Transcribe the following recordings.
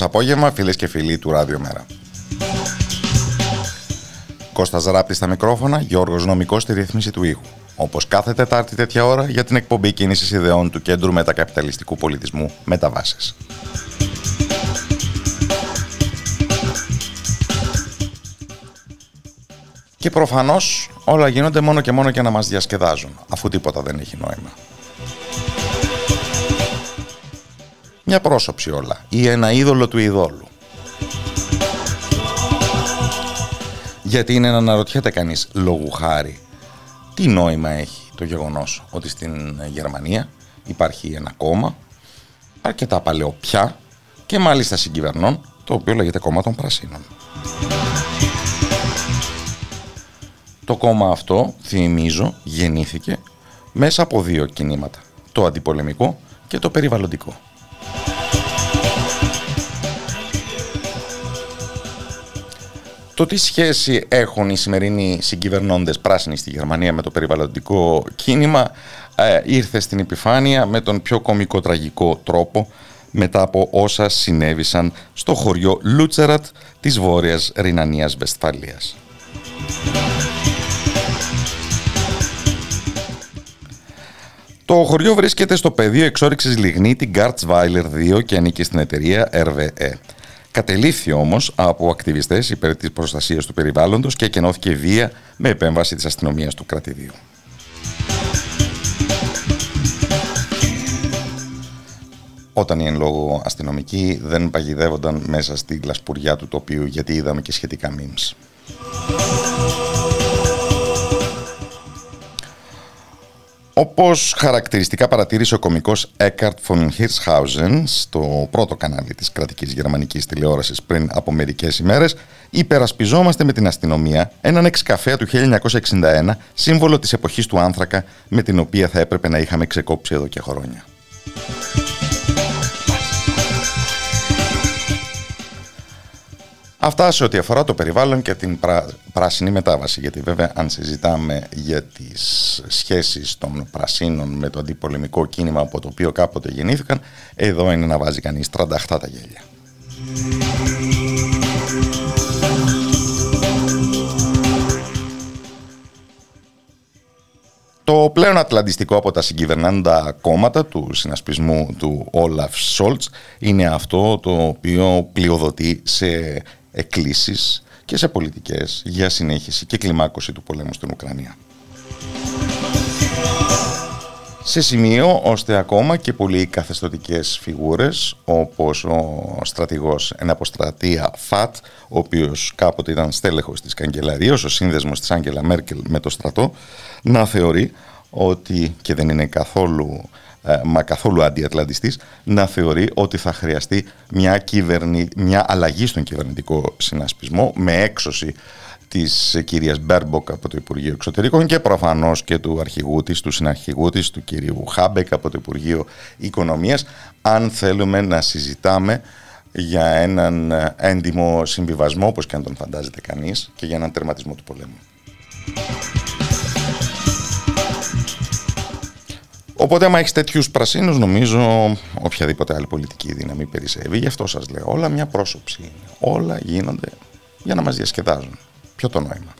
Σας απόγευμα φίλες και φίλοι του Ράδιο Μέρα. Κώστας Ράπτη στα μικρόφωνα, Γιώργος Νομικός στη ρύθμιση του ήχου. Όπως κάθε Τετάρτη τέτοια ώρα για την εκπομπή κίνησης ιδεών του Κέντρου Μετακαπιταλιστικού Πολιτισμού Μεταβάσεις. Και προφανώς όλα γίνονται μόνο και μόνο για να μας διασκεδάζουν, αφού τίποτα δεν έχει νόημα. Μια πρόσωψη όλα ή ένα είδωλο του ειδόλου. Γιατί είναι να αναρωτιέται κανείς λόγου χάρη τι νόημα έχει το γεγονός ότι στην Γερμανία υπάρχει ένα κόμμα αρκετά παλαιό πια και μάλιστα συγκυβερνών το οποίο λέγεται κόμμα των Πρασίνων. Το κόμμα αυτό, θυμίζω, γεννήθηκε μέσα από δύο κινήματα. Το αντιπολεμικό και το περιβαλλοντικό. Το τι σχέση έχουν οι σημερινοί συγκυβερνώντες πράσινοι στη Γερμανία με το περιβαλλοντικό κίνημα ε, ήρθε στην επιφάνεια με τον πιο κομικό τραγικό τρόπο μετά από όσα συνέβησαν στο χωριό Λούτσερατ της Βόρειας Ρινανίας Βεσφαλίας. Το χωριό βρίσκεται στο πεδίο εξόριξης λιγνή την Gartzweiler 2 και ανήκει στην εταιρεία RWE. Κατελήφθη όμως από ακτιβιστές υπέρ της προστασίας του περιβάλλοντος και εκενώθηκε βία με επέμβαση της αστυνομίας του κρατηδίου. Όταν οι εν λόγω αστυνομικοί δεν παγιδεύονταν μέσα στη λασπουριά του τοπίου γιατί είδαμε και σχετικά memes. Όπως χαρακτηριστικά παρατήρησε ο κομικός Eckhart von Hirschhausen στο πρώτο κανάλι της κρατικής γερμανικής τηλεόρασης πριν από μερικές ημέρες, υπερασπιζόμαστε με την αστυνομία έναν εξκαφέα του 1961, σύμβολο της εποχής του άνθρακα με την οποία θα έπρεπε να είχαμε ξεκόψει εδώ και χρόνια. Αυτά σε ό,τι αφορά το περιβάλλον και την πράσινη μετάβαση. Γιατί βέβαια αν συζητάμε για τις σχέσεις των πρασίνων με το αντιπολεμικό κίνημα από το οποίο κάποτε γεννήθηκαν, εδώ είναι να βάζει κανείς τρανταχτά τα γέλια. Το πλέον ατλαντιστικό από τα συγκυβερνάντα κόμματα του συνασπισμού του Όλαφ Σόλτς είναι αυτό το οποίο πλειοδοτεί σε εκκλήσεις και σε πολιτικές για συνέχιση και κλιμάκωση του πολέμου στην Ουκρανία. Σε σημείο ώστε ακόμα και πολλοί καθεστωτικές φιγούρες όπως ο στρατηγός εν αποστρατεία ΦΑΤ ο οποίος κάποτε ήταν στέλεχος της καγκελαρίας, ο σύνδεσμος της Άγγελα Μέρκελ με το στρατό να θεωρεί ότι και δεν είναι καθόλου ε, μα καθόλου αντιατλαντιστής να θεωρεί ότι θα χρειαστεί μια, κυβερνη... μια αλλαγή στον κυβερνητικό συνασπισμό με έξωση της κυρίας Μπέρμποκ από το Υπουργείο Εξωτερικών και προφανώς και του αρχηγού της, του συναρχηγού της, του κυρίου Χάμπεκ από το Υπουργείο Οικονομίας αν θέλουμε να συζητάμε για έναν έντιμο συμβιβασμό όπως και αν τον φαντάζεται κανείς και για έναν τερματισμό του πολέμου. Οπότε, άμα έχεις τέτοιους πρασίνους, νομίζω οποιαδήποτε άλλη πολιτική δύναμη περισσεύει. Γι' αυτό σας λέω: Όλα μια πρόσωψη είναι. Όλα γίνονται για να μας διασκεδάζουν. Ποιο το νόημα.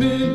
been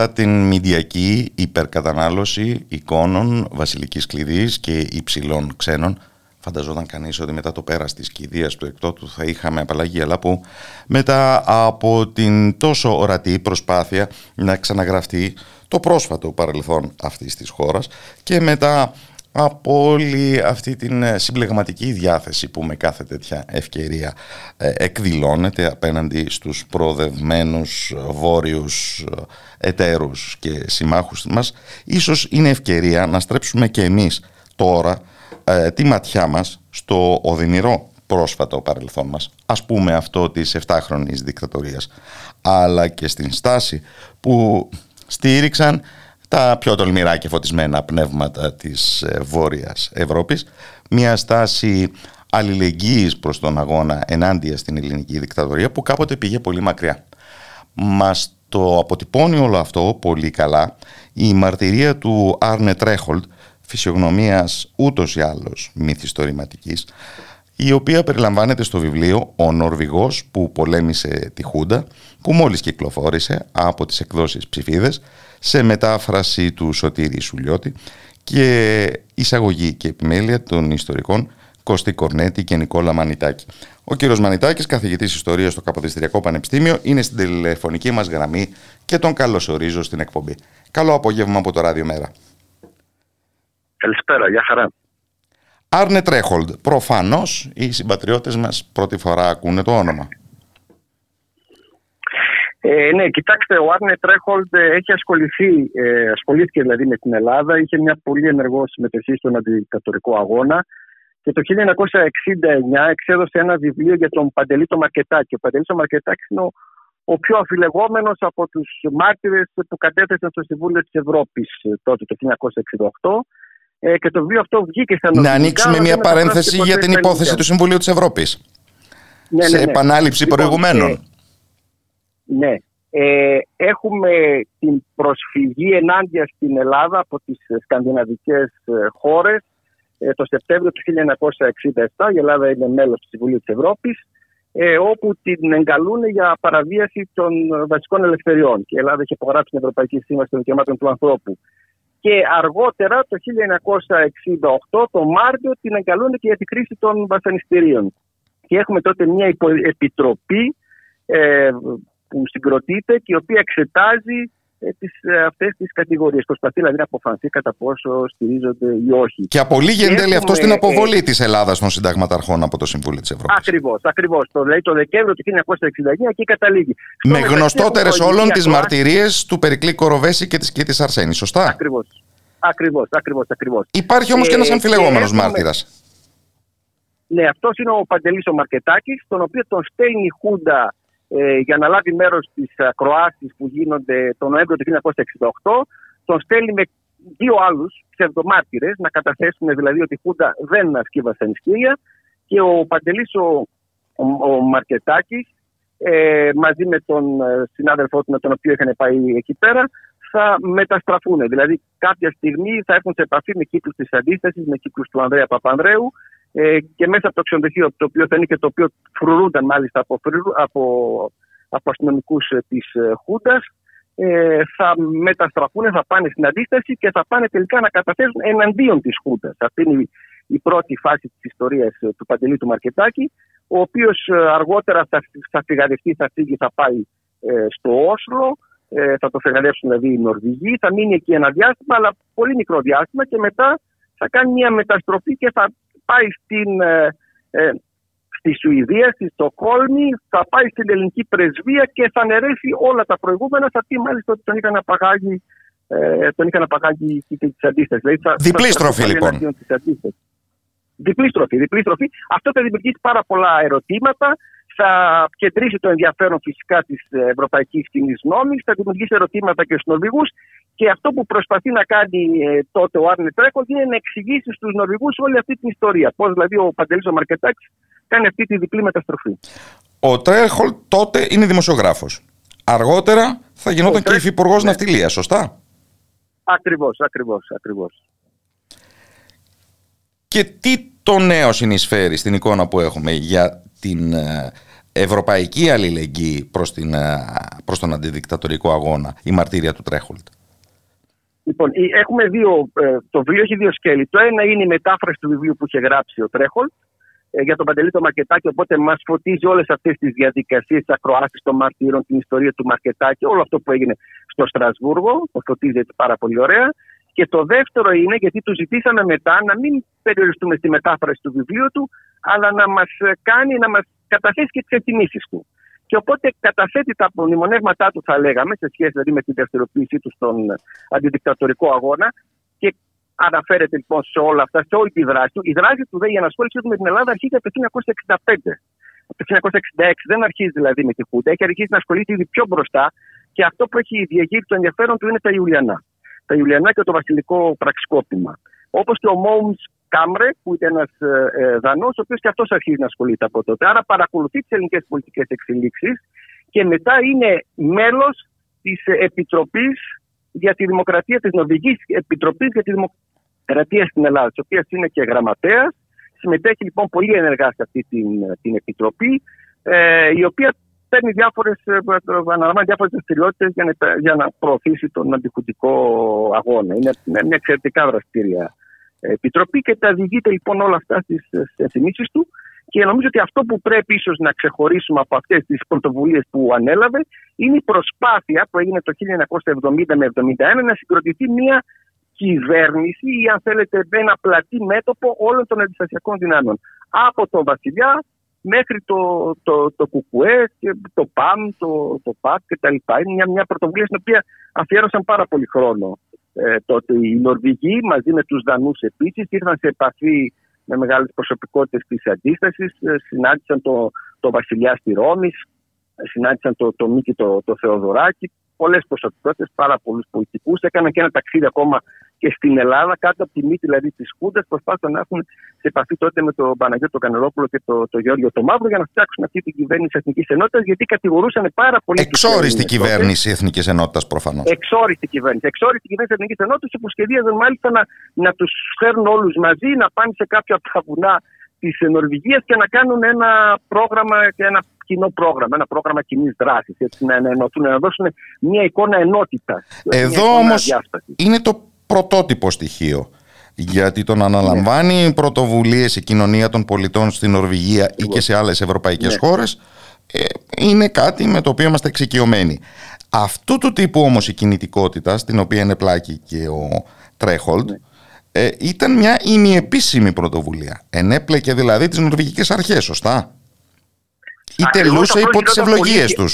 μετά την μηντιακή υπερκατανάλωση εικόνων βασιλικής κλειδής και υψηλών ξένων φανταζόταν κανείς ότι μετά το πέρας της κηδείας του εκτότου θα είχαμε απαλλαγή αλλά που μετά από την τόσο ορατή προσπάθεια να ξαναγραφτεί το πρόσφατο παρελθόν αυτής της χώρας και μετά από όλη αυτή την ε, συμπλεγματική διάθεση που με κάθε τέτοια ευκαιρία ε, εκδηλώνεται απέναντι στους προοδευμένους βόρειους ε, εταίρους και συμμάχους μας ίσως είναι ευκαιρία να στρέψουμε και εμείς τώρα τη ματιά μας στο οδυνηρό πρόσφατο παρελθόν μας. Ας πούμε αυτό της 7χρονης δικτατορίας. Αλλά και στην στάση που στήριξαν τα πιο τολμηρά και φωτισμένα πνεύματα της ε, Βόρειας Ευρώπης, μια στάση αλληλεγγύης προς τον αγώνα ενάντια στην ελληνική δικτατορία που κάποτε πήγε πολύ μακριά. Μας το αποτυπώνει όλο αυτό πολύ καλά η μαρτυρία του Άρνε Τρέχολτ, φυσιογνωμίας ούτως ή άλλως μυθιστορηματικής, η οποία περιλαμβάνεται στο βιβλίο «Ο Νορβηγός που πολέμησε τη Χούντα», που μόλις κυκλοφόρησε από τις εκδόσεις ψηφίδες, σε μετάφραση του Σωτήρη Σουλιώτη και εισαγωγή και επιμέλεια των ιστορικών Κώστη Κορνέτη και Νικόλα Μανιτάκη. Ο κύριος Μανιτάκης, καθηγητής Ιστορίας στο Καποδιστριακό Πανεπιστήμιο, είναι στην τηλεφωνική μας γραμμή και τον καλωσορίζω στην εκπομπή. Καλό απόγευμα από το Ράδιο Μέρα. Καλησπέρα, γεια χαρά. Άρνε Τρέχολντ, προφανώς οι συμπατριώτες μας πρώτη φορά ακούνε το όνομα. Ε, ναι, κοιτάξτε, ο Άρνε Τρέχολντ έχει ασχοληθεί, ε, ασχολήθηκε δηλαδή με την Ελλάδα, είχε μια πολύ ενεργός συμμετοχή στον αντιδικατορικό αγώνα και το 1969 εξέδωσε ένα βιβλίο για τον Παντελή το Μαρκετάκη. Ο Παντελής το Μαρκετάκη είναι ο, ο πιο αφιλεγόμενος από τους μάρτυρες που κατέθεσαν στο Συμβούλιο της Ευρώπης ε, τότε το 1968. Ε, και το βιβλίο αυτό βγήκε στα Να ανοίξουμε μια παρένθεση για την υπόθεση του Συμβουλίου της Ευρώπης. Ναι, σε ναι, ναι. επανάληψη λοιπόν, προηγουμένων. Ε, ναι. Ε, έχουμε την προσφυγή ενάντια στην Ελλάδα από τις σκανδιναβικές ε, χώρες ε, το Σεπτέμβριο του 1967. Η Ελλάδα είναι μέλος του Συμβουλίου της Ευρώπης ε, όπου την εγκαλούν για παραβίαση των βασικών ελευθεριών. Και η Ελλάδα έχει υπογράψει την Ευρωπαϊκή Σύμβαση των Δικαιωμάτων του Ανθρώπου. Και αργότερα, το 1968, το Μάρτιο, την εγκαλούν και για τη κρίση των βασανιστήριων. Και έχουμε τότε μια επιτροπή ε, που συγκροτείται και η οποία εξετάζει ε, τις, ε, αυτές τις κατηγορίες. Προσπαθεί δηλαδή να αποφανθεί κατά πόσο στηρίζονται ή όχι. Και απολύγει εν τέλει αυτό στην αποβολή ε, της Ελλάδας των συνταγματαρχών από το Συμβούλιο της Ευρώπης. Ακριβώς, ακριβώς. Το λέει το Δεκέμβριο του 1969 και καταλήγει. Με γνωστότερες όλων τις μαρτυρίες του Περικλή Κοροβέση και της Κίτης Αρσένη, σωστά; Ακριβώς. Ακριβώς, ακριβώς, ακριβώς. Υπάρχει όμως και ένας αμφιλεγόμενος μάρτυρας. Ναι, αυτός είναι ο Παντελής ο Μαρκετάκης, τον οποίο τον στέλνει η Χούντα ε, για να λάβει μέρος στις ακροάσεις που γίνονται τον Νοέμβριο του 1968. Τον στέλνει με δύο άλλους ψευδομάρτυρες να καταθέσουν δηλαδή ότι η Χούντα δεν ασκεί βασανιστήρια και ο Παντελής ο, ο, ο Μαρκετάκης ε, μαζί με τον ε, συνάδελφό του με τον οποίο είχαν πάει εκεί πέρα θα μεταστραφούν. Δηλαδή κάποια στιγμή θα έρθουν σε επαφή με κύκλους της αντίστασης, με κύκλους του Ανδρέα Παπανδρέου ε, και μέσα από το ξενοδοχείο, το οποίο θα είναι και το οποίο φρουρούνταν μάλιστα από, από, από αστυνομικούς ε, της ε, Χούντας, ε, θα μεταστραφούν, θα πάνε στην αντίσταση και θα πάνε τελικά να καταθέσουν εναντίον της Χούντας. Αυτή είναι η, η πρώτη φάση της ιστορίας ε, του Παντελή του Μαρκετάκη, ο οποίος αργότερα θα, θα φυγαδευτεί, θα φύγει, θα πάει ε, στο Όσλο, ε, θα το φεγαδεύσουν δηλαδή οι Νορβηγοί, θα μείνει εκεί ένα διάστημα, αλλά πολύ μικρό διάστημα και μετά θα κάνει μια μεταστροφή και θα πάει στην, ε, ε, στη Σουηδία, στη Στοκόλμη, θα πάει στην ελληνική πρεσβεία και θα αναιρέσει όλα τα προηγούμενα. Θα πει μάλιστα ότι τον είχαν απαγάγει, ε, τον είχαν απαγάγει και τη αντίσταση. Δηλαδή, διπλή στροφή λοιπόν. Διπλή στροφή, διπλή στροφή. Αυτό θα δημιουργήσει πάρα πολλά ερωτήματα. Θα κεντρήσει το ενδιαφέρον φυσικά της ευρωπαϊκής κοινής νόμης, θα δημιουργήσει ερωτήματα και στους Νορβηγούς και αυτό που προσπαθεί να κάνει ε, τότε ο Άρνε Τρέκολ είναι να εξηγήσει στους Νορβηγούς όλη αυτή την ιστορία. Πώς δηλαδή ο Παντελής ο Μαρκετάκης κάνει αυτή τη διπλή μεταστροφή. Ο Τρέχολ τότε είναι δημοσιογράφος. Αργότερα θα γινόταν και υφυπουργός ναι. ναυτιλίας, σωστά; Ακριβώς, ακριβώς, ακριβώς. Και τι το νέο συνεισφέρει στην εικόνα που έχουμε για την ε, ευρωπαϊκή αλληλεγγύη προς, την, ε, προς τον αντιδικτατορικό αγώνα, η μαρτύρια του Τρέχολτ. Λοιπόν, έχουμε δύο, ε, το βιβλίο έχει δύο σκέλη. Το ένα είναι η μετάφραση του βιβλίου που είχε γράψει ο Τρέχολ ε, για τον Παντελή το Μαρκετάκη. Οπότε μας φωτίζει όλες αυτές τις διαδικασίες, τις ακροάσεις των μαρτύρων, την ιστορία του Μαρκετάκη, όλο αυτό που έγινε στο Στρασβούργο. Το φωτίζει πάρα πολύ ωραία. Και το δεύτερο είναι γιατί του ζητήσαμε μετά να μην περιοριστούμε στη μετάφραση του βιβλίου του, αλλά να μας κάνει, να μας καταθέσει και τις εκτιμήσεις του. Και οπότε καταθέτει τα απομνημονεύματά του, θα λέγαμε, σε σχέση δηλαδή με την δραστηριοποίησή του στον αντιδικτατορικό αγώνα. Και αναφέρεται λοιπόν σε όλα αυτά, σε όλη τη δράση του. Η δράση του, η ανασχόλησή του με την Ελλάδα αρχίζει από το 1965. Από το 1966 δεν αρχίζει δηλαδή με τη Χούντα, έχει αρχίσει να ασχολείται ήδη πιο μπροστά και αυτό που έχει διαγείρει το ενδιαφέρον του είναι τα Ιουλιανά. Τα Ιουλιανά και το βασιλικό πραξικόπημα. Όπως και ο Μόουμ Κάμρε, που ήταν ένας ε, ε Δανός, ο οποίος και αυτός αρχίζει να ασχολείται από τότε. Άρα παρακολουθεί τις ελληνικές πολιτικές εξελίξεις και μετά είναι μέλος της Επιτροπής για τη Δημοκρατία, της Νορβηγικής Επιτροπής για τη Δημοκρατία στην Ελλάδα, της οποίας είναι και γραμματέας. Συμμετέχει λοιπόν πολύ ενεργά σε αυτή την, την επιτροπή, ε, η οποία παίρνει διάφορες, ε, αναλαμβάνει διάφορες δραστηριότητες για, να, για να προωθήσει τον αντιχουτικό αγώνα. Είναι μια εξαιρετικά δραστήρια επιτροπή και τα διηγείται λοιπόν όλα αυτά στις ενθυμίσεις του. Και νομίζω ότι αυτό που πρέπει ίσως να ξεχωρίσουμε από αυτές τις πρωτοβουλίες που ανέλαβε είναι η προσπάθεια που έγινε το 1970 με 1971 να συγκροτηθεί μια κυβέρνηση ή αν θέλετε ένα πλατή μέτωπο όλων των αντιστασιακών δυνάμεων. Από τον Βασιλιά μέχρι το, το, το ΚΚΕ, το ΠΑΜ, το, το ΠΑΚ κτλ. Είναι μια, μια πρωτοβουλία στην οποία αφιέρωσαν πάρα πολύ χρόνο ε, τότε οι Νορβηγοί μαζί με τους Δανούς επίσης ήρθαν σε επαφή με μεγάλες προσωπικότητες της αντίστασης, ε, συνάντησαν το, το βασιλιά στη Ρώμη, συνάντησαν το, το Μίκη το, το Θεοδωράκη, πολλές προσωπικότητε, πάρα πολλούς πολιτικούς. Έκαναν και ένα ταξίδι ακόμα και στην Ελλάδα, κάτω από τη μύτη δηλαδή της Χούντας, προσπάθησαν να έχουν σε επαφή τότε με τον Παναγιώτο Κανελόπουλο και τον το Γιώργο το Μαύρο για να φτιάξουν αυτή την κυβέρνηση Εθνικής Ενότητας, γιατί κατηγορούσαν πάρα πολύ. Εξόριστη κυβέρνηση Εθνικής Ενότητας προφανώς. Εξόριστη κυβέρνηση. Εξόριστη κυβέρνηση Εθνικής Ενότητας που σχεδίαζαν μάλιστα να, να τους φέρουν όλους μαζί, να πάνε σε κάποια από τα βουνά της Νορβηγίας και να κάνουν ένα πρόγραμμα και ένα κοινό πρόγραμμα, ένα πρόγραμμα κοινής δράσης. Να, να να δώσουν μια εικόνα ενότητας. Εδώ όμως είναι το πρωτότυπο στοιχείο. Γιατί τον αναλαμβάνει ναι. πρωτοβουλίες η κοινωνία των πολιτών στην Νορβηγία ή και σε άλλες ευρωπαϊκές ναι. χώρες. Ε, είναι κάτι με το οποίο είμαστε εξοικειωμένοι. Αυτού του τύπου όμως η κινητικότητα, στην οποία είναι πλάκη και ο Τρέχολντ, ναι. ε, ήταν μια ημιεπίσημη πρωτοβουλία. Ενέπλεκε δηλαδή τις νορβηγικές αρχές, σωστά; Ή τελούσε υπό τις ευλογίες τους.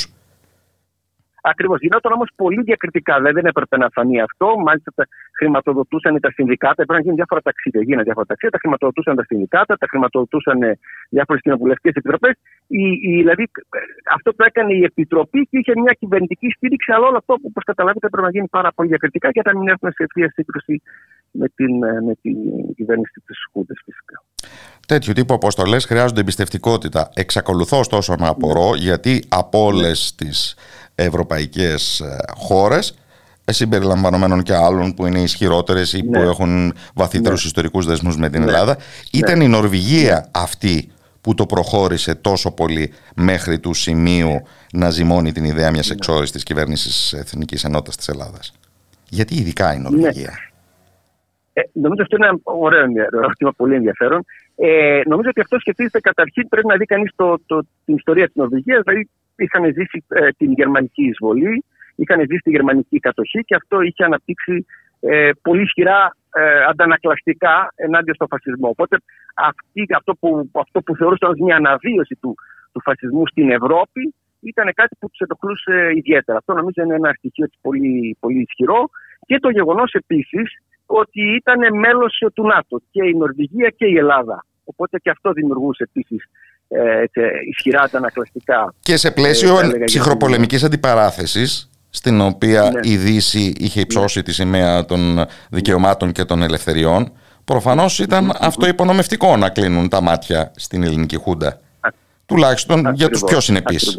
Ακριβώς. Γινόταν όμως πολύ διακριτικά. Δηλαδή δεν έπρεπε να φανεί αυτό. Μάλιστα τα χρηματοδοτούσαν τα συνδικάτα. Έπρεπε να γίνουν διάφορα ταξίδια. Γίνανε διάφορα ταξίδια. Τα χρηματοδοτούσαν τα συνδικάτα, τα χρηματοδοτούσαν διάφορες κοινοβουλευτικές επιτροπές. Δηλαδή αυτό που έκανε η Επιτροπή και είχε μια κυβερνητική στήριξη. Αλλά όλο αυτό που όπως καταλάβετε πρέπει να γίνει πάρα πολύ διακριτικά και να μην έχουμε σε ευθεία σύγκρουση με την, με την κυβέρνηση της Χούντας φυσικά. Τέτοιου τύπου αποστολές χρειάζονται εμπιστευτικότητα. Εξακολουθώ ωστόσο να απορώ γιατί από όλες τις ευρωπαϊκές ε, χώρες, συμπεριλαμβανομένων και άλλων που είναι ισχυρότερες ή που ναι. έχουν βαθύτερους ναι. ιστορικούς δεσμούς με την ναι. Ελλάδα, ναι. ήταν η Νορβηγία αυτή που το προχώρησε τόσο πολύ μέχρι του σημείου να ζυμώνει την ιδέα μιας εξόριστης κυβέρνησης Εθνικής Ενότητας της Ελλάδας. Γιατί ειδικά η Νορβηγία; Ε, νομίζω αυτό είναι ένα ωραίο ερώτημα, πολύ ενδιαφέρον. Ε, νομίζω ότι αυτός σκεφτείτε καταρχήν πρέπει να δει κανείς την ιστορία της Νορβηγίας. Δηλαδή, είχαν ζήσει ε, την γερμανική εισβολή, είχαν ζήσει τη γερμανική κατοχή και αυτό είχε αναπτύξει ε, πολύ ισχυρά ε, αντανακλαστικά ενάντια στο φασισμό. Οπότε αυτή, αυτό, που, αυτό που θεωρούσαν ως μια αναβίωση του, του φασισμού στην Ευρώπη ήταν κάτι που τους ενοχλούσε ιδιαίτερα. Αυτό νομίζω είναι ένα στοιχείο πολύ, πολύ ισχυρό. Και το γεγονός επίσης ότι ήταν μέλος του ΝΑΤΟ και η Νορβηγία και η Ελλάδα. Οπότε και αυτό δημιουργούσε επίσης ε, ισχυρά αντανακλαστικά. Και σε πλαίσιο ε, ψυχροπολεμικής αντιπαράθεσης στην οποία ναι. η Δύση είχε υψώσει τη σημαία των δικαιωμάτων και των ελευθεριών προφανώς ήταν αυτό υπονομευτικό να κλείνουν τα μάτια στην ελληνική χούντα. Τουλάχιστον για τους πιο συνεπείς.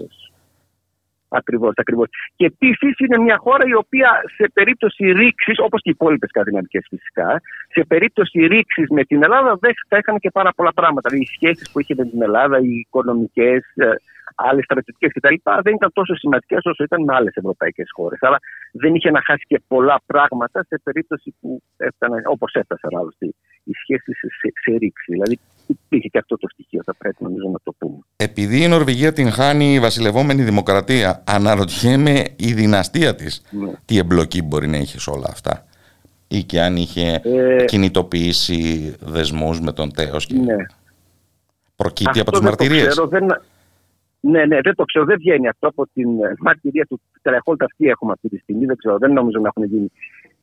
Ακριβώς, ακριβώς. Και επίσης είναι μια χώρα η οποία σε περίπτωση ρήξης, όπως και οι υπόλοιπες σκανδιναβικές φυσικά, σε περίπτωση ρήξης με την Ελλάδα δεν θα είχαν και πάρα πολλά πράγματα. Δηλαδή, οι σχέσεις που είχε με την Ελλάδα, οι οικονομικές, ε, άλλες στρατιωτικές κτλ. δεν ήταν τόσο σημαντικές όσο ήταν με άλλες ευρωπαϊκές χώρες. Αλλά δεν είχε να χάσει και πολλά πράγματα σε περίπτωση που έφτανε, όπως έφτασαν άλλωστε, οι σχέσει σε, σε, ρήξη. Δηλαδή υπήρχε και αυτό το στοιχείο, θα πρέπει νομίζω να το πούμε. Επειδή η Νορβηγία την χάνει η βασιλευόμενη δημοκρατία, αναρωτιέμαι η δυναστεία της ναι. τι εμπλοκή μπορεί να είχε σε όλα αυτά; Ή και αν είχε ε, κινητοποιήσει δεσμούς με τον Τέος και ναι. προκύπτει από τις μαρτυρίες; δεν, ναι, ναι, δεν το ξέρω. Δεν βγαίνει αυτό από την ε, μαρτυρία του Τρεχόλτ. Αυτή έχουμε αυτή τη στιγμή. Δεν ξέρω. Δεν νομίζω να έχουν γίνει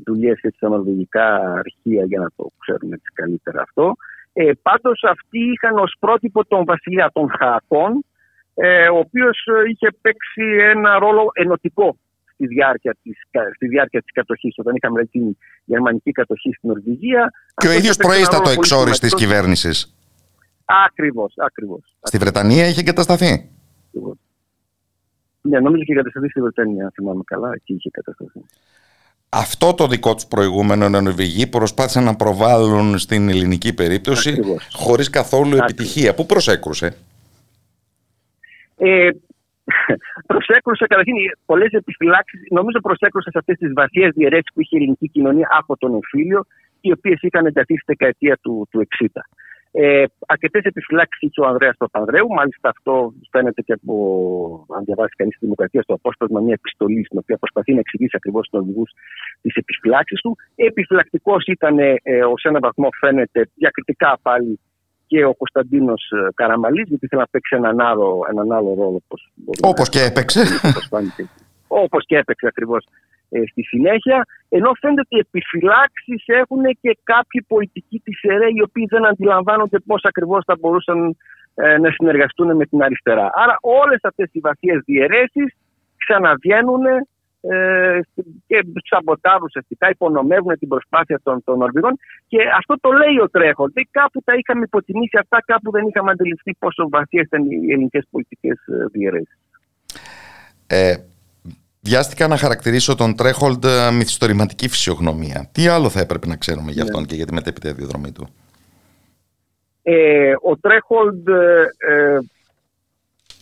δουλειές στα νορβηγικά αρχεία για να το ξέρουμε έτσι καλύτερα αυτό. Ε, Πάντως αυτοί είχαν ως πρότυπο τον βασιλιά των Χακών, ε, ο οποίος ε, είχε παίξει ένα ρόλο ενωτικό στη διάρκεια της, στη διάρκεια της κατοχής, όταν είχαμε δηλαδή, την γερμανική κατοχή στην Νορβηγία. Και ο ίδιος προείστατο εξόριστης της κυβέρνησης. Ακριβώς, ακριβώς. Στη Βρετανία είχε εγκατασταθεί. Ναι, νομίζω και κατασταθεί στη Βρετανία, αν θυμάμαι καλά, εκεί είχε κατασταθεί. Αυτό το δικό τους προηγούμενο οι Νορβηγοί προσπάθησαν να προβάλλουν στην ελληνική περίπτωση χωρίς καθόλου επιτυχία. Πού προσέκρουσε; Ε, προσέκρουσε καταρχήν πολλές επιφυλάξεις. Νομίζω προσέκρουσε σε αυτές τις βαθιές διαιρέσεις που είχε η ελληνική κοινωνία από τον εμφύλιο, οι οποίες είχαν ενταθεί στη δεκαετία του, του 60. Ε, Αρκετές επιφυλάξεις είχε ο Ανδρέας Παπανδρέου. Μάλιστα, αυτό φαίνεται και από, αν διαβάσει κανείς τη Δημοκρατία, στο απόσπασμα μια επιστολή, στην οποία προσπαθεί να εξηγήσει ακριβώς στου οδηγούς τις επιφυλάξεις του. Επιφυλακτικός ήταν, ε, ως ένα βαθμό φαίνεται, διακριτικά πάλι και ο Κωνσταντίνος ε, Καραμαλής, γιατί ήθελε να παίξει έναν άλλο, έναν άλλο ρόλο. Όπως και έπαιξε. Όπως και έπαιξε ακριβώς ε, στη συνέχεια. Ενώ φαίνεται ότι επιφυλάξεις έχουν και κάποιοι πολιτικοί της ΕΡΕ οι οποίοι δεν αντιλαμβάνονται πώς ακριβώς θα μπορούσαν ε, να συνεργαστούν με την αριστερά. Άρα όλες αυτές οι βαθίε διαιρέσεις ξαναβγαίνουν ε, και σαμποτάρουν ουσιαστικά, υπονομεύουν την προσπάθεια των, των Νορβηγών. Και αυτό το λέει ο Τρέχοντε. Κάπου τα είχαμε υποτιμήσει αυτά, κάπου δεν είχαμε αντιληφθεί πόσο βαθιές ήταν οι ελληνικές πολιτικές ε, διαιρέσεις. Ε, βιάστηκα να χαρακτηρίσω τον Τρέχολντ ε, μυθιστορηματική φυσιογνωμία. Τι άλλο θα έπρεπε να ξέρουμε για ναι. αυτόν και για τη μετέπειτα διαδρομή του; Ε, ο Τρέχολντ ε,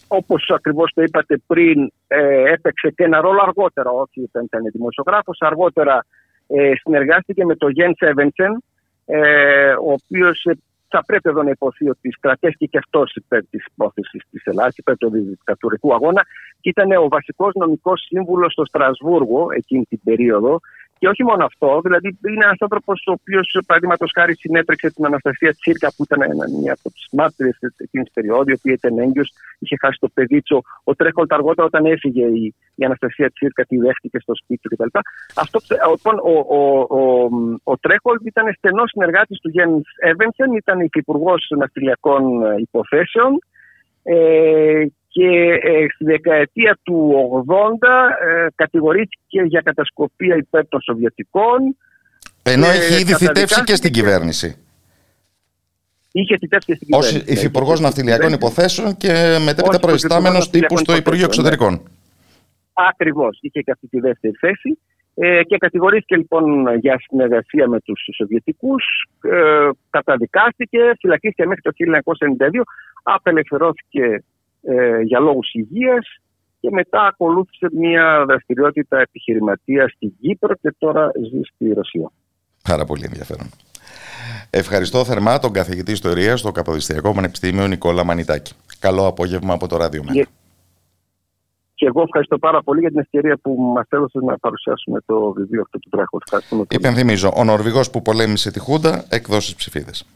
όπως ακριβώς το είπατε πριν, ε, έπαιξε και ένα ρόλο αργότερα, όχι όταν ήταν δημοσιογράφος, αργότερα ε, συνεργάστηκε με τον Γεν Σέβενσεν, ε, ο οποίος ε, θα πρέπει εδώ να υποθεί ότι κρατέστηκε και αυτό υπέρ της υπόθεσης της Ελλάδας, υπέρ του δικτατορικού αγώνα και ήταν ο βασικός νομικός σύμβουλος στο Στρασβούργο εκείνη την περίοδο και όχι μόνο αυτό, δηλαδή είναι ένας άνθρωπος ο οποίος, παραδείγματος χάρη, συνέτρεξε την Αναστασία Τσίρκα, που ήταν μία από τις μάρτυρες εκείνης της περίοδου, η οποία ήταν έγκυος, είχε χάσει το παιδίτσο. Ο Τρέχολτ αργότερα, όταν έφυγε η, η Αναστασία Τσίρκα, τη δέχτηκε στο σπίτι του κτλ. Αυτό, λοιπόν, ο, ο, ο, ο Τρέχολτ ήταν στενός συνεργάτης του Γέννη Εύενσεν, ήταν υφυπουργό ναυτιλιακών υποθέσεων. Ε, και ε, στη δεκαετία του 80 ε, κατηγορήθηκε για κατασκοπία υπέρ των Σοβιετικών. Ενώ έχει ήδη θητεύσει και στην κυβέρνηση. Είχε θητεύσει και στην κυβέρνηση. Ως υφυπουργός ναυτιλιακών υποθέσεων και μετέπειτα προϊστάμενος τύπου στο Υπουργείο Εξωτερικών. Ναι. Ακριβώς. Είχε και αυτή τη δεύτερη θέση. Ε, και κατηγορήθηκε λοιπόν για συνεργασία με τους Σοβιετικούς, ε, καταδικάστηκε, φυλακίστηκε μέχρι το 1992, απελευθερώθηκε ε, για λόγους υγείας και μετά ακολούθησε μια δραστηριότητα επιχειρηματίας στην Κύπρο και τώρα ζει στη Ρωσία. Πάρα πολύ ενδιαφέρον. Ευχαριστώ θερμά τον καθηγητή ιστορίας στο Καποδιστριακό Πανεπιστήμιο Νικόλα Μανιτάκη. Καλό απόγευμα από το Ράδιο Μένα. Και εγώ ευχαριστώ πάρα πολύ για την ευκαιρία που μας έδωσε να παρουσιάσουμε το βιβλίο αυτό του τρέχου. Υπενθυμίζω, ο Νορβηγός που πολέμησε τη Χούντα, εκδόσεις ψηφίδες.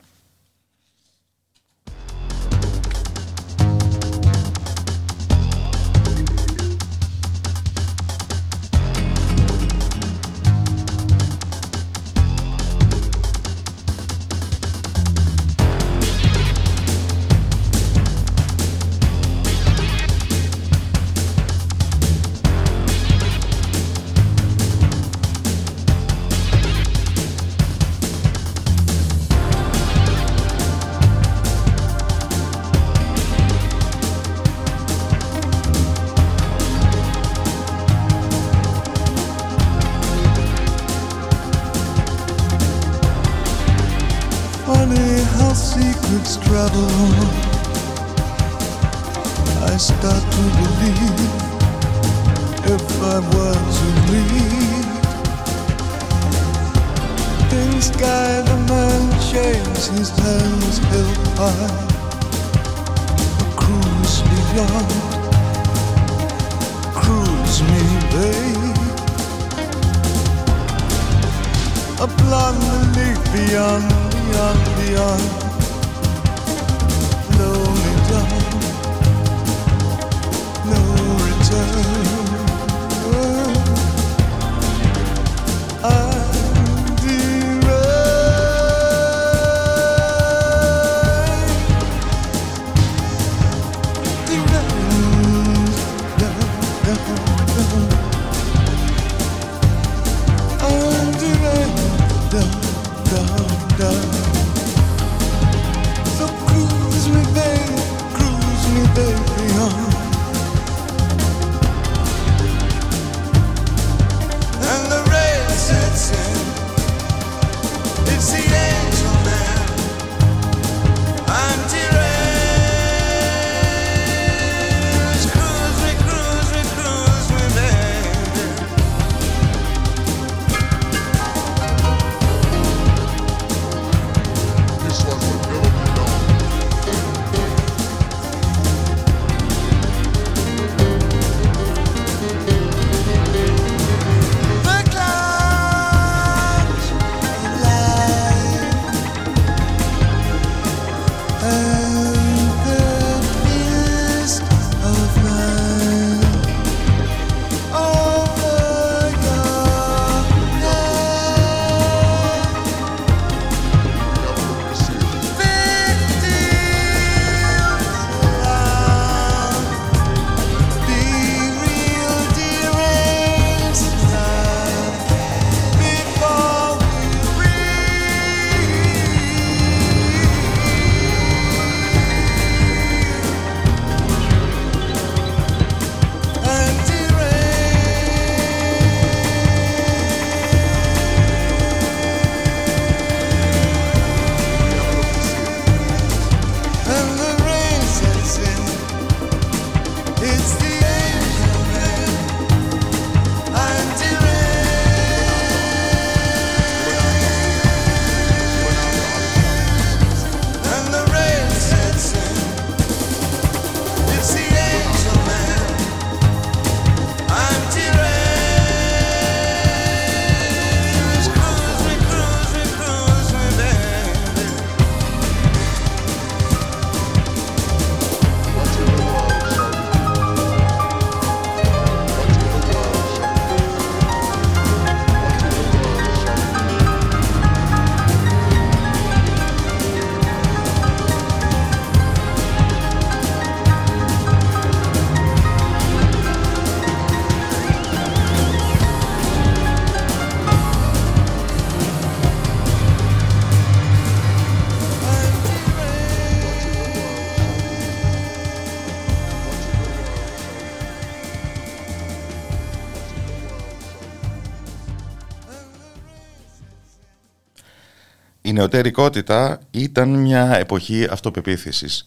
Νεωτερικότητα ήταν μια εποχή αυτοπεποίθησης.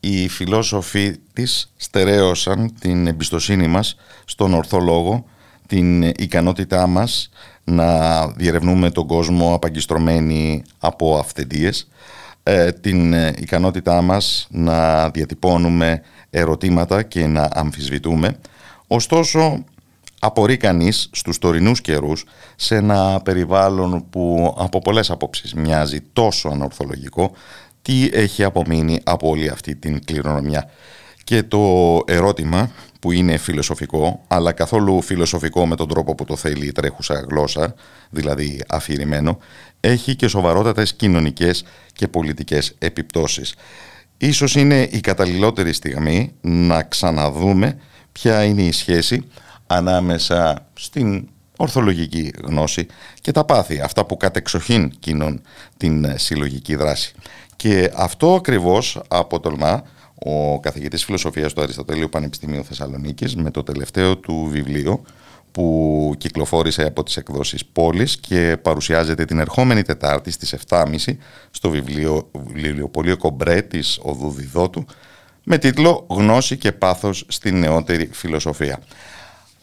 Οι φιλόσοφοι της στερέωσαν την εμπιστοσύνη μας στον ορθό λόγο, την ικανότητά μας να διερευνούμε τον κόσμο απαγκιστρωμένοι από αυθεντίες, ε, την ικανότητά μας να διατυπώνουμε ερωτήματα και να αμφισβητούμε. Ωστόσο, απορεί κανείς στους τωρινούς καιρούς σε ένα περιβάλλον που από πολλές απόψεις μοιάζει τόσο ανορθολογικό τι έχει απομείνει από όλη αυτή την κληρονομιά. Και το ερώτημα που είναι φιλοσοφικό, αλλά καθόλου φιλοσοφικό με τον τρόπο που το θέλει η τρέχουσα γλώσσα, δηλαδή αφηρημένο, έχει και σοβαρότατες κοινωνικές και πολιτικές επιπτώσεις. Ίσως είναι η καταλληλότερη στιγμή να ξαναδούμε ποια είναι η σχέση ανάμεσα στην ορθολογική γνώση και τα πάθη, αυτά που κατεξοχήν κινούν την ε, συλλογική δράση. Και αυτό ακριβώς αποτολμά ο καθηγητής φιλοσοφίας του Αριστοτέλειου Πανεπιστημίου Θεσσαλονίκης με το τελευταίο του βιβλίο που κυκλοφόρησε από τις εκδόσεις Πόλης και παρουσιάζεται την ερχόμενη Τετάρτη στις 7.30 στο βιβλίο βιβλιοπωλείο Κομπρέ της Οδού Διδότου με τίτλο «Γνώση και πάθος στην νεότερη φιλοσοφία».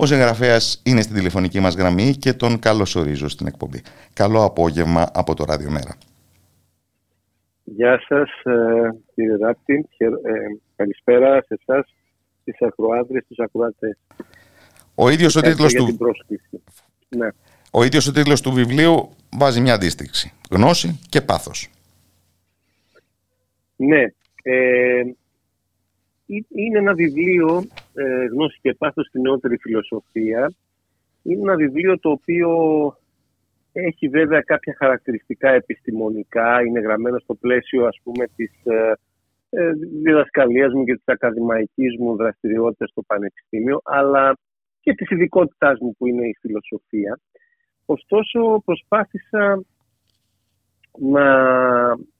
Ο συγγραφέας είναι στην τηλεφωνική μας γραμμή και τον καλωσορίζω στην εκπομπή. Καλό απόγευμα από το Ράδιο Μέρα. Γεια σας, ε, κύριε Ράπτη. Ε, καλησπέρα σε εσάς, τι ακροάτριες, του ακροατές. Ο ίδιος ο τίτλος του. Ναι. Ο ίδιος ο τίτλος του βιβλίου βάζει μια αντίστοιξη. Γνώση και πάθος. Ναι. Ε, είναι ένα βιβλίο ε, γνώση και πάθος στην νεότερη φιλοσοφία. Είναι ένα βιβλίο το οποίο έχει βέβαια κάποια χαρακτηριστικά επιστημονικά, είναι γραμμένο στο πλαίσιο ας πούμε της ε, ε διδασκαλίας μου και της ακαδημαϊκής μου δραστηριότητας στο Πανεπιστήμιο, αλλά και της ειδικότητάς μου που είναι η φιλοσοφία. Ωστόσο προσπάθησα να,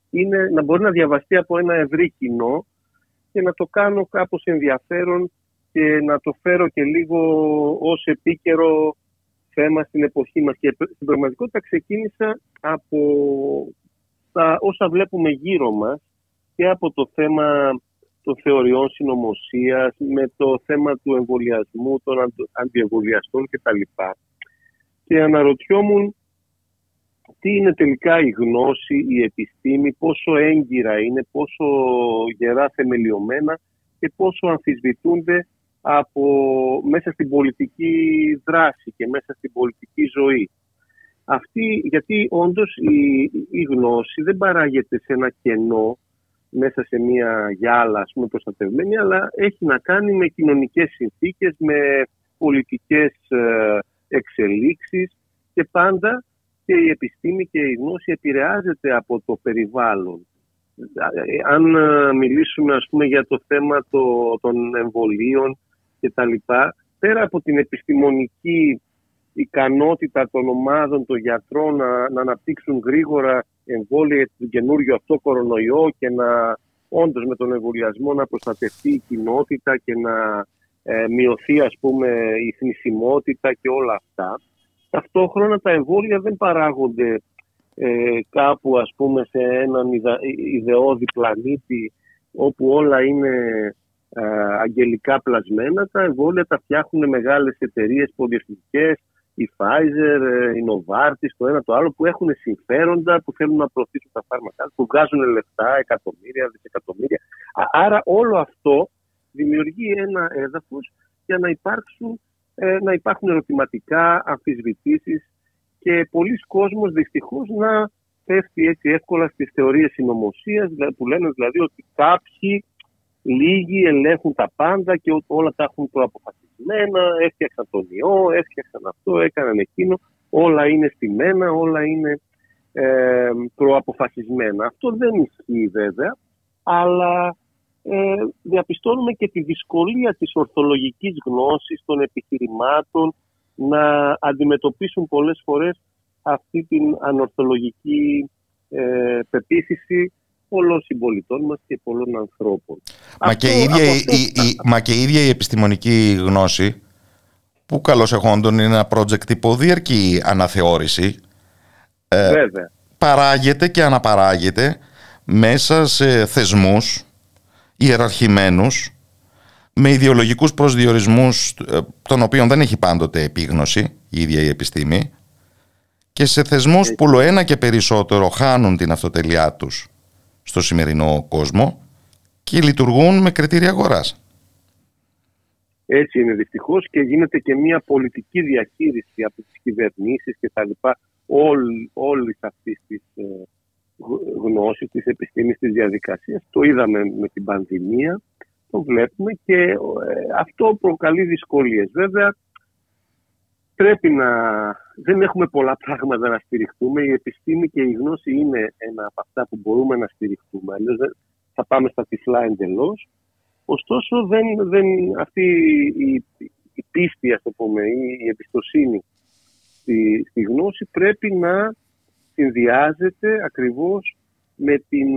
είναι, να μπορεί να διαβαστεί από ένα ευρύ κοινό και να το κάνω κάπως ενδιαφέρον και να το φέρω και λίγο ως επίκαιρο θέμα στην εποχή μας. Και στην πραγματικότητα ξεκίνησα από τα όσα βλέπουμε γύρω μας και από το θέμα των θεωριών συνωμοσίας, με το θέμα του εμβολιασμού, των αντιεμβολιαστών κτλ. Και αναρωτιόμουν τι είναι τελικά η γνώση, η επιστήμη, πόσο έγκυρα είναι, πόσο γερά θεμελιωμένα και πόσο αμφισβητούνται από μέσα στην πολιτική δράση και μέσα στην πολιτική ζωή. Αυτή, γιατί όντως η, η γνώση δεν παράγεται σε ένα κενό μέσα σε μια γυάλα ας πούμε προστατευμένη, αλλά έχει να κάνει με κοινωνικές συνθήκες, με πολιτικές ε, εξελίξεις και πάντα και η επιστήμη και η γνώση επηρεάζεται από το περιβάλλον. Αν ε, μιλήσουμε ας πούμε για το θέμα των εμβολίων και τα λοιπά, πέρα από την επιστημονική ικανότητα των ομάδων, των γιατρών να, να αναπτύξουν γρήγορα εμβόλια για τον καινούριο αυτό κορονοϊό και να όντως με τον εμβολιασμό να προστατευτεί η κοινότητα και να ε, μειωθεί ας πούμε η θνησιμότητα και όλα αυτά. Ταυτόχρονα τα εμβόλια δεν παράγονται ε, κάπου ας πούμε σε έναν ιδεώδη πλανήτη όπου όλα είναι ε, αγγελικά πλασμένα. Τα εμβόλια τα φτιάχνουν μεγάλες εταιρείες πολυεθνικές, η Pfizer, ε, η Novartis, το ένα το άλλο, που έχουν συμφέροντα, που θέλουν να προωθήσουν τα φάρμακα, που βγάζουν λεφτά, εκατομμύρια, δισεκατομμύρια. Άρα όλο αυτό δημιουργεί ένα έδαφος για να, υπάρξουν, ε, να υπάρχουν ερωτηματικά, αμφισβητήσεις και πολλοί κόσμος δυστυχώς να πέφτει έτσι εύκολα στις θεωρίες συνωμοσίας, που λένε δηλαδή ότι κάποιοι λίγοι ελέγχουν τα πάντα και όλα τα έχουν προαποφασισμένα, έφτιαξαν τον ιό, έφτιαξαν αυτό, έκαναν εκείνο, όλα είναι στημένα, όλα είναι ε, προαποφασισμένα. Αυτό δεν ισχύει βέβαια, αλλά ε, διαπιστώνουμε και τη δυσκολία της ορθολογικής γνώσης των επιχειρημάτων να αντιμετωπίσουν πολλές φορές αυτή την ανορθολογική ε, πεποίθηση πολλών συμπολιτών μας και πολλών ανθρώπων. Μα, και, η ίδια, η, μα και η ίδια η επιστημονική γνώση που καλώς εχόντων είναι ένα project υποδιαρκή αναθεώρηση ε, παράγεται και αναπαράγεται μέσα σε θεσμούς ιεραρχημένους με ιδεολογικούς προσδιορισμούς ε, των οποίων δεν έχει πάντοτε επίγνωση η ίδια η επιστήμη και σε θεσμούς που ένα και περισσότερο χάνουν την αυτοτελειά τους στο σημερινό κόσμο και λειτουργούν με κριτήρια αγοράς. Έτσι είναι δυστυχώς και γίνεται και μια πολιτική διαχείριση από τις κυβερνήσεις και τα λοιπά όλη, όλης αυτής της ε, γνώσης της επιστήμης της διαδικασίας. Το είδαμε με την πανδημία, το βλέπουμε και ε, αυτό προκαλεί δυσκολίες. Βέβαια πρέπει να... Δεν έχουμε πολλά πράγματα να στηριχτούμε. Η επιστήμη και η γνώση είναι ένα από αυτά που μπορούμε να στηριχτούμε. Αλλιώς θα πάμε στα τυφλά εντελώς. Ωστόσο, δεν, δεν, αυτή η, η πίστη, ας το πούμε, ή η εμπιστοσύνη στη, στη γνώση πρέπει να συνδυάζεται ακριβώς με την,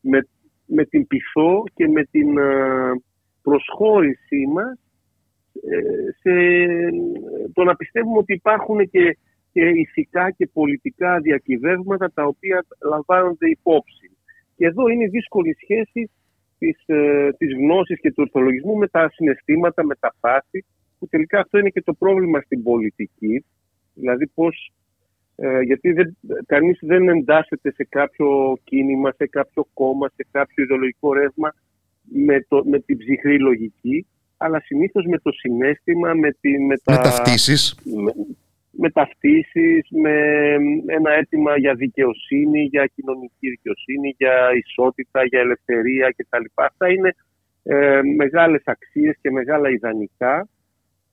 με, με την πειθό και με την προσχώρησή μας ε, σε το να πιστεύουμε ότι υπάρχουν και, και ηθικά και πολιτικά διακυβεύματα τα οποία λαμβάνονται υπόψη. Και εδώ είναι η δύσκολη σχέση της, ε, της γνώσης και του ορθολογισμού με τα συναισθήματα, με τα πάθη, που τελικά αυτό είναι και το πρόβλημα στην πολιτική. Δηλαδή πώς, ε, γιατί δεν, κανείς δεν εντάσσεται σε κάποιο κίνημα, σε κάποιο κόμμα, σε κάποιο ιδεολογικό ρεύμα με, το, με την ψυχρή λογική, αλλά συνήθως με το συνέστημα, με, τη, με τα... Μεταφτήσεις. Με, μεταφτήσεις, με ένα αίτημα για δικαιοσύνη, για κοινωνική δικαιοσύνη, για ισότητα, για ελευθερία κτλ. Αυτά είναι ε, μεγάλες αξίες και μεγάλα ιδανικά,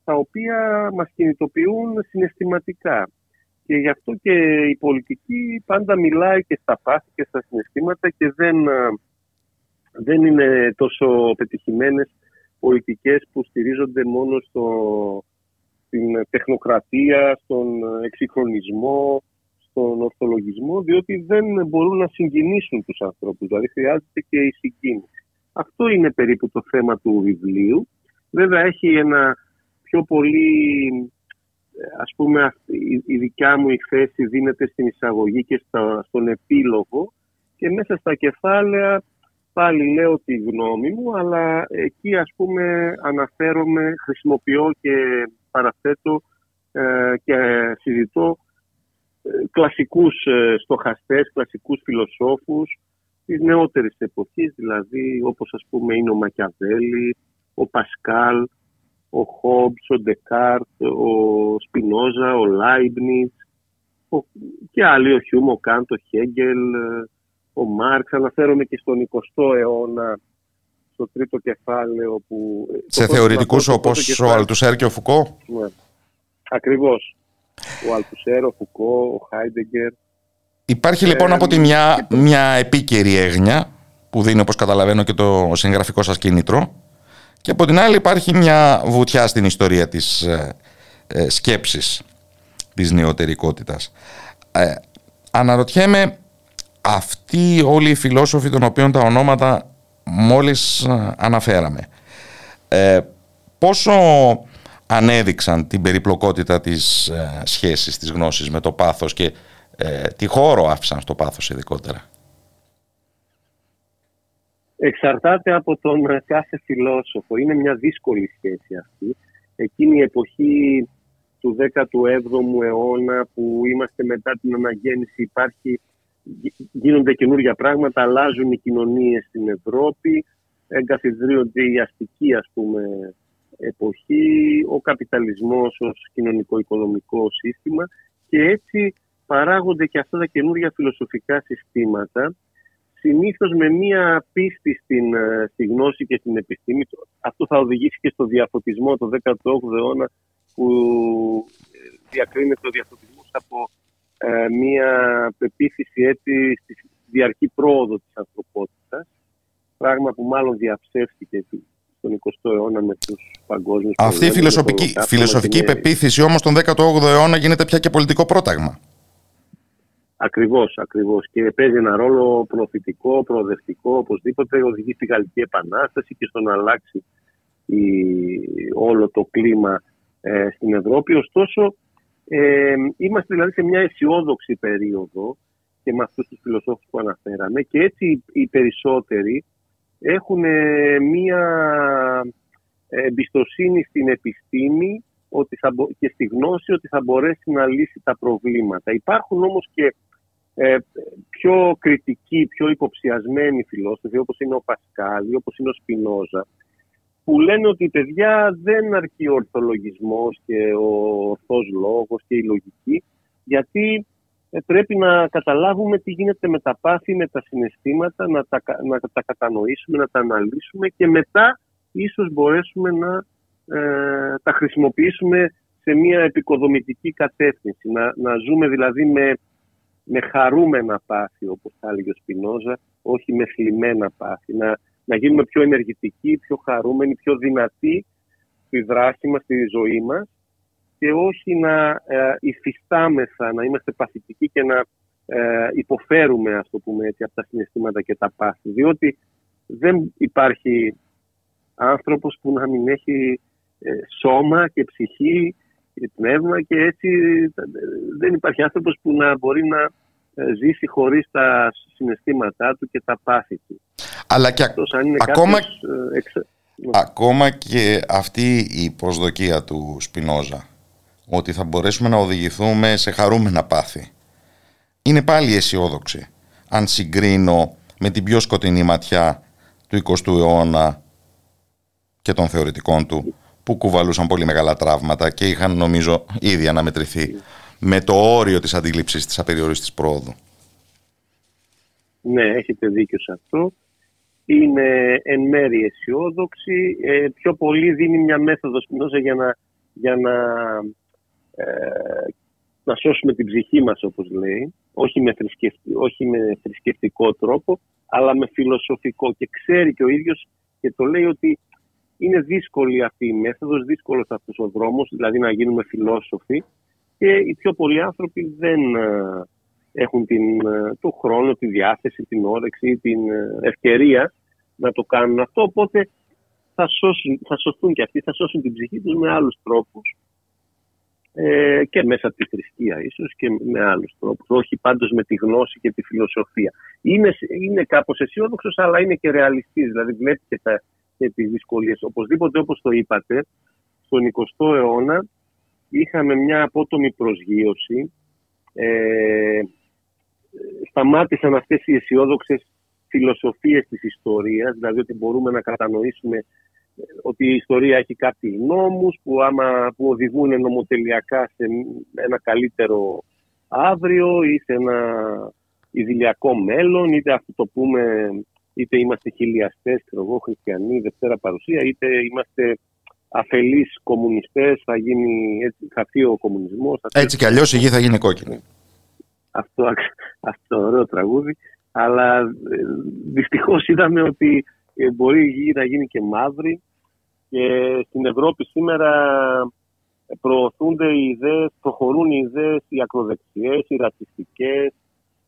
τα οποία μας κινητοποιούν συναισθηματικά. Και γι' αυτό και η πολιτική πάντα μιλάει και στα πάθη και στα συναισθήματα και δεν, ε, δεν είναι τόσο πετυχημένες πολιτικές που στηρίζονται μόνο στο, στην τεχνοκρατία, στον εξυγχρονισμό, στον ορθολογισμό, διότι δεν μπορούν να συγκινήσουν τους ανθρώπους, δηλαδή χρειάζεται και η συγκίνηση. Αυτό είναι περίπου το θέμα του βιβλίου. Βέβαια έχει ένα πιο πολύ, ας πούμε, η δικιά μου η θέση δίνεται στην εισαγωγή και στον επίλογο και μέσα στα κεφάλαια πάλι λέω τη γνώμη μου, αλλά εκεί ας πούμε αναφέρομαι, χρησιμοποιώ και παραθέτω ε, και συζητώ ε, κλασικούς ε, στοχαστές, κλασικούς φιλοσόφους της νεότερης εποχής, δηλαδή όπως ας πούμε είναι ο Μακιαβέλη, ο Πασκάλ, ο Χόμπς, ο Ντεκάρτ, ο Σπινόζα, ο Λάιμπνιτς και άλλοι, ο Χιούμ, ο Κάντ, ο Χέγκελ, ο Μάρξ, αναφέρομαι και στον 20ο αιώνα, στο τρίτο κεφάλαιο. Που, Σε θεωρητικούς όπως ο Αλτουσέρ και ο Φουκώ. Ναι, ακριβώς. Ο Αλτουσέρ, ο Φουκώ, ο Χάιντεγκερ. Υπάρχει λοιπόν από τη μια, μια επίκαιρη έγνοια που δίνει όπως καταλαβαίνω και το συγγραφικό σας κίνητρο και από την άλλη υπάρχει μια βουτιά στην ιστορία της ε, ε σκέψης της νεωτερικότητας. Ε, αναρωτιέμαι αυτοί όλοι οι φιλόσοφοι των οποίων τα ονόματα μόλις ε, αναφέραμε ε, πόσο ανέδειξαν την περιπλοκότητα της ε, σχέσης, της γνώσης με το πάθος και ε, τι χώρο άφησαν στο πάθος ειδικότερα; εξαρτάται από τον κάθε φιλόσοφο. Είναι μια δύσκολη σχέση αυτή. Εκείνη η εποχή του 17ου αιώνα που είμαστε μετά την αναγέννηση υπάρχει, γίνονται καινούργια πράγματα, αλλάζουν οι κοινωνίες στην Ευρώπη, εγκαθιδρύονται η αστική ας πούμε εποχή, ο καπιταλισμός ως κοινωνικό-οικονομικό σύστημα και έτσι παράγονται και αυτά τα καινούργια φιλοσοφικά συστήματα συνήθως με μία πίστη στην, ε, στη γνώση και στην επιστήμη. Αυτό θα οδηγήσει και στο διαφωτισμό το 18ο αιώνα που ε, διακρίνεται ο διαφωτισμός από ε, μία πεποίθηση έτσι στη διαρκή πρόοδο της ανθρωπότητας πράγμα που μάλλον διαψεύστηκε στον 20ο αιώνα με τους παγκόσμιους Αυτή η φιλοσοφική, φιλοσοφική πεποίθηση όμως τον 18ο αιώνα γίνεται πια και πολιτικό πρόταγμα. Ακριβώς, ακριβώς. Και παίζει ένα ρόλο προωθητικό, προοδευτικό, οπωσδήποτε οδηγεί στη Γαλλική Επανάσταση και στο να αλλάξει η, όλο το κλίμα ε, στην Ευρώπη. Ωστόσο, ε, είμαστε δηλαδή σε μια αισιόδοξη περίοδο και με αυτούς τους φιλοσόφους που αναφέραμε και έτσι οι περισσότεροι έχουν ε, μια εμπιστοσύνη στην επιστήμη ότι θα, και στη γνώση ότι θα μπορέσει να λύσει τα προβλήματα. Υπάρχουν όμως και ε, πιο κριτικοί, πιο υποψιασμένοι φιλόσοφοι όπως είναι ο Πασκάλη, όπως είναι ο Σπινόζα που λένε ότι η παιδιά δεν αρκεί ο ορθολογισμός και ο ορθός λόγος και η λογική γιατί ε, πρέπει να καταλάβουμε τι γίνεται με τα πάθη, με τα συναισθήματα, να τα, να τα κατανοήσουμε, να τα αναλύσουμε και μετά ίσως μπορέσουμε να ε, τα χρησιμοποιήσουμε σε μια επικοδομητική κατεύθυνση. Να, να ζούμε δηλαδή με, με χαρούμενα πάθη, όπως θα έλεγε ο Σπινόζα, όχι με θλιμμένα πάθη. Να, να γίνουμε πιο ενεργητικοί, πιο χαρούμενοι, πιο δυνατοί στη δράση μας, στη ζωή μας και όχι να ε, υφιστάμεθα, να είμαστε παθητικοί και να ε, υποφέρουμε, ας το πούμε έτσι, από τα συναισθήματα και τα πάθη. Διότι δεν υπάρχει άνθρωπος που να μην έχει ε, σώμα και ψυχή και πνεύμα και έτσι δεν υπάρχει άνθρωπος που να μπορεί να ζήσει χωρίς τα συναισθήματά του και τα πάθη του. Αλλά και ακόμα, ακόμα και αυτή η προσδοκία του Σπινόζα ότι θα μπορέσουμε να οδηγηθούμε σε χαρούμενα πάθη. Είναι πάλι αισιόδοξη, αν συγκρίνω με την πιο σκοτεινή ματιά του 20ου αιώνα και των θεωρητικών του, που κουβαλούσαν πολύ μεγάλα τραύματα και είχαν νομίζω ήδη αναμετρηθεί με το όριο της αντίληψης της απεριορίστης πρόοδου. Ναι, έχετε δίκιο σε αυτό. Είναι εν μέρη αισιόδοξη. Ε, πιο πολύ δίνει μια μέθοδο για να, για να ε, να σώσουμε την ψυχή μας όπως λέει, όχι με, όχι με θρησκευτικό τρόπο, αλλά με φιλοσοφικό και ξέρει και ο ίδιος και το λέει ότι είναι δύσκολη αυτή η μέθοδος, δύσκολος αυτός ο δρόμος, δηλαδή να γίνουμε φιλόσοφοι και οι πιο πολλοί άνθρωποι δεν ε, έχουν την, ε, το χρόνο, τη διάθεση, την όρεξη, την ευκαιρία να το κάνουν αυτό, οπότε θα, σώσουν, θα σωθούν και αυτοί, θα σώσουν την ψυχή τους με άλλους τρόπους ε, και μέσα από τη θρησκεία ίσως και με άλλους τρόπους, όχι πάντως με τη γνώση και τη φιλοσοφία. Είναι, είναι κάπως αισιόδοξος, αλλά είναι και ρεαλιστής, δηλαδή βλέπει και, τα, και τις δυσκολίες. Οπωσδήποτε όπως το είπατε, στον 20ο αιώνα είχαμε μια απότομη προσγείωση, ε, σταμάτησαν αυτές οι αισιόδοξες φιλοσοφίες της ιστορίας, δηλαδή ότι μπορούμε να κατανοήσουμε ότι η ιστορία έχει κάποιους νόμους που, άμα, που οδηγούν νομοτελειακά σε ένα καλύτερο αύριο ή σε ένα ιδηλιακό μέλλον, είτε αυτό το πούμε, είτε είμαστε χιλιαστές, εγώ, χριστιανοί, δευτέρα παρουσία, είτε είμαστε αφελείς κομμουνιστές, θα γίνει, έτσι, θα ο κομμουνισμός. Έτσι κι αλλιώς η γη θα γίνει κόκκινη. Αυτό, αυτό ωραίο τραγούδι, αλλά ε, δυστυχώς είδαμε ότι ε, μπορεί η γη να γίνει και μαύρη και στην Ευρώπη σήμερα προωθούνται οι ιδέες, προχωρούν οι ιδέες οι ακροδεξιές, οι ρατσιστικές,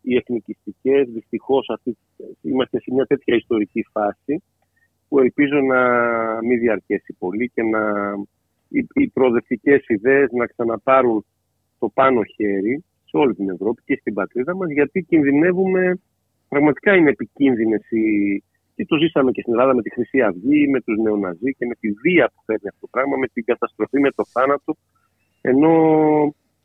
οι εθνικιστικές. Δυστυχώς αυτή, είμαστε σε μια τέτοια ιστορική φάση που ελπίζω να μην διαρκέσει πολύ και να οι, οι προοδευτικές ιδέες να ξαναπάρουν το πάνω χέρι σε όλη την Ευρώπη και στην πατρίδα μας γιατί κινδυνεύουμε, πραγματικά είναι επικίνδυνες οι Και το ζήσαμε και στην Ελλάδα με τη Χρυσή Αυγή, με τους νεοναζί και με τη βία που φέρνει αυτό το πράγμα, με την καταστροφή, με το θάνατο. Ενώ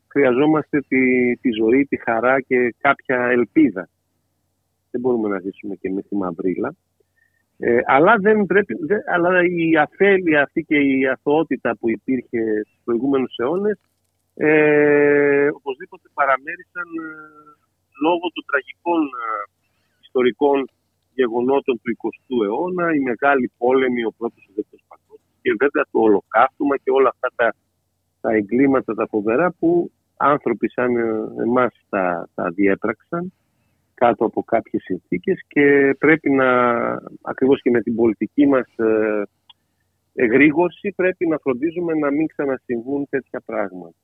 χρειαζόμαστε τη, τη ζωή, τη χαρά και κάποια ελπίδα. Δεν μπορούμε να ζήσουμε και με τη μαυρίλα. Ε, αλλά, δεν πρέπει, δεν, αλλά η αφέλεια αυτή και η αθωότητα που υπήρχε στους προηγούμενους αιώνες ε, οπωσδήποτε παραμέρισαν ε, λόγω των τραγικών ε, ιστορικών γεγονότων του 20ου αιώνα, η μεγάλη πόλεμη, ο πρώτος ο δεύτερος παγκόσμιος και βέβαια το ολοκαύτωμα και όλα αυτά τα, τα εγκλήματα τα φοβερά που άνθρωποι σαν ε, εμάς τα, τα διέπραξαν κάτω από κάποιες συνθήκες και πρέπει να, ακριβώς και με την πολιτική μας ε, εγρήγορση, πρέπει να φροντίζουμε να μην ξανασυμβούν τέτοια πράγματα.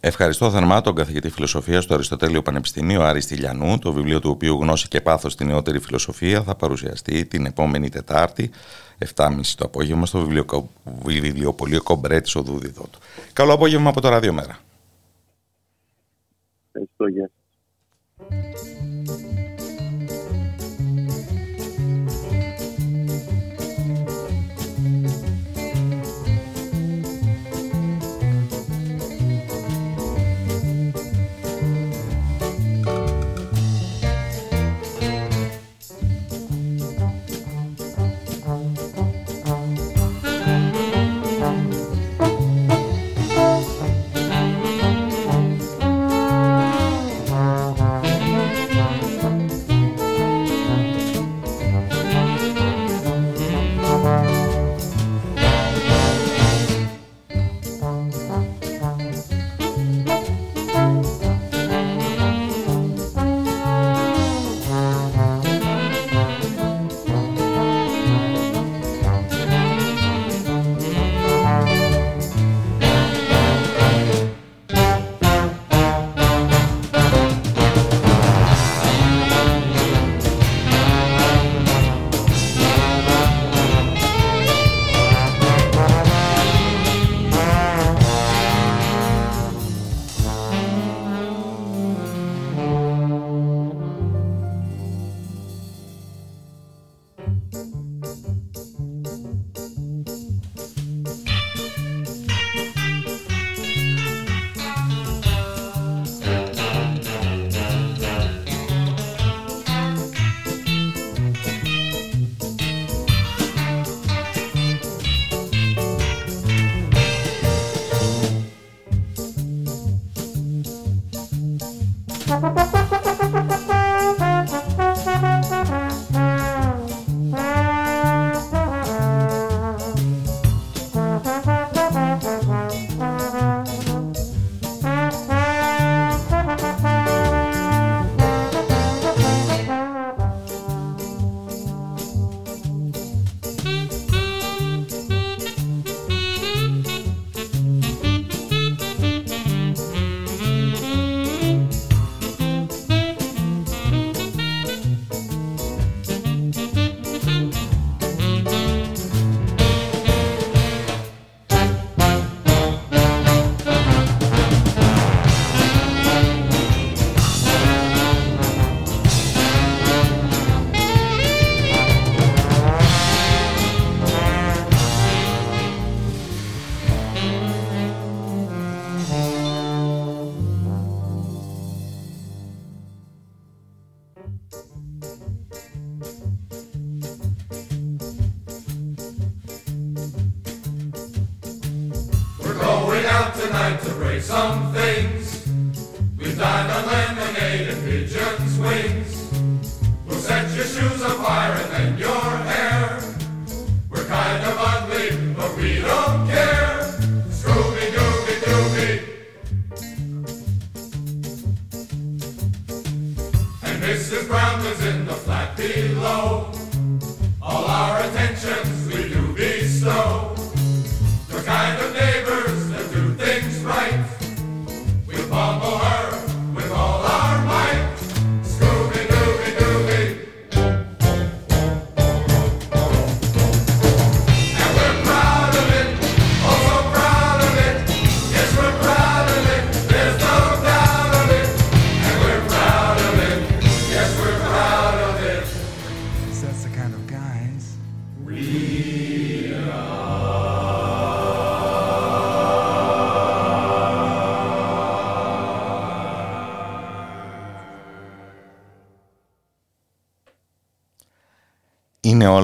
Ευχαριστώ θερμά τον καθηγητή φιλοσοφίας του Αριστοτέλειο Πανεπιστημίου Άρη Στυλιανού, το βιβλίο του οποίου Γνώση και Πάθος στη Νεότερη Φιλοσοφία θα παρουσιαστεί την επόμενη Τετάρτη, 7.30 το απόγευμα, στο βιβλιοπωλείο Κομπρέτης Οδού Διδότου. Καλό απόγευμα από το Ραδιομέρα. Ευχαριστώ, γεια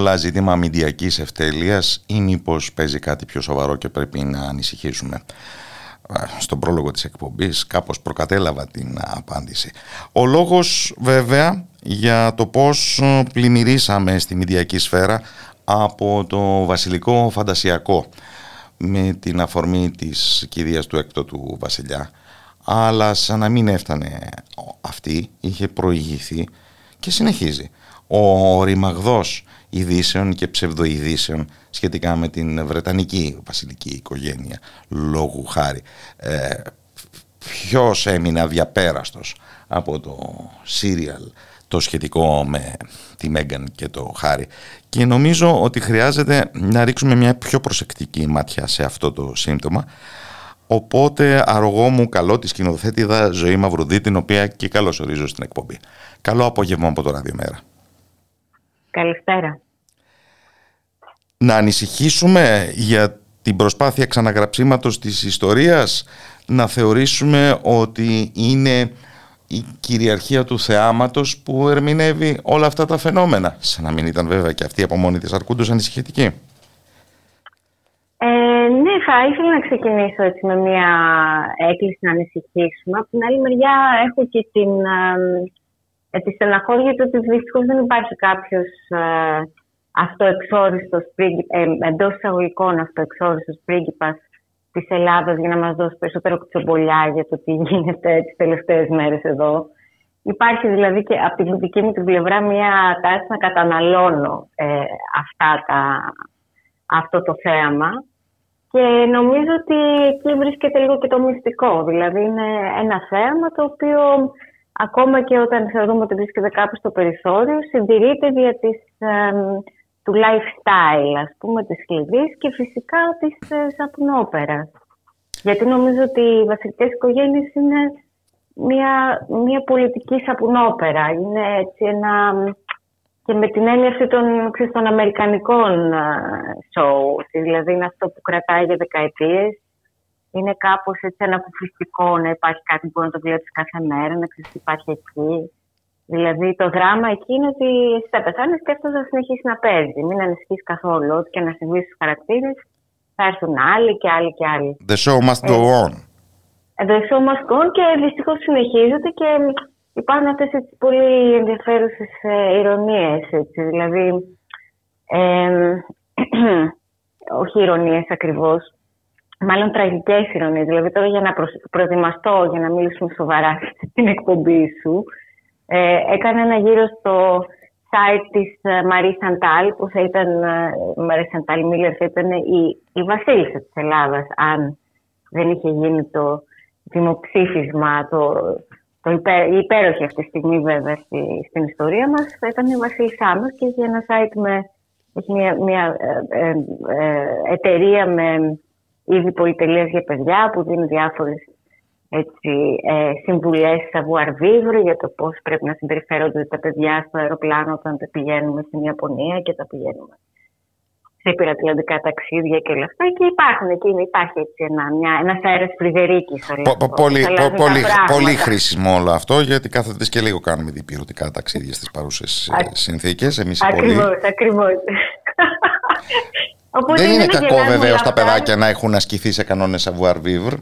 όλα ζήτημα αμυντιακής ευτέλειας ή μήπως παίζει κάτι πιο σοβαρό και πρέπει να ανησυχήσουμε. Στον πρόλογο της εκπομπής κάπως προκατέλαβα την απάντηση. Ο λόγος βέβαια για το πώς πλημμυρίσαμε στη μηντιακή σφαίρα από το βασιλικό φαντασιακό με την αφορμή της κηδείας του έκτοτου βασιλιά αλλά σαν να μην έφτανε αυτή είχε προηγηθεί και συνεχίζει ο ρημαγδός ειδήσεων και ψευδοειδήσεων σχετικά με την Βρετανική βασιλική οικογένεια λόγου χάρη. Ε, ποιος έμεινε αδιαπέραστος από το σύριαλ το σχετικό με τη Μέγκαν και το Χάρη και νομίζω ότι χρειάζεται να ρίξουμε μια πιο προσεκτική μάτια σε αυτό το σύμπτωμα οπότε αρρωγό μου καλό τη σκηνοθέτηδα Ζωή Μαυρουδή την οποία και καλώς ορίζω στην εκπομπή. Καλό απόγευμα από το Ραδιομέρα. Καλησπέρα. Να ανησυχήσουμε για την προσπάθεια ξαναγραψίματος της ιστορίας, να θεωρήσουμε ότι είναι η κυριαρχία του θεάματος που ερμηνεύει όλα αυτά τα φαινόμενα. Σαν να μην ήταν βέβαια και αυτή από μόνη της αρκούντος ανησυχητική. Ε, ναι, θα ήθελα να ξεκινήσω έτσι με μια έκκληση να ανησυχήσουμε. Από την άλλη μεριά έχω και την, ε, τη στεναχώρια του ότι δυστυχώς δεν υπάρχει κάποιος ε, αυτοεξόριστος ε, εντός εισαγωγικών αυτοεξόριστος πρίγκιπας της Ελλάδας για να μας δώσει περισσότερο κουτσομπολιά για το τι γίνεται τις τελευταίες μέρες εδώ. Υπάρχει δηλαδή και από την δική μου την πλευρά μια τάση να καταναλώνω ε, αυτά τα, αυτό το θέαμα και νομίζω ότι εκεί βρίσκεται λίγο και το μυστικό. Δηλαδή είναι ένα θέαμα το οποίο ακόμα και όταν θεωρούμε ότι βρίσκεται κάπου στο περιθώριο συντηρείται δια της, του lifestyle, ας πούμε, της κλειδής και φυσικά της ε, σαπνόπερας. Γιατί νομίζω ότι οι βασιλικές οικογένειες είναι μια, μια πολιτική σαπουνόπερα. Είναι έτσι ένα... Και με την έννοια αυτή των, των αμερικανικών show, δηλαδή είναι αυτό που κρατάει για δεκαετίες, είναι κάπως έτσι ανακουφιστικό να υπάρχει κάτι που μπορεί να το βλέπεις κάθε μέρα, να ξέρεις τι υπάρχει εκεί. Δηλαδή το δράμα εκεί είναι ότι εσύ θα πεθάνεις και αυτό θα συνεχίσει να παίζει. Μην ανησυχείς καθόλου. Ό,τι και να συμβεί στους χαρακτήρες, θα έρθουν άλλοι και άλλοι και άλλοι. The show must go ε, on. The show must go on και δυστυχώς συνεχίζεται και υπάρχουν αυτές τις πολύ ενδιαφέρουσες ε, ηρωνίες. Δηλαδή, ε, όχι ηρωνίες ακριβώς, μάλλον τραγικές ηρωνίες. Δηλαδή, τώρα για να προετοιμαστώ, για να μιλήσουμε σοβαρά στην εκπομπή σου, ε, έκανε ένα γύρο στο site της Μαρή Σαντάλ, που θα ήταν, Μαρή Σαντάλ Μίλλερ, θα ήταν η, η βασίλισσα της Ελλάδας, αν δεν είχε γίνει το δημοψήφισμα, το, το υπέ, η υπέροχη αυτή τη στιγμή βέβαια στη, στην ιστορία μας, θα ήταν η βασίλισσά μας και για ένα site με, έχει μια, μια ε, ε, ε, εταιρεία με είδη πολυτελείας για παιδιά που δίνει διάφορες έτσι, ε, συμβουλές savoir για το πώς πρέπει να συμπεριφέρονται τα παιδιά στο αεροπλάνο όταν τα πηγαίνουμε στην Ιαπωνία και τα πηγαίνουμε σε υπερατλαντικά ταξίδια και όλα αυτά. Και υπάρχουν εκεί, υπάρχει έτσι ένα, μια, ένας αέρας φρυδερίκης. Πολύ, πολύ, πολύ χρήσιμο όλο αυτό, γιατί κάθε και λίγο κάνουμε διπυρωτικά ταξίδια στις παρούσες ε, συνθήκες. Εμείς ακριβώς, ακριβώς. Δεν είναι κακό βεβαίως τα παιδάκια να έχουν ασκηθεί σε κανόνες savoir vivre.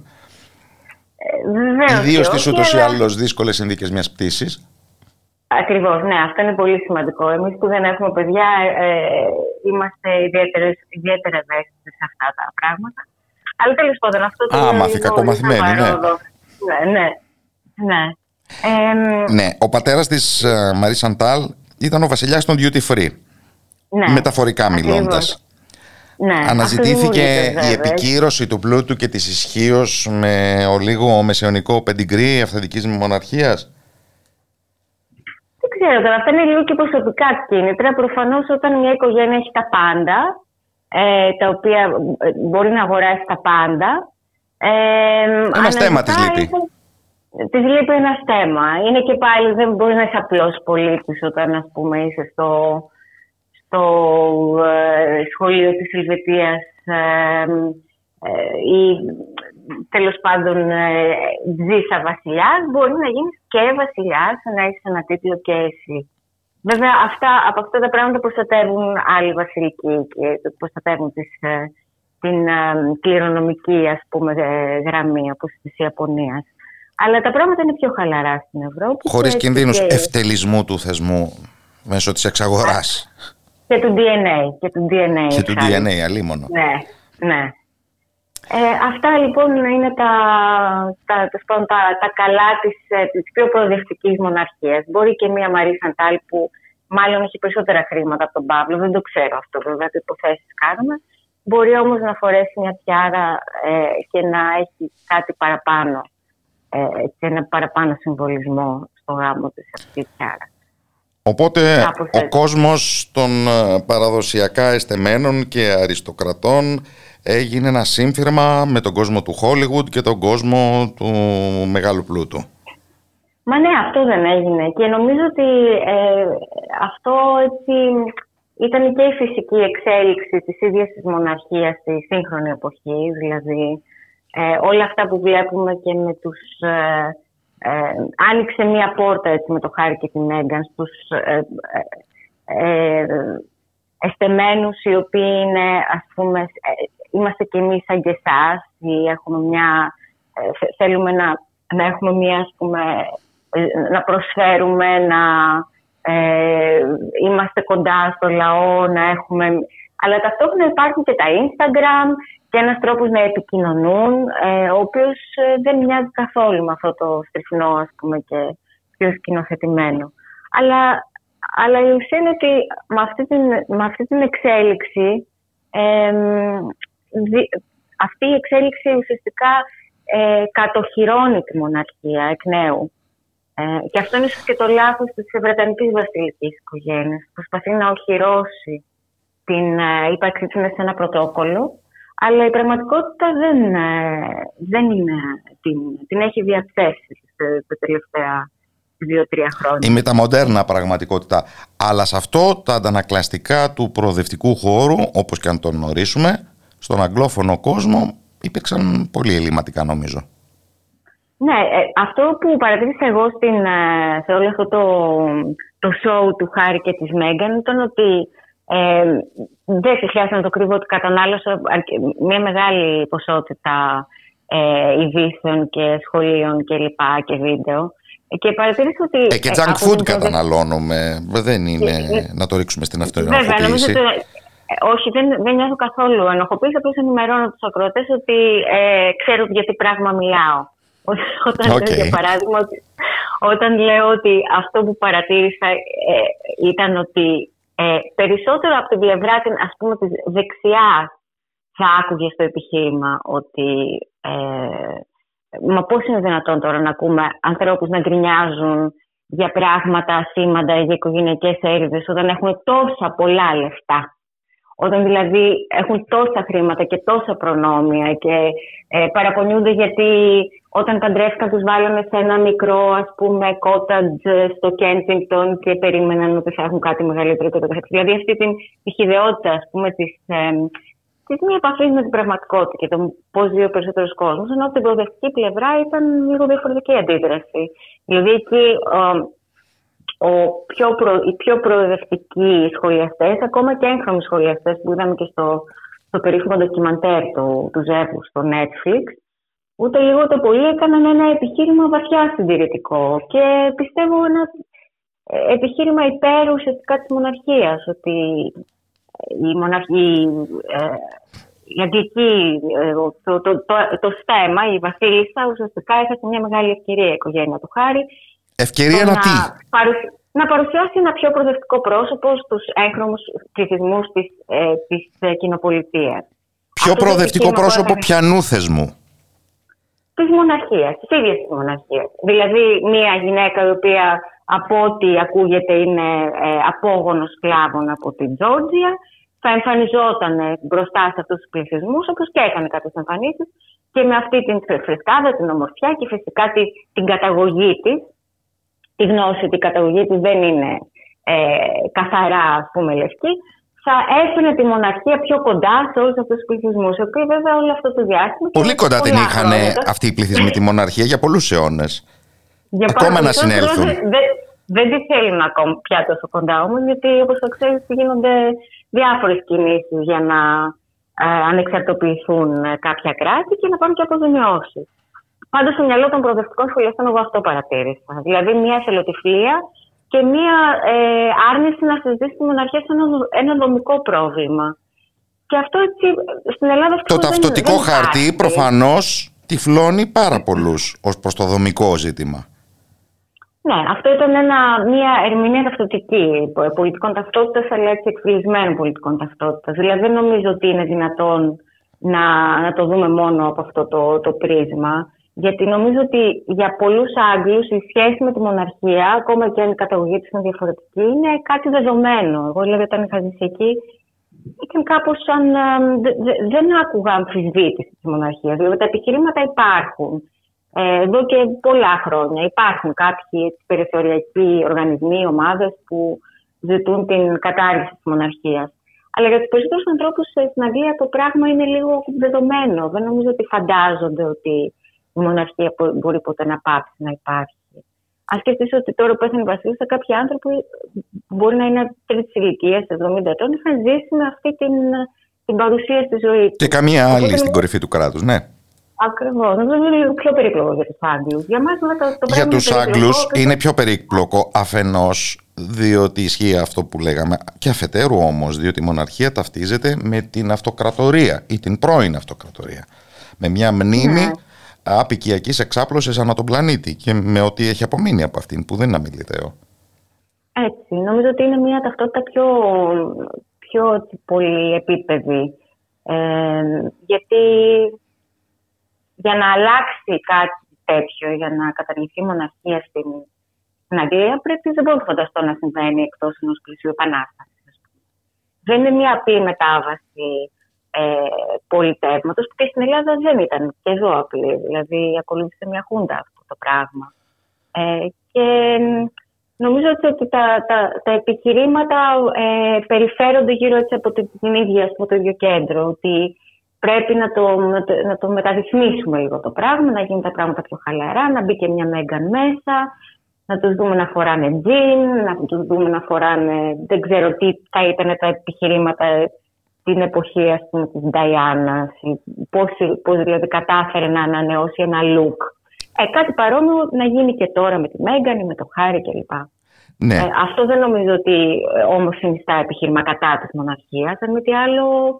Ιδίως στι ούτως ή άλλως δύσκολες συνθήκες μιας πτήσης. Ακριβώς, ναι, αυτό είναι πολύ σημαντικό. Εμείς που δεν έχουμε παιδιά, ε, είμαστε ιδιαίτερα ευαίσθητοι σε αυτά τα πράγματα. Αλλά τέλος πάντων, αυτό το. Α, μάθηκα κακομαθημένη, ναι. Ναι, ναι. ναι. Ε, ναι, ο πατέρας της Μαρής Σαντάλ ήταν ο βασιλιάς των duty free. Ναι, μεταφορικά μιλώντας. Ναι, Αναζητήθηκε η επικύρωση του πλούτου και της ισχύως με ο λίγο μεσαιωνικό πεντιγκρί αυθεντικής μοναρχίας; Δεν ξέρω τώρα, αυτά είναι λίγο και προσωπικά κίνητρα. Προφανώς όταν μια οικογένεια έχει τα πάντα, ε, τα οποία ε, μπορεί να αγοράσει τα πάντα. Ε, ένα θέμα της λείπει. Της λείπει ένα θέμα. Είναι και πάλι, δεν μπορεί να είσαι απλός πολίτης όταν ας πούμε, είσαι στο, στο ε, σχολείο της Ελβετίας ε, ε, ή τέλος πάντων ζήσα βασιλιάς, μπορεί να γίνεις και βασιλιάς, να έχεις ένα τίτλο και εσύ. Βέβαια, αυτά, από αυτά τα πράγματα προστατεύουν άλλοι βασιλικοί και προστατεύουν τις, ε, την ε, κληρονομική ας πούμε, ε, γραμμή, όπως της Ιαπωνίας. Αλλά τα πράγματα είναι πιο χαλαρά στην Ευρώπη. Χωρίς κινδύνους και... ευτελισμού του θεσμού μέσω της εξαγοράς. Και του DNA. Και του DNA, και του DNA, αλίμονο. Ναι, ναι. Ε, αυτά λοιπόν είναι τα, τα, τα, τα, τα καλά της, ε, της πιο προοδευτικής μοναρχίας. Μπορεί και μία Μαρή Σαντάλ που μάλλον έχει περισσότερα χρήματα από τον Παύλο, δεν το ξέρω αυτό βέβαια, τι υποθέσεις κάνουμε. Μπορεί όμως να φορέσει μια τιάρα ε, και να έχει κάτι παραπάνω ε, και ένα παραπάνω συμβολισμό στο γάμο της αυτή η τιάρα. Οπότε ο κόσμος των ε, παραδοσιακά εστεμένων και αριστοκρατών έγινε ένα σύμφυρμα με τον κόσμο του Χόλιγουντ και τον κόσμο του μεγάλου πλούτου. Μα ναι, αυτό δεν έγινε και νομίζω ότι ε, αυτό έτσι ήταν και η φυσική εξέλιξη της ίδιας της μοναρχίας στη σύγχρονη εποχή, δηλαδή ε, όλα αυτά που βλέπουμε και με τους... Ε, ε, άνοιξε μία πόρτα έτσι, με το Χάρη και την Μέγκαν στους ε, ε, εστεμένους οι οποίοι είναι, ας πούμε, είμαστε κι εμείς σαν και εσάς ή έχουμε μια, θέλουμε να, να έχουμε μια, ας πούμε, να προσφέρουμε, να είμαστε κοντά στο λαό, να έχουμε... Αλλά ταυτόχρονα υπάρχουν και τα Instagram και ένας τρόπος να επικοινωνούν, ε, ο οποίος ε, δεν μοιάζει καθόλου με αυτό το στριφνό, ας πούμε, και πιο σκηνοθετημένο. Αλλά, αλλά η ουσία είναι ότι με αυτή την, με αυτή την εξέλιξη, ε, αυτή η εξέλιξη ουσιαστικά ε, κατοχυρώνει τη μοναρχία εκ νέου. Ε, και αυτό είναι και το λάθος της Βρετανικής βασιλικής οικογένειας. Προσπαθεί να οχυρώσει την ε, ύπαρξή της σε ένα πρωτόκολλο αλλά η πραγματικότητα δεν, ε, δεν είναι, την, την έχει διαθέσει τα τελευταία δύο-τρία χρόνια. Η μεταμοντέρνα πραγματικότητα. Αλλά σε αυτό τα αντανακλαστικά του προοδευτικού χώρου, όπως και αν τον γνωρίσουμε, στον αγγλόφωνο κόσμο υπήρξαν πολύ ελληματικά νομίζω. Ναι, ε, αυτό που παρατήρησα εγώ στην, ε, σε όλο αυτό το, το show του Χάρη και της Μέγκαν ήταν ότι ε, δεν χρειάζεται να το κρύβω ότι κατανάλωσα μια μεγάλη ποσότητα ε, ειδήσεων και σχολείων και λοιπά και βίντεο. Και παρατήρησα ότι... Ε, και junk food το... καταναλώνουμε. Δεν είναι να το ρίξουμε στην αυτοενοχοποίηση. Βέβαια, νομίζω ότι... Ε, όχι, δεν, δεν νιώθω καθόλου ενοχοποίηση. Απλώς ενημερώνω τους ακροατές ότι ε, ξέρω για τι πράγμα μιλάω. Όταν okay. λέω, για παράδειγμα, όταν λέω ότι αυτό που παρατήρησα ε, ήταν ότι ε, περισσότερο από την πλευρά την, ας πούμε, της δεξιάς θα άκουγε στο επιχείρημα ότι ε, μα πώς είναι δυνατόν τώρα να ακούμε ανθρώπους να γκρινιάζουν για πράγματα ασήμαντα για οικογενειακές έρηδες όταν έχουν τόσα πολλά λεφτά. Όταν δηλαδή έχουν τόσα χρήματα και τόσα προνόμια και ε, παραπονιούνται γιατί όταν παντρεύτηκαν τους βάλανε σε ένα μικρό ας πούμε cottage στο Kensington και περίμεναν ότι θα έχουν κάτι μεγαλύτερο και το Δηλαδή αυτή την χειδεότητα ας πούμε της, ε, της μία επαφής με την πραγματικότητα και το πώς ζει ο περισσότερος κόσμος ενώ από την προοδευτική πλευρά ήταν λίγο διαφορετική αντίδραση. Δηλαδή εκεί ο πιο προ, οι πιο προοδευτικοί σχολιαστές, ακόμα και έγχρωμοι σχολιαστές που είδαμε και στο, στο περίφημο ντοκιμαντέρ του, του Ζεύου στο Netflix, ούτε λίγο ούτε πολύ έκαναν ένα επιχείρημα βαθιά συντηρητικό και πιστεύω ένα ε, επιχείρημα υπέρ ουσιαστικά της μοναρχίας, ότι η μοναρχία, ε, η αγγλική, ε, το, το, το, το, στέμα, η βασίλισσα ουσιαστικά έχασε μια μεγάλη ευκαιρία η οικογένεια του Χάρη Ευκαιρία να, τι; να παρουσιάσει ένα πιο προοδευτικό πρόσωπο στους έγχρωμους πληθυσμούς της, ε, της ε, κοινοπολιτείας. Πιο προοδευτικό πρόσωπο πιανού θεσμού. Της μοναρχίας, της ίδιας της μοναρχίας. Δηλαδή μια γυναίκα η οποία από ό,τι ακούγεται είναι ε, απόγονος σκλάβων από την Τζόρτζια θα εμφανιζόταν μπροστά σε αυτούς τους πληθυσμούς όπως και έκανε κάποιες εμφανίσεις και με αυτή την φρεσκάδα, την ομορφιά και φυσικά την, την καταγωγή της τη γνώση ότι η καταγωγή της δεν είναι ε, καθαρά ας πούμε λευκή, θα έφερε τη μοναρχία πιο κοντά σε όλους αυτούς τους πληθυσμούς. Οι οποίοι βέβαια όλο αυτό το διάστημα. Πολύ κοντά την είχαν αυτοί οι πληθυσμοί τη μοναρχία για πολλούς αιώνες. Ακόμα να συνέλθουν. Δεν, Δεν τη θέλουν ακόμα πια τόσο κοντά όμως, γιατί όπως το ξέρεις, γίνονται διάφορες κινήσεις για να ε, ανεξαρτοποιηθούν κάποια κράτη και να πάρουν και αποζημιώσεις. Πάντως, στο μυαλό των προοδευτικών σχολιαστών, εγώ αυτό παρατήρησα. Δηλαδή, μια εθελοτυφλία και μια ε, άρνηση να συζητήσει τη μοναρχία σαν ένα, ένα δομικό πρόβλημα. Και αυτό έτσι στην Ελλάδα Το ταυτοτικό χαρτί προφανώς τυφλώνει πάρα πολλούς ως προς το δομικό ζήτημα. Ναι, αυτό ήταν ένα, μια ερμηνεία ταυτοτική πολιτικών ταυτότητας, αλλά έτσι εκφυλισμένων πολιτικών ταυτότητας. Δηλαδή, δεν νομίζω ότι είναι δυνατόν να, να το δούμε μόνο από αυτό το, το πρίσμα. Γιατί νομίζω ότι για πολλούς Άγγλους η σχέση με τη μοναρχία, ακόμα και αν η καταγωγή τη είναι διαφορετική, είναι κάτι δεδομένο. Εγώ δηλαδή όταν είχα ζήσει εκεί, ήταν κάπως σαν. δεν άκουγα αμφισβήτηση της μοναρχίας. Δηλαδή τα επιχειρήματα υπάρχουν. Ε, εδώ και πολλά χρόνια υπάρχουν κάποιοι έτσι, περιθωριακοί οργανισμοί, ομάδες που ζητούν την κατάργηση της μοναρχίας. Αλλά για τους περισσότερους ανθρώπους στην Αγγλία το πράγμα είναι λίγο δεδομένο. Δεν νομίζω ότι φαντάζονται ότι η μοναρχία μπορεί ποτέ να πάψει να υπάρχει. Α σκεφτείς ότι τώρα που έθανε η Βασίλισσα, κάποιοι άνθρωποι μπορεί να είναι τρίτης ηλικίας, 70 ετών, είχαν ζήσει με αυτή την, την παρουσία στη ζωή τους. Και καμία άλλη Οπότε, στην κορυφή του κράτους, ναι. Ακριβώς. Νομίζω είναι λίγο πιο περίπλοκο για τους Άγγλους. Για, το, το για τους Άγγλους είναι πιο περίπλοκο αφενός διότι ισχύει αυτό που λέγαμε και αφετέρου όμως, διότι η μοναρχία ταυτίζεται με την αυτοκρατορία ή την πρώην αυτοκρατορία. Με μια μνήμη ναι απικιακής εξάπλωσης ανά τον πλανήτη και με ό,τι έχει απομείνει από αυτήν που δεν είναι αμιλητέο. Έτσι. Νομίζω ότι είναι μια ταυτότητα πιο, πιο πολύ επίπεδη. Ε, γιατί για να αλλάξει κάτι τέτοιο, για να καταργηθεί η μοναρχία στην, στην Αγγλία, πρέπει δεν μπορώ να φανταστώ να συμβαίνει εκτός ενός πλησίου επανάστασης. Δεν είναι μια απλή μετάβαση ε, πολιτεύματος που και στην Ελλάδα δεν ήταν και εδώ απλή. Δηλαδή ακολούθησε μια χούντα αυτό το πράγμα. Ε, και νομίζω ότι τα, τα, τα επιχειρήματα ε, περιφέρονται γύρω έτσι από την ίδια, από το ίδιο κέντρο. Ότι πρέπει να το, να το, να το μεταρρυθμίσουμε λίγο το πράγμα, να γίνουν τα πράγματα πιο χαλαρά, να μπει και μια Μέγαν μέσα, να τους δούμε να φοράνε τζιν, να τους δούμε να φοράνε, δεν ξέρω τι θα ήταν τα επιχειρήματα την εποχή ας πούμε της Νταϊάννας, πώς, πώς δηλαδή κατάφερε να ανανεώσει ένα look. Ε, κάτι παρόμοιο να γίνει και τώρα με τη Μέγκαν με το Χάρη κλπ. Ναι. Ε, αυτό δεν νομίζω ότι ε, όμως συνιστά επιχείρημα κατά της μοναρχίας, αν μη τι άλλο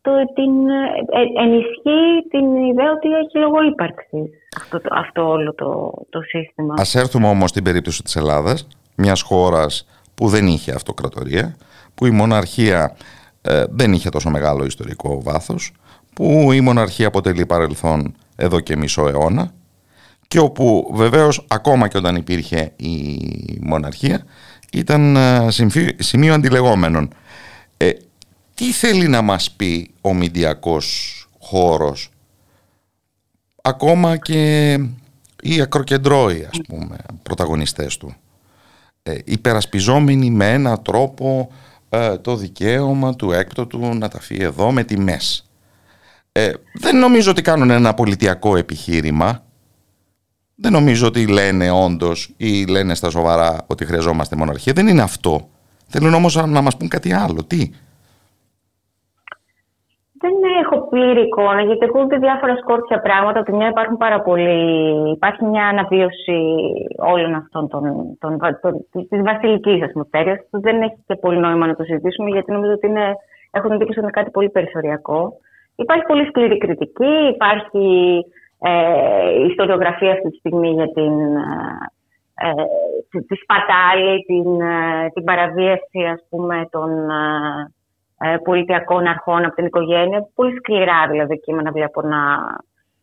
το, την, ε, ε, ενισχύει την ιδέα ότι έχει λόγο ύπαρξης αυτό, αυτό όλο το, το σύστημα. Ας έρθουμε όμως στην περίπτωση της Ελλάδας, μιας χώρας που δεν είχε αυτοκρατορία, που η μοναρχία ε, δεν είχε τόσο μεγάλο ιστορικό βάθος, που η μοναρχία αποτελεί παρελθόν εδώ και μισό αιώνα και όπου βεβαίως ακόμα και όταν υπήρχε η μοναρχία ήταν ε, σημείο αντιλεγόμενων. Ε, τι θέλει να μας πει ο μηντιακός χώρος ακόμα και οι ακροκεντρώοι ας πούμε πρωταγωνιστές του; Ε, υπερασπιζόμενοι με έναν τρόπο ε, το δικαίωμα του έκπτωτου να τα φύγει εδώ με τιμές. Ε, δεν νομίζω ότι κάνουν ένα πολιτιακό επιχείρημα. Δεν νομίζω ότι λένε όντως ή λένε στα σοβαρά ότι χρειαζόμαστε μοναρχία. Δεν είναι αυτό. Θέλουν όμως να μας πούν κάτι άλλο. Τι, δεν έχω πλήρη εικόνα, γιατί ακούγονται διάφορα σκόρπια πράγματα. Από τη μια υπάρχουν πάρα πολλοί. Υπάρχει μια αναβίωση όλων αυτών των, των, των, της βασιλικής ατμοσφαίρα. Δεν έχει και πολύ νόημα να το συζητήσουμε, γιατί νομίζω ότι είναι, έχω την εντύπωση ότι είναι κάτι πολύ περιθωριακό. Υπάρχει πολύ σκληρή κριτική, υπάρχει ε, ιστοριογραφία αυτή τη στιγμή για την, ε, τη σπατάλη, την, ε, την παραβίαση ας πούμε, των, ε, ε, πολιτιακών αρχών από την οικογένεια. Πολύ σκληρά δηλαδή κείμενα βλέπω να,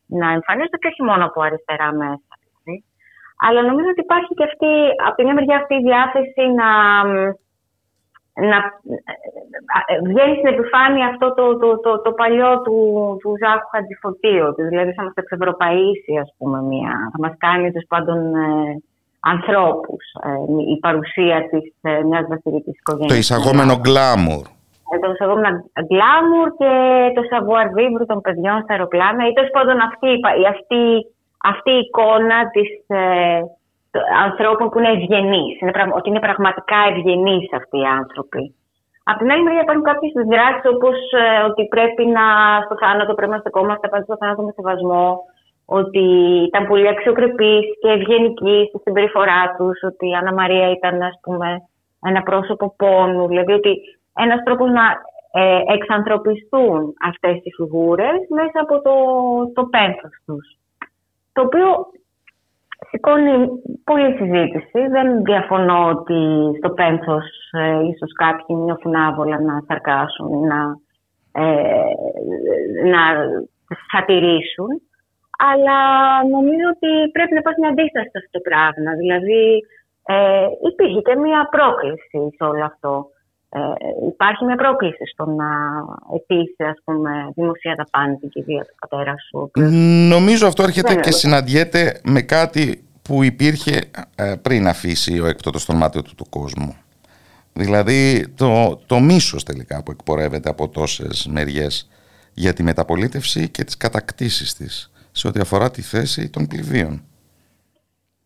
να εμφανίζονται και όχι μόνο από αριστερά μέσα. Δηλαδή. Αλλά νομίζω ότι υπάρχει και αυτή, από την μια μεριά αυτή η διάθεση να, να ε, βγαίνει στην επιφάνεια αυτό το, το, το, το παλιό του, του Ζάκου Χατζηφωτίου. Δηλαδή θα μας εξευρωπαίσει, ας πούμε, μια, θα μας κάνει τους πάντων ε, ανθρώπους ε, η παρουσία της ε, μιας βασιλικής οικογένειας. Το εισαγόμενο γκλάμουρ. Ε, το λεγόμενο γκλάμουρ και το savoir vivre των παιδιών στα αεροπλάνα ή τέλος πάντων αυτή, αυτή, αυτή η εικόνα της, ε, ανθρώπων που είναι ευγενείς. Ότι είναι πραγματικά ευγενείς αυτοί οι άνθρωποι. Απ' την άλλη μεριά υπάρχουν κάποιες δράσεις όπως ε, ότι πρέπει να στο θάνατο πρέπει να στεκόμαστε απέναντι στο θάνατο με σεβασμό, ότι ήταν πολύ αξιοκρεπείς και ευγενικοί στη συμπεριφορά τους, ότι η Άννα Μαρία ήταν ας πούμε, ένα πρόσωπο πόνου, δηλαδή ότι ένας τρόπος να ε, εξανθρωπιστούν αυτές οι φιγούρες μέσα από το, το πένθος τους. Το οποίο σηκώνει πολλή συζήτηση. Δεν διαφωνώ ότι στο πένθος ε, ίσως κάποιοι νιώθουν άβολα να σαρκάσουν ή να, ε, να σατηρήσουν. Αλλά νομίζω ότι πρέπει να υπάρχει μια αντίσταση σε αυτό το πράγμα. Δηλαδή, ε, υπήρχε και μια πρόκληση σε όλο αυτό. Ε, υπάρχει μια πρόκληση στο να αιτήσει, ας πούμε, δημοσία δαπάνη την κηδεία του πατέρα σου. Νομίζω αυτό έρχεται και συναντιέται με κάτι που υπήρχε ε, πριν αφήσει ο έκτοτος στον μάτιο του του κόσμου. Δηλαδή το, το μίσος τελικά που εκπορεύεται από τόσες μεριές για τη μεταπολίτευση και τις κατακτήσεις της σε ό,τι αφορά τη θέση των πληβίων.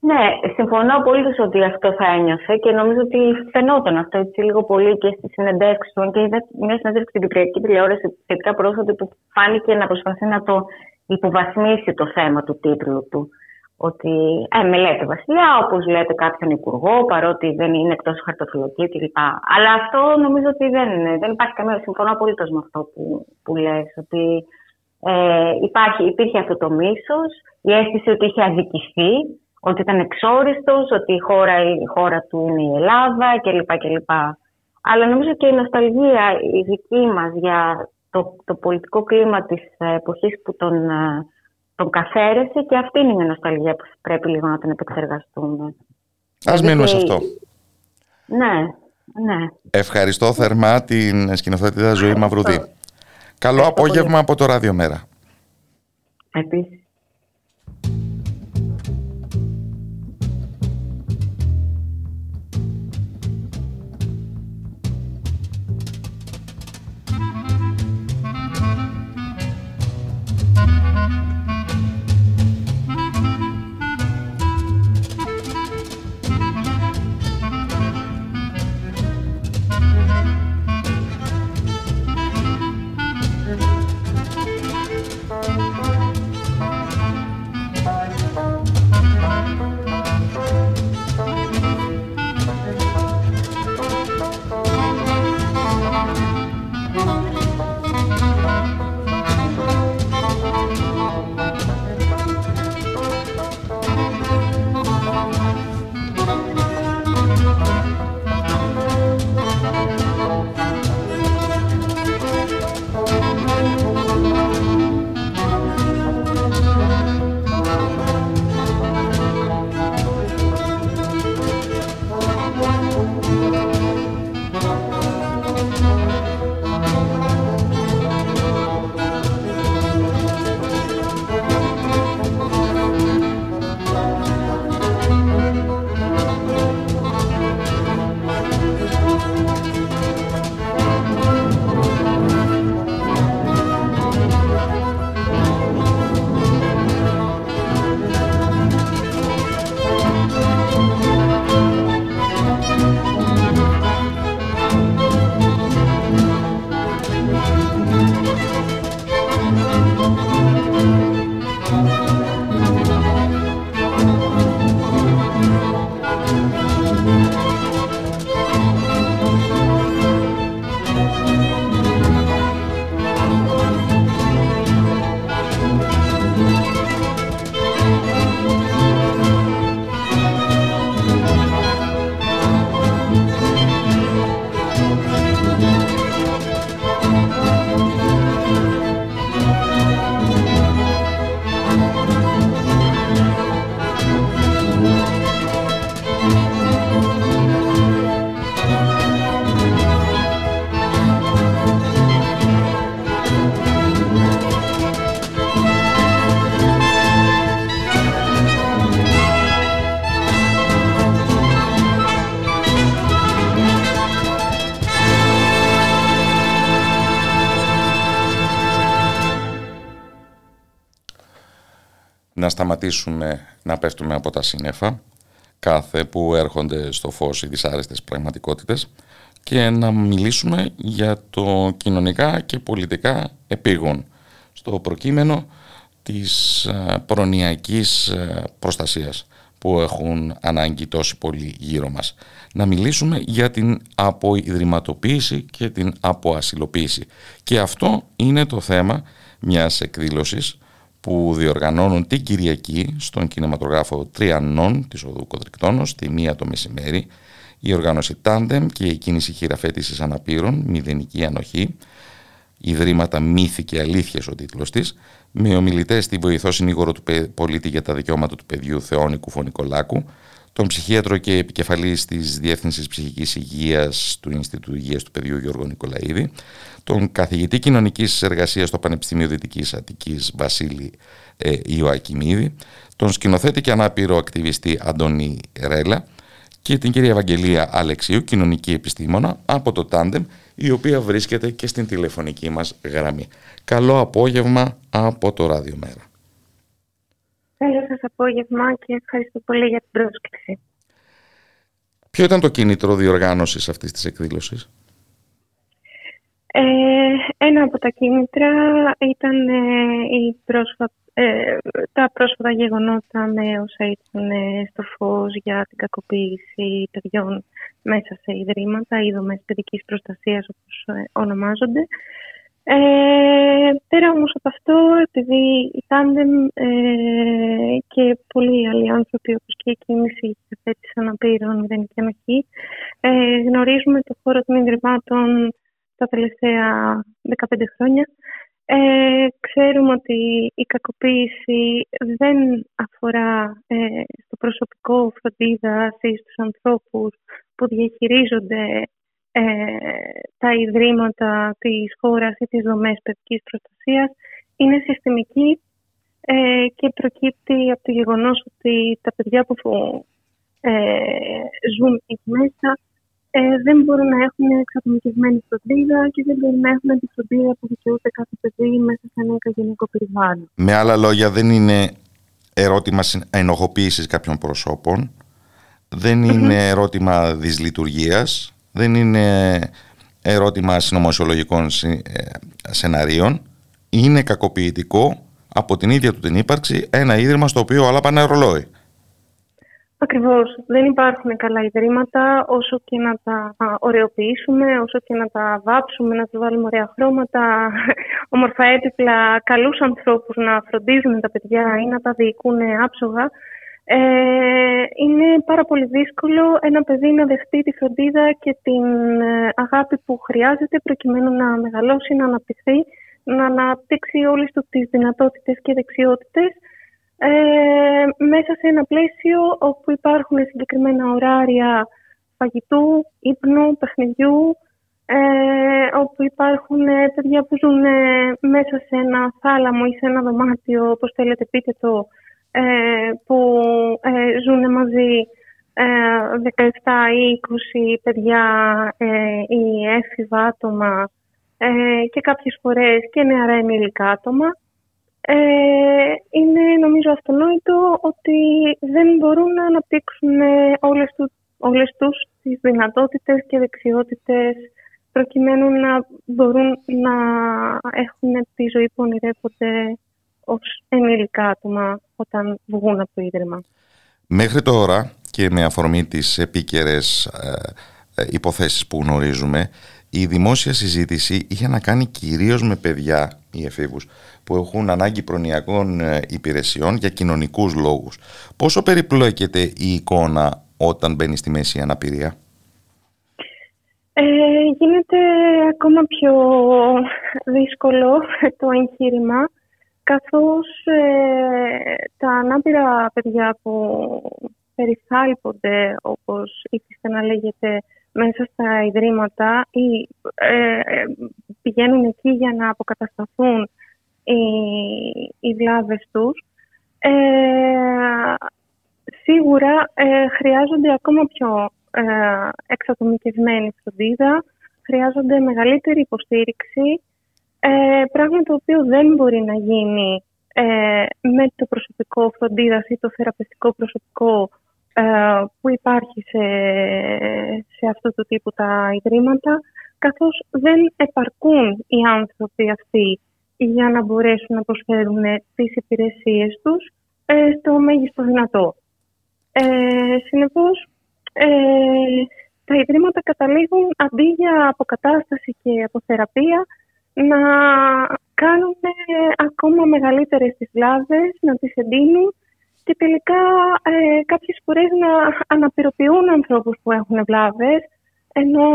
Ναι, συμφωνώ πολύ ότι αυτό θα ένιωθε και νομίζω ότι φαινόταν αυτό έτσι λίγο πολύ και στις συνεντεύξεις του. Και είδα μια συνέντευξη στην Κυπριακή τηλεόραση σχετικά πρόσφατα που φάνηκε να προσπαθεί να το υποβαθμίσει το θέμα του τίτλου του. Ότι ε, με λέτε Βασιλιά, όπως λέτε κάποιον υπουργό, παρότι δεν είναι εκτός χαρτοφυλακή κλπ. Αλλά αυτό νομίζω ότι δεν, δεν υπάρχει καμία. Συμφωνώ απολύτω με αυτό που, που λες, ότι ε, υπάρχει, υπήρχε αυτό το μίσος, η αίσθηση ότι είχε αδικηθεί ότι ήταν εξόριστος, ότι η χώρα, η χώρα του είναι η Ελλάδα κλπ. κλπ. Αλλά νομίζω και η νοσταλγία η δική μας για το, το πολιτικό κλίμα της εποχής που τον, τον καθαίρεσε και αυτή είναι η νοσταλγία που πρέπει λίγο να την επεξεργαστούμε. Ας μείνουμε σε αυτό. Ναι, ναι. Ευχαριστώ θερμά την σκηνοθέτηδα Ζωή Μαυρουδή. Καλό απόγευμα από το Ράδιο Μέρα. Επίσης. Να σταματήσουμε να πέφτουμε από τα σύννεφα κάθε που έρχονται στο φως οι δυσάρεστες πραγματικότητες και να μιλήσουμε για το κοινωνικά και πολιτικά επίγον στο προκείμενο της ε, προνοιακής ε, προστασίας που έχουν ανάγκη τόσοι πολύ γύρω μας. Να μιλήσουμε για την αποϊδρυματοποίηση και την αποασυλοποίηση. Και αυτό είναι το θέμα μιας εκδήλωσης που διοργανώνουν την Κυριακή στον κινηματογράφο Τριανών της Οδού Κοντρικτώνος τη μία το μεσημέρι. Η οργάνωση Tandem και η κίνηση χειραφέτησης αναπήρων Μηδενική Ανοχή. Ιδρύματα Μύθη και Αλήθειες ο τίτλος της. Με ομιλητές τη βοηθό συνήγορο του πολίτη για τα δικαιώματα του παιδιού Θεόνη Κουφωνικολάκου τον ψυχίατρο και επικεφαλής της Διεύθυνσης Ψυχικής Υγείας του Ινστιτούτου Υγείας του Παιδιού Γιώργο Νικολαίδη, τον καθηγητή κοινωνικής εργασίας στο Πανεπιστήμιο Δυτικής Αττικής Βασίλη ε, Ιωακημίδη, τον σκηνοθέτη και ανάπηρο ακτιβιστή Αντώνη Ρέλα και την κυρία Ευαγγελία Αλεξίου, κοινωνική επιστήμονα από το Τάντεμ, η οποία βρίσκεται και στην τηλεφωνική μας γραμμή. Καλό απόγευμα από το Ράδιο Μέρα. Καλό σας απόγευμα και ευχαριστώ πολύ για την πρόσκληση. Ποιο ήταν το κίνητρο διοργάνωσης αυτής της εκδήλωσης; Ε, ένα από τα κίνητρα ήταν ε, η ε, τα πρόσφατα γεγονότα με όσα ήταν στο φως για την κακοποίηση παιδιών μέσα σε ιδρύματα ή δομές παιδικής προστασίας όπως ονομάζονται. Ε, πέρα όμως από αυτό, επειδή η Tandem ε, και πολλοί άλλοι άνθρωποι όπως και η κίνηση της αναπήρων μηδενική ανοχή ε, γνωρίζουμε το χώρο των Ιδρυμάτων τα τελευταία 15 χρόνια. Ε, ξέρουμε ότι η κακοποίηση δεν αφορά ε, στο προσωπικό φροντίδα ή στους ανθρώπους που διαχειρίζονται ε, τα ιδρύματα της χώρας ή τις δομές παιδικής προστασίας είναι συστημική ε, και προκύπτει από το γεγονός ότι τα παιδιά που ε, ζουν εκεί μέσα ε, δεν μπορούν να έχουν εξατομικευμένη φροντίδα και δεν μπορούν να έχουν τη φροντίδα που δικαιούται κάθε παιδί μέσα σε ένα οικογενειακό περιβάλλον. Με άλλα λόγια, δεν είναι ερώτημα ενοχοποίησης κάποιων προσώπων, δεν είναι ερώτημα δυσλειτουργίας, δεν είναι ερώτημα συνωμοσιολογικών ε, σεναρίων. Είναι κακοποιητικό από την ίδια του την ύπαρξη ένα ίδρυμα στο οποίο όλα πάνε ρολόι. Ακριβώς. Δεν υπάρχουν καλά ιδρύματα όσο και να τα ωρεοποιήσουμε, όσο και να τα βάψουμε, να του βάλουμε ωραία χρώματα, όμορφα έτυπλα, καλούς ανθρώπους να φροντίζουν τα παιδιά ή να τα διοικούν άψογα. Ε, είναι πάρα πολύ δύσκολο ένα παιδί να δεχτεί τη φροντίδα και την ε, αγάπη που χρειάζεται προκειμένου να μεγαλώσει, να αναπτυχθεί, να αναπτύξει όλες του τις δυνατότητες και δεξιότητες ε, μέσα σε ένα πλαίσιο όπου υπάρχουν συγκεκριμένα ωράρια φαγητού, ύπνου, παιχνιδιού, ε, όπου υπάρχουν παιδιά που ζουν μέσα σε ένα θάλαμο ή σε ένα δωμάτιο, όπως θέλετε πείτε το, ε, που ε, ζουν μαζί 17 ε, ή 20 παιδιά ή έφηβα άτομα και κάποιες φορές και νεαρά ενήλικα άτομα. είναι νομίζω αυτονόητο ότι δεν μπορούν να αναπτύξουν όλες, του, όλες τους τις δυνατότητες και δεξιότητες προκειμένου να μπορούν να έχουν τη ζωή που ονειρεύονται ως ενήλικα άτομα όταν βγουν από το Ίδρυμα. Μέχρι τώρα και με αφορμή τις επίκαιρες ε, ε, υποθέσεις που γνωρίζουμε η δημόσια συζήτηση είχε να κάνει κυρίως με παιδιά ή εφήβους που έχουν ανάγκη προνοιακών ε, υπηρεσιών για κοινωνικούς λόγους. Πόσο περιπλέκεται η εικόνα όταν μπαίνει στη μέση η αναπηρία; Ε, γίνεται ακόμα πιο δύσκολο το εγχείρημα καθώς ε, τα ανάπηρα παιδιά που περιθάλπονται, όπως ήθιστε να λέγεται, μέσα στα ιδρύματα ή ε, ε, πηγαίνουν εκεί για να αποκατασταθούν οι, οι βλάβες τους, σίγουρα χρειάζονται ακόμα πιο εξατομικευμένη φροντίδα, χρειάζονται μεγαλύτερη υποστήριξη ε, πράγμα το οποίο δεν μπορεί να γίνει ε, με το προσωπικό φροντίδας ή το θεραπευτικό προσωπικό που υπάρχει σε, σε αυτού του τύπου τα ιδρύματα, καθώς δεν επαρκούν οι άνθρωποι αυτοί για να μπορέσουν να προσφέρουν τις υπηρεσίες τους ε, στο μέγιστο δυνατό. Ε, συνεπώς, ε, τα ιδρύματα καταλήγουν αντί για αποκατάσταση και αποθεραπεία να κάνουν ακόμα μεγαλύτερες τις βλάβες, να τις εντείνουν και τελικά ε, κάποιες φορές να αναπηροποιούν ανθρώπους που έχουν βλάβες ενώ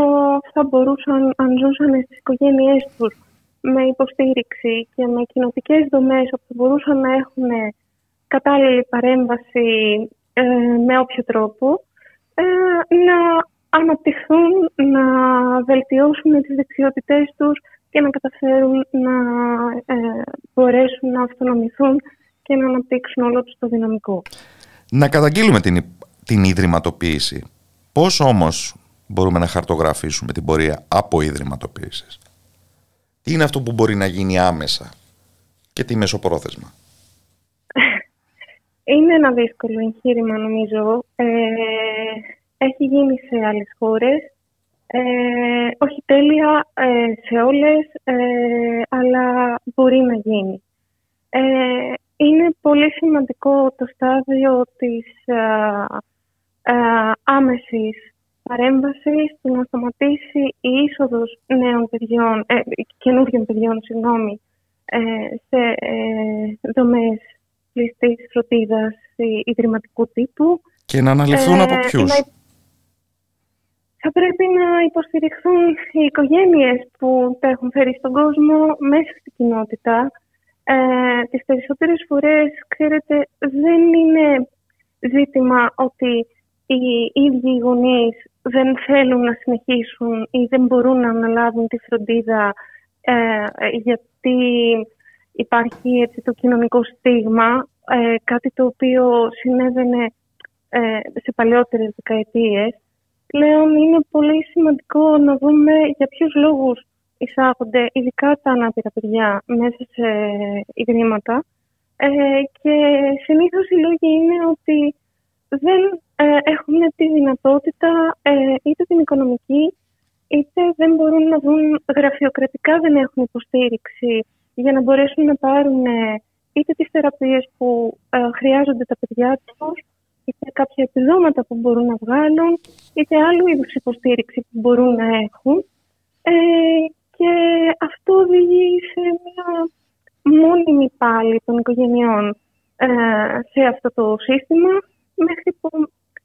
θα μπορούσαν, αν ζούσαν στις οικογένειές τους με υποστήριξη και με κοινοτικές δομές όπου μπορούσαν να έχουν κατάλληλη παρέμβαση ε, με όποιο τρόπο, ε, να αναπτυχθούν, να βελτιώσουν τις δεξιότητές τους και να καταφέρουν να ε, μπορέσουν να αυτονομηθούν και να αναπτύξουν όλο τους το δυναμικό. Να καταγγείλουμε την, την ιδρυματοποίηση. Πώς όμως μπορούμε να χαρτογραφήσουμε την πορεία από ιδρυματοποίησης; Τι είναι αυτό που μπορεί να γίνει άμεσα και τι μεσοπρόθεσμα; Είναι ένα δύσκολο εγχείρημα νομίζω. Ε, έχει γίνει σε άλλες χώρες. Ε, όχι τέλεια ε, σε όλες, αλλά μπορεί να γίνει. είναι πολύ σημαντικό το στάδιο της άμεσης παρέμβασης στο να σταματήσει η είσοδος νέων παιδιών, ε, καινούριων παιδιών συγγνώμη, ε, σε ε, δομές κλειστής φροντίδας ιδρυματικού τύπου. Και να αναλυθούν από ε, ποιους. Θα πρέπει να υποστηριχθούν οι οικογένειες που τα έχουν φέρει στον κόσμο μέσα στην κοινότητα. Ε, τις περισσότερες φορές, ξέρετε, δεν είναι ζήτημα ότι οι ίδιοι γονείς δεν θέλουν να συνεχίσουν ή δεν μπορούν να αναλάβουν τη φροντίδα ε, γιατί υπάρχει έτσι, το κοινωνικό στίγμα, ε, κάτι το οποίο συνέβαινε ε, σε παλαιότερες δεκαετίες. Πλέον είναι πολύ σημαντικό να δούμε για ποιους λόγους εισάγονται ειδικά τα ανάπηρα παιδιά μέσα σε ιδρύματα. Ε, και συνήθως οι λόγοι είναι ότι δεν ε, έχουν τη δυνατότητα ε, είτε την οικονομική είτε δεν μπορούν να δουν γραφειοκρατικά δεν έχουν υποστήριξη για να μπορέσουν να πάρουν ε, είτε τις θεραπείες που ε, χρειάζονται τα παιδιά τους είτε κάποια επιδόματα που μπορούν να βγάλουν είτε άλλου είδους υποστήριξη που μπορούν να έχουν ε, και αυτό οδηγεί σε μια μόνιμη πάλι των οικογενειών σε αυτό το σύστημα μέχρι που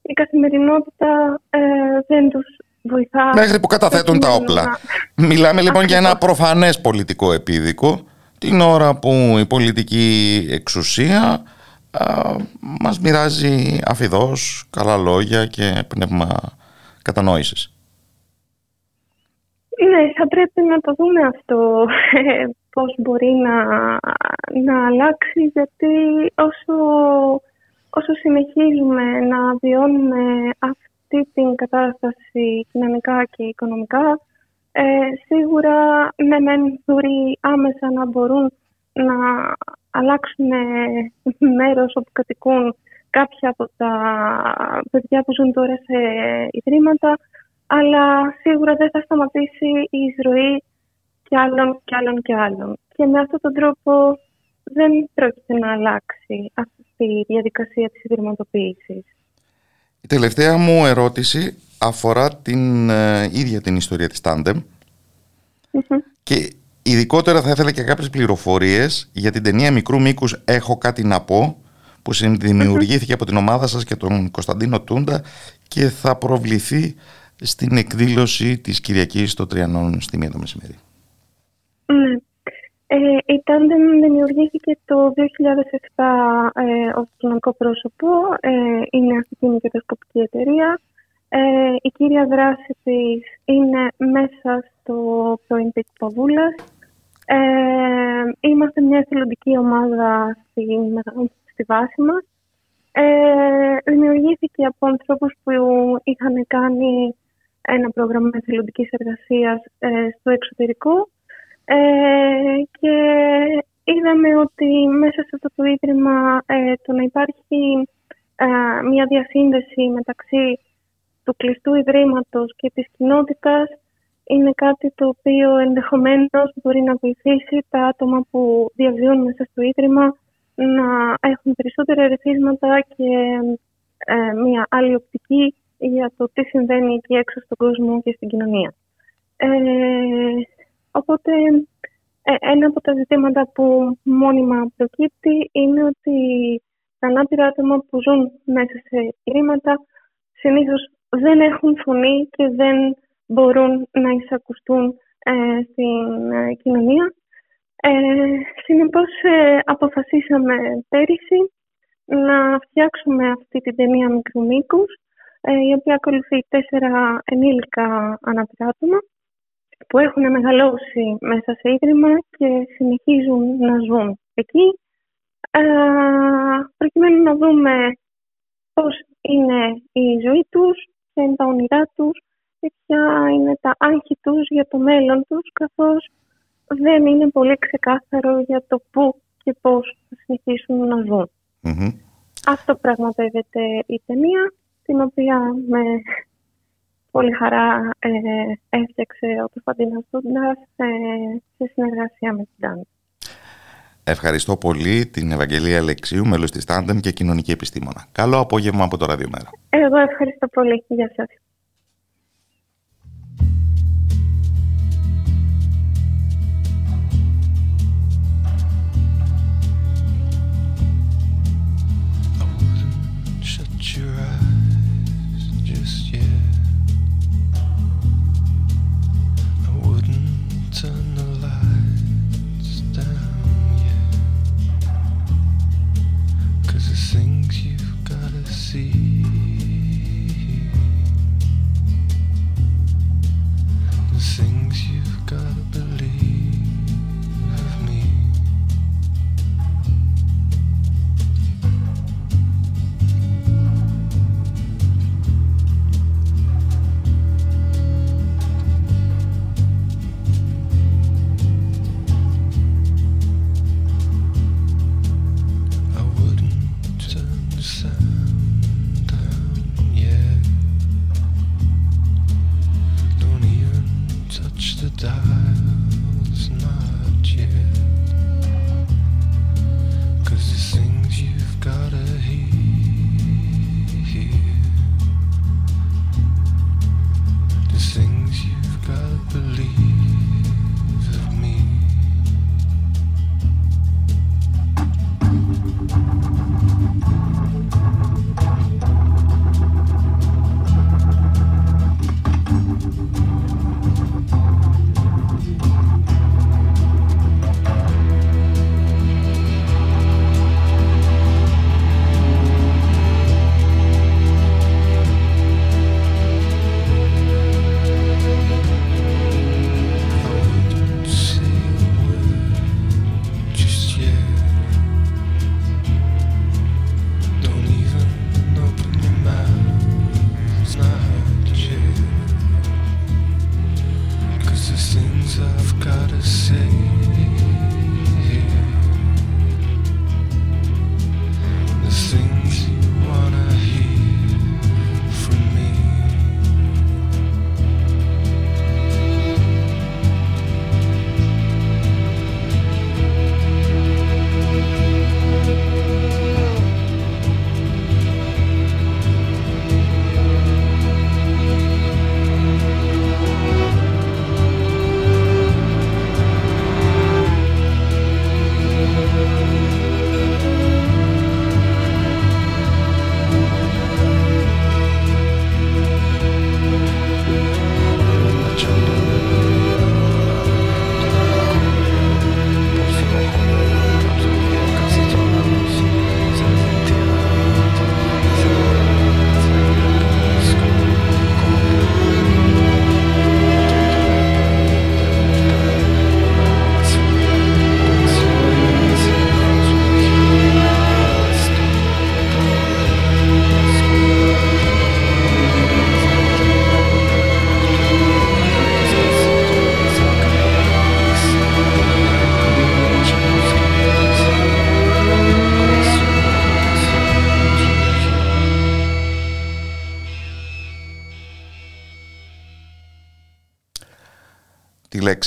η καθημερινότητα ε, δεν τους βοηθά. Μέχρι που καταθέτουν τα όπλα. Μιλάμε λοιπόν για ένα προφανές πολιτικό επίδικο την ώρα που η πολιτική εξουσία α, μας μοιράζει αφιδώς καλά λόγια και πνεύμα κατανόησης. Ναι, θα πρέπει να το δούμε αυτό ε, πώς μπορεί να, να αλλάξει γιατί όσο όσο συνεχίζουμε να βιώνουμε αυτή την κατάσταση κοινωνικά και οικονομικά, ε, σίγουρα ναι μεν μπορεί άμεσα να μπορούν να αλλάξουν μέρος όπου κατοικούν κάποια από τα παιδιά που ζουν τώρα σε ιδρύματα, αλλά σίγουρα δεν θα σταματήσει η εισρωή και άλλων και άλλων και άλλων. Και με αυτόν τον τρόπο δεν πρόκειται να αλλάξει αυτή η διαδικασία της ιδρυματοποίησης. Η τελευταία μου ερώτηση αφορά την ε, ίδια την ιστορία της Tandem και ειδικότερα θα ήθελα και κάποιες πληροφορίες για την ταινία μικρού μήκους «Έχω κάτι να πω» που δημιουργήθηκε από την ομάδα σας και τον Κωνσταντίνο Τούντα και θα προβληθεί στην εκδήλωση της Κυριακής στο Τριανόν στη μία το μεσημέρι. Ναι. Ε, η Tandem δημιουργήθηκε το 2007 ε, ως κοινωνικό πρόσωπο. Ε, είναι αυτή η κερδοσκοπική εταιρεία. Ε, η κύρια δράση της είναι μέσα στο πρώην Παβούλας. Ε, είμαστε μια εθελοντική ομάδα στη, στη βάση μας. Ε, δημιουργήθηκε από ανθρώπους που είχαν κάνει ένα πρόγραμμα εθελοντικής εργασίας ε, στο εξωτερικό ε, και είδαμε ότι μέσα σε αυτό το ίδρυμα ε, το να υπάρχει μια διασύνδεση μεταξύ του κλειστού ιδρύματος και της κοινότητας είναι κάτι το οποίο ενδεχομένως μπορεί να βοηθήσει τα άτομα που διαβιούν μέσα στο ίδρυμα να έχουν περισσότερα ερεθίσματα και ε, μια άλλη οπτική για το τι συμβαίνει εκεί έξω στον κόσμο και στην κοινωνία. Ε, οπότε ε, ένα από τα ζητήματα που μόνιμα προκύπτει είναι ότι τα ανάπηρα άτομα που ζουν μέσα σε ιδρύματα συνήθως δεν έχουν φωνή και δεν μπορούν να εισακουστούν ε, στην ε, κοινωνία. Ε, συνεπώς ε, αποφασίσαμε πέρυσι να φτιάξουμε αυτή την ταινία μικρού μήκους, ε, η οποία ακολουθεί τέσσερα ενήλικα αναπηράτωμα που έχουν μεγαλώσει μέσα σε ίδρυμα και συνεχίζουν να ζουν εκεί, ε, προκειμένου να δούμε πώς είναι η ζωή τους, ποια είναι τα όνειρά τους και ποια είναι τα άγχη τους για το μέλλον τους, καθώς δεν είναι πολύ ξεκάθαρο για το πού και πώς θα συνεχίσουν να ζουν. Αυτό πραγματεύεται η ταινία, την οποία με πολύ χαρά ε, έφτιαξε ο Κωνσταντίνος Δούντας ε, σε συνεργασία με την Τάνη. Ευχαριστώ πολύ την Ευαγγελία Αλεξίου, μέλος της Τάντεμ και κοινωνική επιστήμονα. Καλό απόγευμα από το Ραδιομέρα. Εγώ ευχαριστώ πολύ. Γεια σας.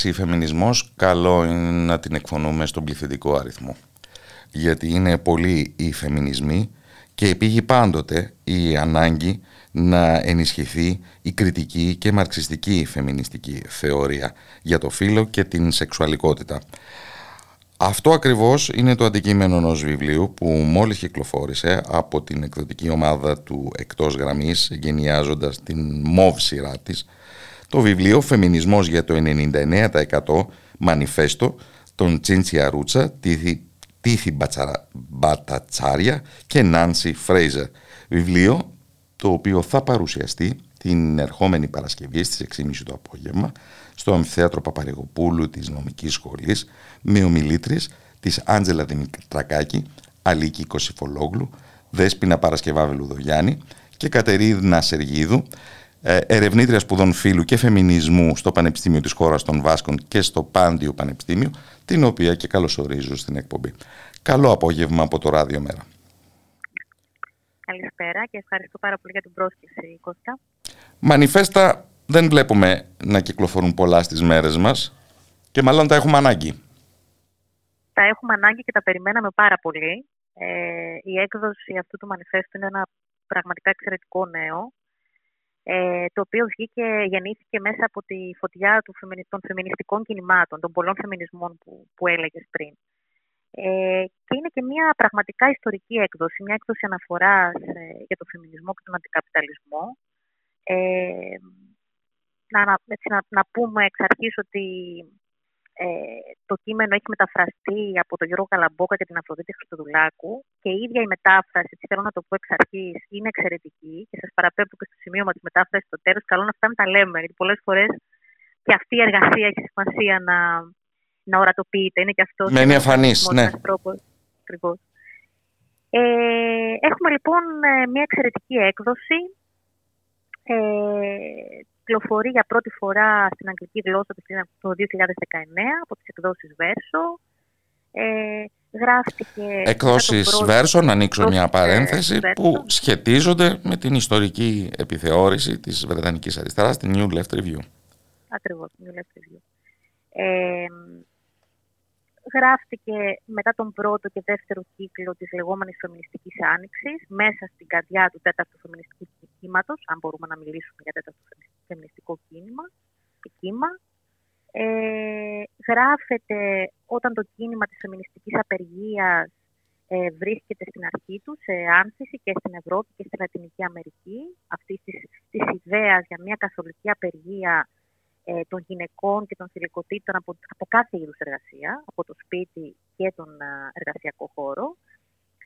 Λέξη φεμινισμός καλό είναι να την εκφωνούμε στον πληθυντικό αριθμό. Γιατί είναι πολλοί οι φεμινισμοί και επήγει πάντοτε η ανάγκη να ενισχυθεί η κριτική και μαρξιστική φεμινιστική θεωρία για το φύλλο και την σεξουαλικότητα. Αυτό ακριβώς είναι το αντικείμενο ενός βιβλίου που μόλις κυκλοφόρησε από την εκδοτική ομάδα του «Εκτός γραμμής» γενιάζοντας την μόβ σειρά της το βιβλίο «Φεμινισμός για το 99% Μανιφέστο» των Τσίντσια Ρούτσα, Τίθη Μπατατσάρια και Νάνσι Φρέιζερ. Βιβλίο το οποίο θα παρουσιαστεί την ερχόμενη Παρασκευή στις 6.30 το απόγευμα στο Αμφιθέατρο Παπαρηγοπούλου της Νομικής Σχολής με ομιλήτρες της Άντζελα Δημητρακάκη, Αλίκη Κωσυφολόγλου, Δέσποινα Παρασκευά Βελουδογιάννη και Κατερίνα Σεργίδου, ε, ερευνήτρια σπουδών φύλου και φεμινισμού στο Πανεπιστήμιο της χώρας των Βάσκων και στο Πάντιο Πανεπιστήμιο, την οποία και καλωσορίζω στην εκπομπή. Καλό απόγευμα από το Ράδιο Μέρα. Καλησπέρα και ευχαριστώ πάρα πολύ για την πρόσκληση, Κώστα. Μανιφέστα δεν βλέπουμε να κυκλοφορούν πολλά στις μέρες μας και μάλλον τα έχουμε ανάγκη. Τα έχουμε ανάγκη και τα περιμέναμε πάρα πολύ. Ε, η έκδοση αυτού του μανιφέστου είναι ένα πραγματικά εξαιρετικό νέο, ε, το οποίο βγήκε, γεννήθηκε μέσα από τη φωτιά του, των φεμινιστικών κινημάτων, των πολλών φεμινισμών που, που έλεγες πριν. Ε, και είναι και μια πραγματικά ιστορική έκδοση, μια έκδοση αναφοράς ε, για το φεμινισμό και τον αντικαπιταλισμό. Ε, να, να, να, πούμε εξ αρχής ότι ε, το κείμενο έχει μεταφραστεί από τον Γιώργο Καλαμπόκα και την Αφροδίτη Χριστοδουλάκου και η ίδια η μετάφραση, έτσι θέλω να το πω εξ αρχής, είναι εξαιρετική και σας παραπέμπω και στο σημείωμα της μετάφρασης στο τέλος. Καλό να φτάνει τα λέμε, γιατί πολλές φορές και αυτή η εργασία έχει σημασία να, να ορατοποιείται. Είναι και αυτός. Μένει εμφανή, ναι. Ακριβώς. Ε, έχουμε λοιπόν ε, μια εξαιρετική έκδοση. Ε, κυκλοφορεί για πρώτη φορά στην αγγλική γλώσσα το 2019 από τις εκδόσεις Βέρσο. Ε, γράφτηκε... Εκδόσεις Βέρσο, να ανοίξω μια παρένθεση, που σχετίζονται με την ιστορική επιθεώρηση της Βρετανικής Αριστεράς, την New Left Review. Ακριβώς, New Left Review. Ε, γράφτηκε μετά τον πρώτο και δεύτερο κύκλο της λεγόμενης φεμινιστικής άνοιξης μέσα στην καρδιά του τέταρτου φεμινιστικού κύματος, αν μπορούμε να μιλήσουμε για τέταρτο φεμινιστικό κίνημα και κύμα. Ε, γράφεται όταν το κίνημα της φεμινιστικής απεργίας ε, βρίσκεται στην αρχή του σε άνθηση και στην Ευρώπη και στη Λατινική Αμερική αυτή της, της ιδέας για μια καθολική απεργία ε, των γυναικών και των θηλυκοτήτων από, από κάθε είδους εργασία, από το σπίτι και τον εργασιακό χώρο.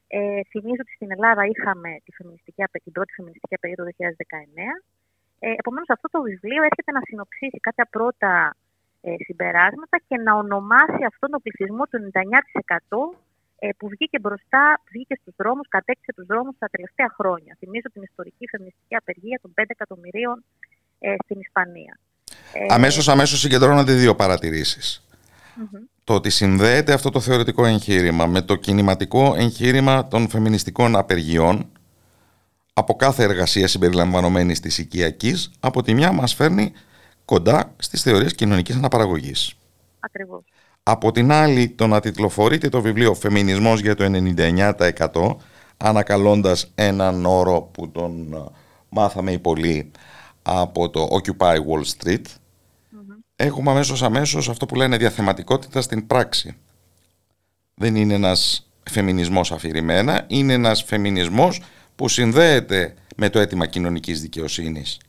Ε, θυμίζω ότι στην Ελλάδα είχαμε τη φεμινιστική, την πρώτη φεμινιστική περίοδο το 2019. Ε, Επομένως, αυτό το βιβλίο έρχεται να συνοψίσει κάποια πρώτα ε, συμπεράσματα και να ονομάσει αυτόν τον πληθυσμό του 99% ε, που βγήκε μπροστά, βγήκε στους δρόμους, κατέκτησε τους δρόμους τα τελευταία χρόνια. Θυμίζω την ιστορική φεμινιστική απεργία των 5 εκατομμυρίων ε, στην Ισπανία. Ε, αμέσως, αμέσως συγκεντρώνονται δύο παρατηρήσεις. Το ότι συνδέεται αυτό το θεωρητικό εγχείρημα με το κινηματικό εγχείρημα των φεμινιστικών απεργιών από κάθε εργασία συμπεριλαμβανομένη της οικιακής, από τη μια μας φέρνει κοντά στις θεωρίες κοινωνικής αναπαραγωγής. Ακριβώς. Από την άλλη, το να τιτλοφορείται το βιβλίο «Φεμινισμός για το 99% ανακαλώντας έναν όρο που τον ε, μάθαμε οι πολλοί από το Occupy Wall Street, έχουμε αμέσως αμέσως αυτό που λένε διαθεματικότητα στην πράξη. Δεν είναι ένας φεμινισμός αφηρημένα, είναι ένας φεμινισμός που συνδέεται με το αίτημα κοινωνικής δικαιοσύνης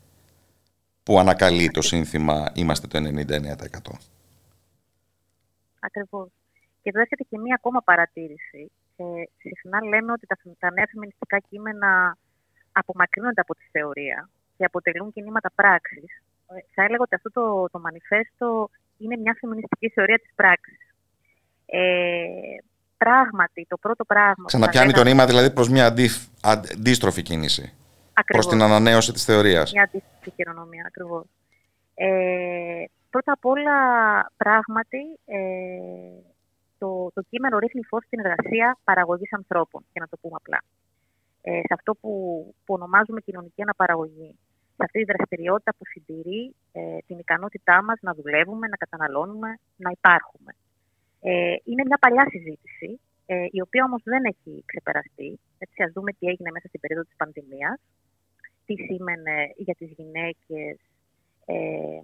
που ανακαλεί το σύνθημα «Είμαστε το 99%». Ακριβώς. Και εδώ έρχεται και μία ακόμα παρατήρηση. Ε, συχνά λέμε ότι τα, τα νέα φεμινιστικά κείμενα απομακρύνονται από τη θεωρία και αποτελούν κινήματα πράξης. Ε, θα έλεγα ότι αυτό το, το μανιφέστο είναι μια φεμινιστική θεωρία της πράξης. Ε, πράγματι, το πρώτο πράγμα... Ξαναπιάνει το νήμα δηλαδή προς μια αντί, αντίστροφη κίνηση. Ακριβώς. Προς την ανανέωση της θεωρίας. Μια αντίστροφη χειρονομία, ακριβώς. Ε, πρώτα απ' όλα, πράγματι, ε, το, το κείμενο ρίχνει φως στην εργασία παραγωγής ανθρώπων, για να το πούμε απλά. Ε, σε αυτό που, που ονομάζουμε κοινωνική αναπαραγωγή. Σε αυτή τη δραστηριότητα που συντηρεί ε, την ικανότητά μας να δουλεύουμε, να καταναλώνουμε, να υπάρχουμε. Ε, είναι μια παλιά συζήτηση, ε, η οποία όμως δεν έχει ξεπεραστεί. Έτσι, ας δούμε τι έγινε μέσα στην περίοδο της πανδημίας, τι σήμαινε για τις γυναίκες, ε,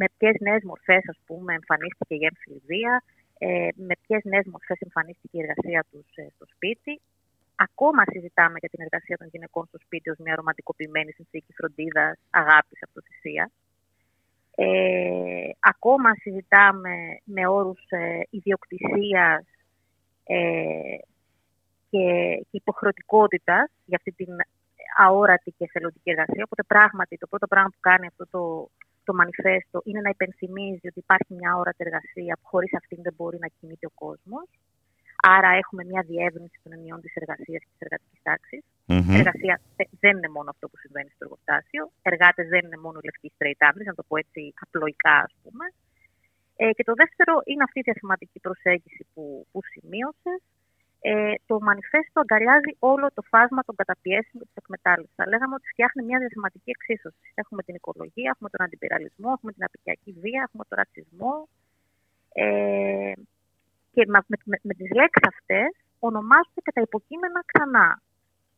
με ποιες νέες μορφές, ας πούμε, εμφανίστηκε η έμφυλη βία, ε, με ποιες νέες μορφές εμφανίστηκε η εργασία τους ε, στο σπίτι. Ακόμα συζητάμε για την εργασία των γυναικών στο σπίτι ως μια ρομαντικοποιημένη συνθήκη φροντίδας, αγάπης, αυτοθυσίας. Ε, ακόμα συζητάμε με όρους ε, ιδιοκτησίας ε, και, και υποχρεωτικότητας για αυτή την αόρατη και εθελοντική εργασία. Οπότε πράγματι το πρώτο πράγμα που κάνει αυτό το, το μανιφέστο είναι να υπενθυμίζει ότι υπάρχει μια αόρατη εργασία που χωρίς αυτήν δεν μπορεί να κινείται ο κόσμος. Άρα έχουμε μια διεύρυνση των ενιών της εργασίας και της εργατικής τάξης. Mm-hmm. Εργασία δεν είναι μόνο αυτό που συμβαίνει στο εργοστάσιο. Εργάτες δεν είναι μόνο λευκοί straight άντρε, να το πω έτσι απλοϊκά, ας πούμε. Ε, και το δεύτερο είναι αυτή η διαθεματική προσέγγιση που, που σημείωσες. Ε, το μανιφέστο αγκαλιάζει όλο το φάσμα των καταπιέσεων και της εκμετάλλευσης. Θα λέγαμε ότι φτιάχνει μια διαθεματική εξίσωση. Έχουμε την οικολογία, έχουμε τον αντιπυραλισμό, έχουμε την απικιακή βία, έχουμε τον ρατσισμό. Ε, και με, με, με τις λέξεις αυτές ονομάζονται και τα υποκείμενα ξανά.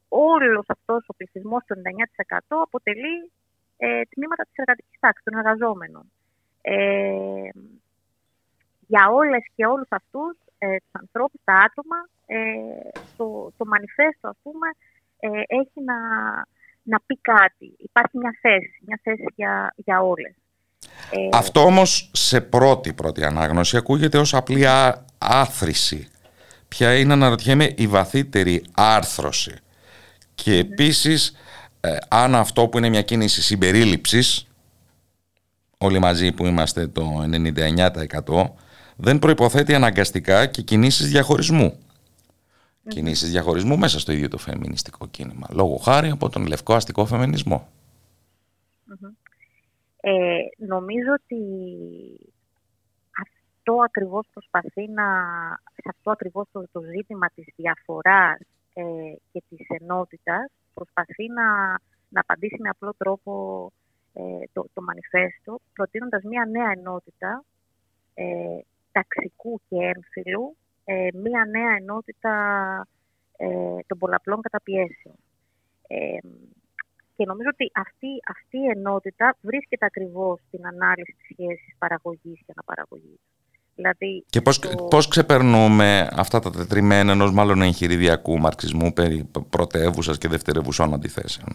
Όλος αυτός ο πληθυσμός το 99% αποτελεί ε, τμήματα της εργατικής τάξης, των εργαζόμενων. Ε, για όλες και όλους αυτούς ε, τους ανθρώπους, τα άτομα, ε, το, το μανιφέστο, ας πούμε, ε, έχει να, να πει κάτι. Υπάρχει μια θέση, μια θέση για, για όλες. Ε, Αυτό όμως σε πρώτη πρώτη ανάγνωση ακούγεται ως απλή άθρηση. Ποια είναι, αναρωτιέμαι, η βαθύτερη άρθρωση. Και ναι. επίσης, ε, αν αυτό που είναι μια κίνηση συμπερίληψης, όλοι μαζί που είμαστε το 99%, δεν προϋποθέτει αναγκαστικά και κινήσεις διαχωρισμού. Κινήσεις διαχωρισμού μέσα στο ίδιο το φεμινιστικό κίνημα. Λόγω χάρη από τον λευκό αστικό ε, νομίζω ότι αυτό ακριβώς προσπαθεί να, σε αυτό ακριβώς το, το ζήτημα της διαφοράς ε, και της ενότητας προσπαθεί να, να απαντήσει με απλό τρόπο ε, το, το μανιφέστο προτείνοντας μια νέα ενότητα ε, ταξικού και έμφυλου, ε, μια νέα ενότητα ε, των πολλαπλών καταπιέσεων. Ε, και νομίζω ότι αυτή, αυτή η ενότητα βρίσκεται ακριβώς στην ανάλυση της σχέσης παραγωγής και αναπαραγωγής. Δηλαδή, και πώς, το... πώς ξεπερνούμε αυτά τα τετριμένα ενός μάλλον εγχειριδιακού μαρξισμού περί πρωτεύουσας και δευτερευουσών αντιθέσεων;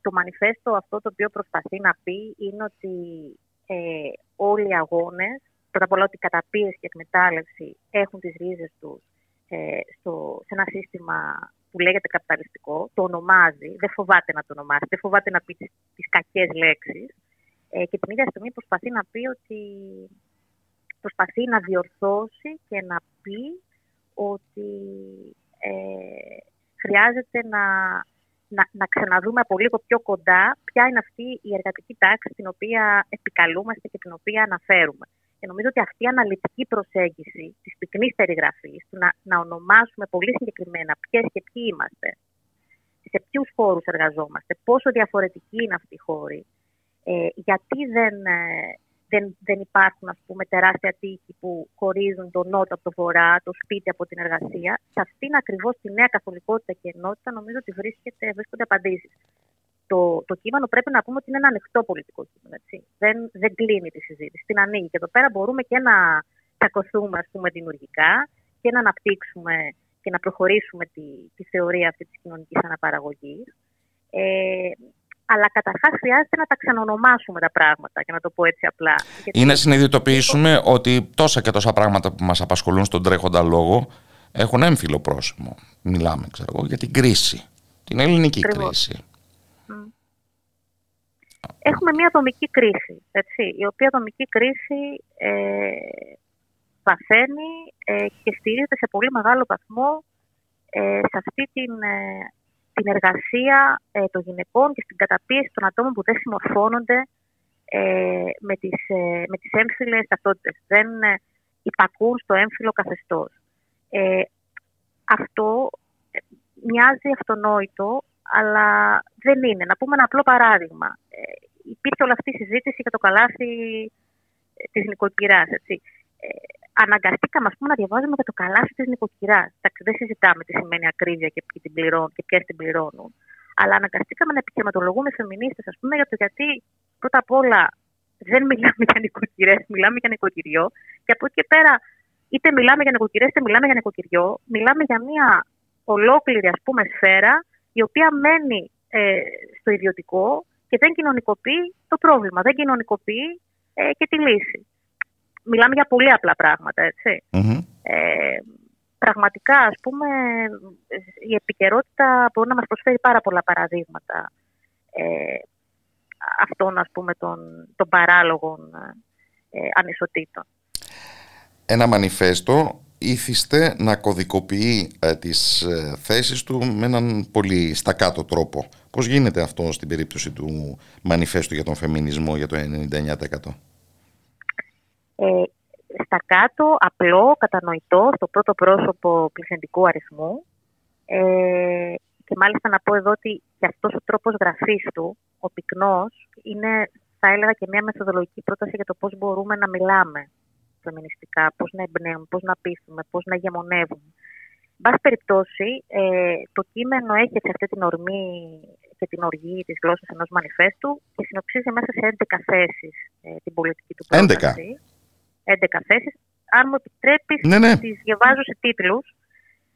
Το μανιφέστο αυτό το οποίο προσπαθεί να πει είναι ότι ε, όλοι οι αγώνες, πρώτα απ' όλα ότι η καταπίεση και εκμετάλλευση έχουν τις ρίζες τους ε, στο, σε ένα σύστημα που λέγεται καπιταλιστικό, το ονομάζει, δεν φοβάται να το ονομάσει, δεν φοβάται να πει τις, κακές λέξεις ε, και την ίδια στιγμή προσπαθεί να πει ότι προσπαθεί να διορθώσει και να πει ότι ε, χρειάζεται να, να, να ξαναδούμε από λίγο πιο κοντά ποια είναι αυτή η εργατική τάξη την οποία επικαλούμαστε και την οποία αναφέρουμε. Και νομίζω ότι αυτή η αναλυτική προσέγγιση της πυκνής περιγραφής, του να, να ονομάσουμε πολύ συγκεκριμένα ποιες και ποιοι είμαστε, σε ποιους χώρους εργαζόμαστε, πόσο διαφορετικοί είναι αυτοί οι χώροι, ε, γιατί δεν, ε, δεν, δεν υπάρχουν ας πούμε, τεράστια τείχη που χωρίζουν τον νότο από το βορρά, το σπίτι από την εργασία. Σε αυτήν ακριβώς τη νέα καθολικότητα και ενότητα νομίζω ότι βρίσκεται, βρίσκονται απαντήσεις το, το κείμενο πρέπει να πούμε ότι είναι ένα ανοιχτό πολιτικό κείμενο. Έτσι. Δεν, δεν κλείνει τη συζήτηση, την ανοίγει. Και εδώ πέρα μπορούμε και να τσακωθούμε ας πούμε, δημιουργικά και να αναπτύξουμε και να προχωρήσουμε τη, τη θεωρία αυτή της κοινωνικής αναπαραγωγής. Ε, αλλά καταρχάς χρειάζεται να τα ξανονομάσουμε τα πράγματα, και να το πω έτσι απλά. Ή να συνειδητοποιήσουμε ότι τόσα και τόσα πράγματα που μας απασχολούν στον τρέχοντα λόγο έχουν έμφυλο πρόσημο. Μιλάμε, ξέρω εγώ, για την κρίση. Την ελληνική κρίση. Έχουμε μια ατομική κρίση, έτσι, η οποία ατομική κρίση ε, βαθαίνει ε, και στηρίζεται σε πολύ μεγάλο βαθμό ε, σε αυτή την, ε, την εργασία ε, των γυναικών και στην καταπίεση των ατόμων που δεν συμμορφώνονται ε, με, τις, με τις έμφυλες ταυτότητες. Δεν υπακούν στο έμφυλο καθεστώς. αυτό μοιάζει αυτονόητο, αλλά δεν είναι. Να πούμε ένα απλό παράδειγμα. Ε, υπήρχε όλη αυτή η συζήτηση για το καλάθι ε, της νοικοκυράς. Ε, αναγκαστήκαμε πούμε, να διαβάζουμε για το καλάθι της νοικοκυράς. Δεν συζητάμε τι σημαίνει ακρίβεια και ποιοι την πληρώνουν και ποιες την πληρώνουν. Αλλά αναγκαστήκαμε να επιχειρηματολογούμε φεμινίστες, ας πούμε, για το γιατί πρώτα απ' όλα δεν μιλάμε για νοικοκυρές, μιλάμε για νοικοκυριό. Και από εκεί και πέρα, είτε μιλάμε για νοικοκυρές, είτε μιλάμε για νοικοκυριό, μιλάμε για μια ολόκληρη ας πούμε, σφαίρα η οποία μένει ε, στο ιδιωτικό και δεν κοινωνικοποιεί το πρόβλημα, δεν κοινωνικοποιεί ε, και τη λύση. Μιλάμε για πολύ απλά πράγματα, Ε, πραγματικά, ας πούμε, η επικαιρότητα μπορεί να μας προσφέρει πάρα πολλά παραδείγματα ε, αυτών, ας πούμε, των, των παράλογων ε, ανισοτήτων. Ένα μανιφέστο ήθιστε να κωδικοποιεί ε, τις ε, θέσεις του με έναν πολύ στακάτο τρόπο. Πώς γίνεται αυτό στην περίπτωση του μανιφέστου για τον φεμινισμό για το 99%? Ε, στα κάτω, απλό, κατανοητό, στο πρώτο πρόσωπο πληθυντικού αριθμού. Ε, και μάλιστα να πω εδώ ότι και αυτός ο τρόπος γραφής του, ο πυκνός, είναι θα έλεγα και μια μεθοδολογική πρόταση για το πώς μπορούμε να μιλάμε φεμινιστικά, πώς να εμπνέουμε, πώς να πείθουμε, πώς να γεμονεύουμε. Εν πάση περιπτώσει, ε, το κείμενο έχει σε αυτή την ορμή και την οργή της γλώσσας ενός μανιφέστου και συνοψίζει μέσα σε 11 θέσεις ε, την πολιτική του πρόταση. 11. 11 θέσεις. Αν μου επιτρέπεις, ναι, ναι. τις διαβάζω σε τίτλους.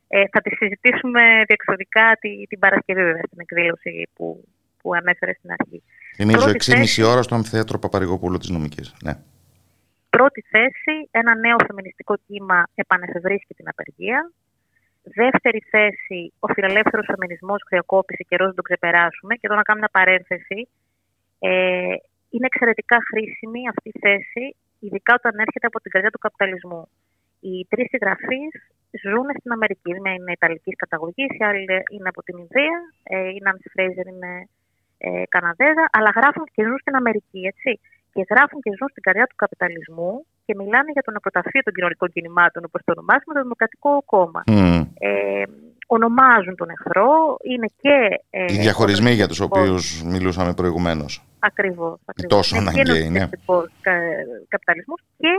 Ε, θα τις συζητήσουμε διεξοδικά την, την Παρασκευή βέβαια στην εκδήλωση που, που ανέφερε στην αρχή. Θυμίζω 6,5 ώρα στο Αμφιθέατρο Παπαρηγοπούλου της Νομικής. Ναι. Πρώτη θέση, ένα νέο φεμινιστικό κύμα επανεφευρίσκει την απεργία. Δεύτερη θέση, ο φιλελεύθερος φεμινισμός χρεοκόπησε καιρό να τον ξεπεράσουμε. Και εδώ να κάνουμε μια παρένθεση. Ε, είναι εξαιρετικά χρήσιμη αυτή η θέση, ειδικά όταν έρχεται από την καρδιά του καπιταλισμού. Οι τρεις συγγραφείς ζουν στην Αμερική. Μια είναι Ιταλικής καταγωγής, η άλλη είναι από την Ινδία, ε, η Νάνση Φρέιζερ είναι ε, Καναδέζα, αλλά γράφουν και ζουν στην Αμερική, έτσι και γράφουν και ζουν στην καρδιά του καπιταλισμού και μιλάνε για τον αποταφείο των κοινωνικών κινημάτων, όπως το ονομάζουμε, το Δημοκρατικό Κόμμα. Mm. Ε, ονομάζουν τον εχθρό, είναι και. Ε, Οι διαχωρισμοί για τους οποίους μιλούσαμε προηγουμένως. Ακριβώς. Τόσο αναγκαίοι είναι. Ο καπιταλισμός και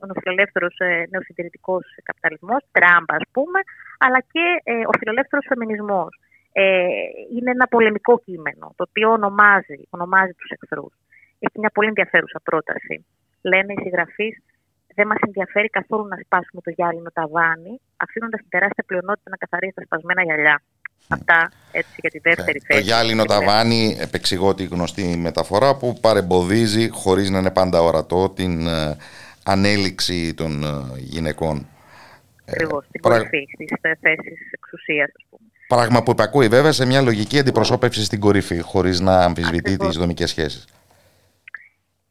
ο νεοφιλελεύθερος ε, νεοσυντηρητικό καπιταλισμός, Τραμπ, ας πούμε, αλλά και ε, ο φιλελεύθερος φεμινισμός. Ε, είναι ένα πολεμικό κείμενο, το οποίο ονομάζει, ονομάζει τους εχθρούς έχει μια πολύ ενδιαφέρουσα πρόταση. Λένε οι συγγραφείς, δεν μας ενδιαφέρει καθόλου να σπάσουμε το γυάλινο ταβάνι, αφήνοντας την τεράστια πλειονότητα να καθαρίσει τα σπασμένα γυαλιά. Αυτά έτσι για τη δεύτερη θέση. Το γυάλινο ταβάνι, επεξηγώ τη γνωστή μεταφορά που παρεμποδίζει, χωρίς να είναι πάντα ορατό, την ε, ανέλυξη των ε, γυναικών. Ακριβώς, στην κορυφή, στις θέσεις εξουσίας, ας πούμε. Πράγμα που υπακούει βέβαια σε μια λογική αντιπροσώπευση στην κορυφή, χωρίς να αμφισβητεί τις δομικές σχέσεις.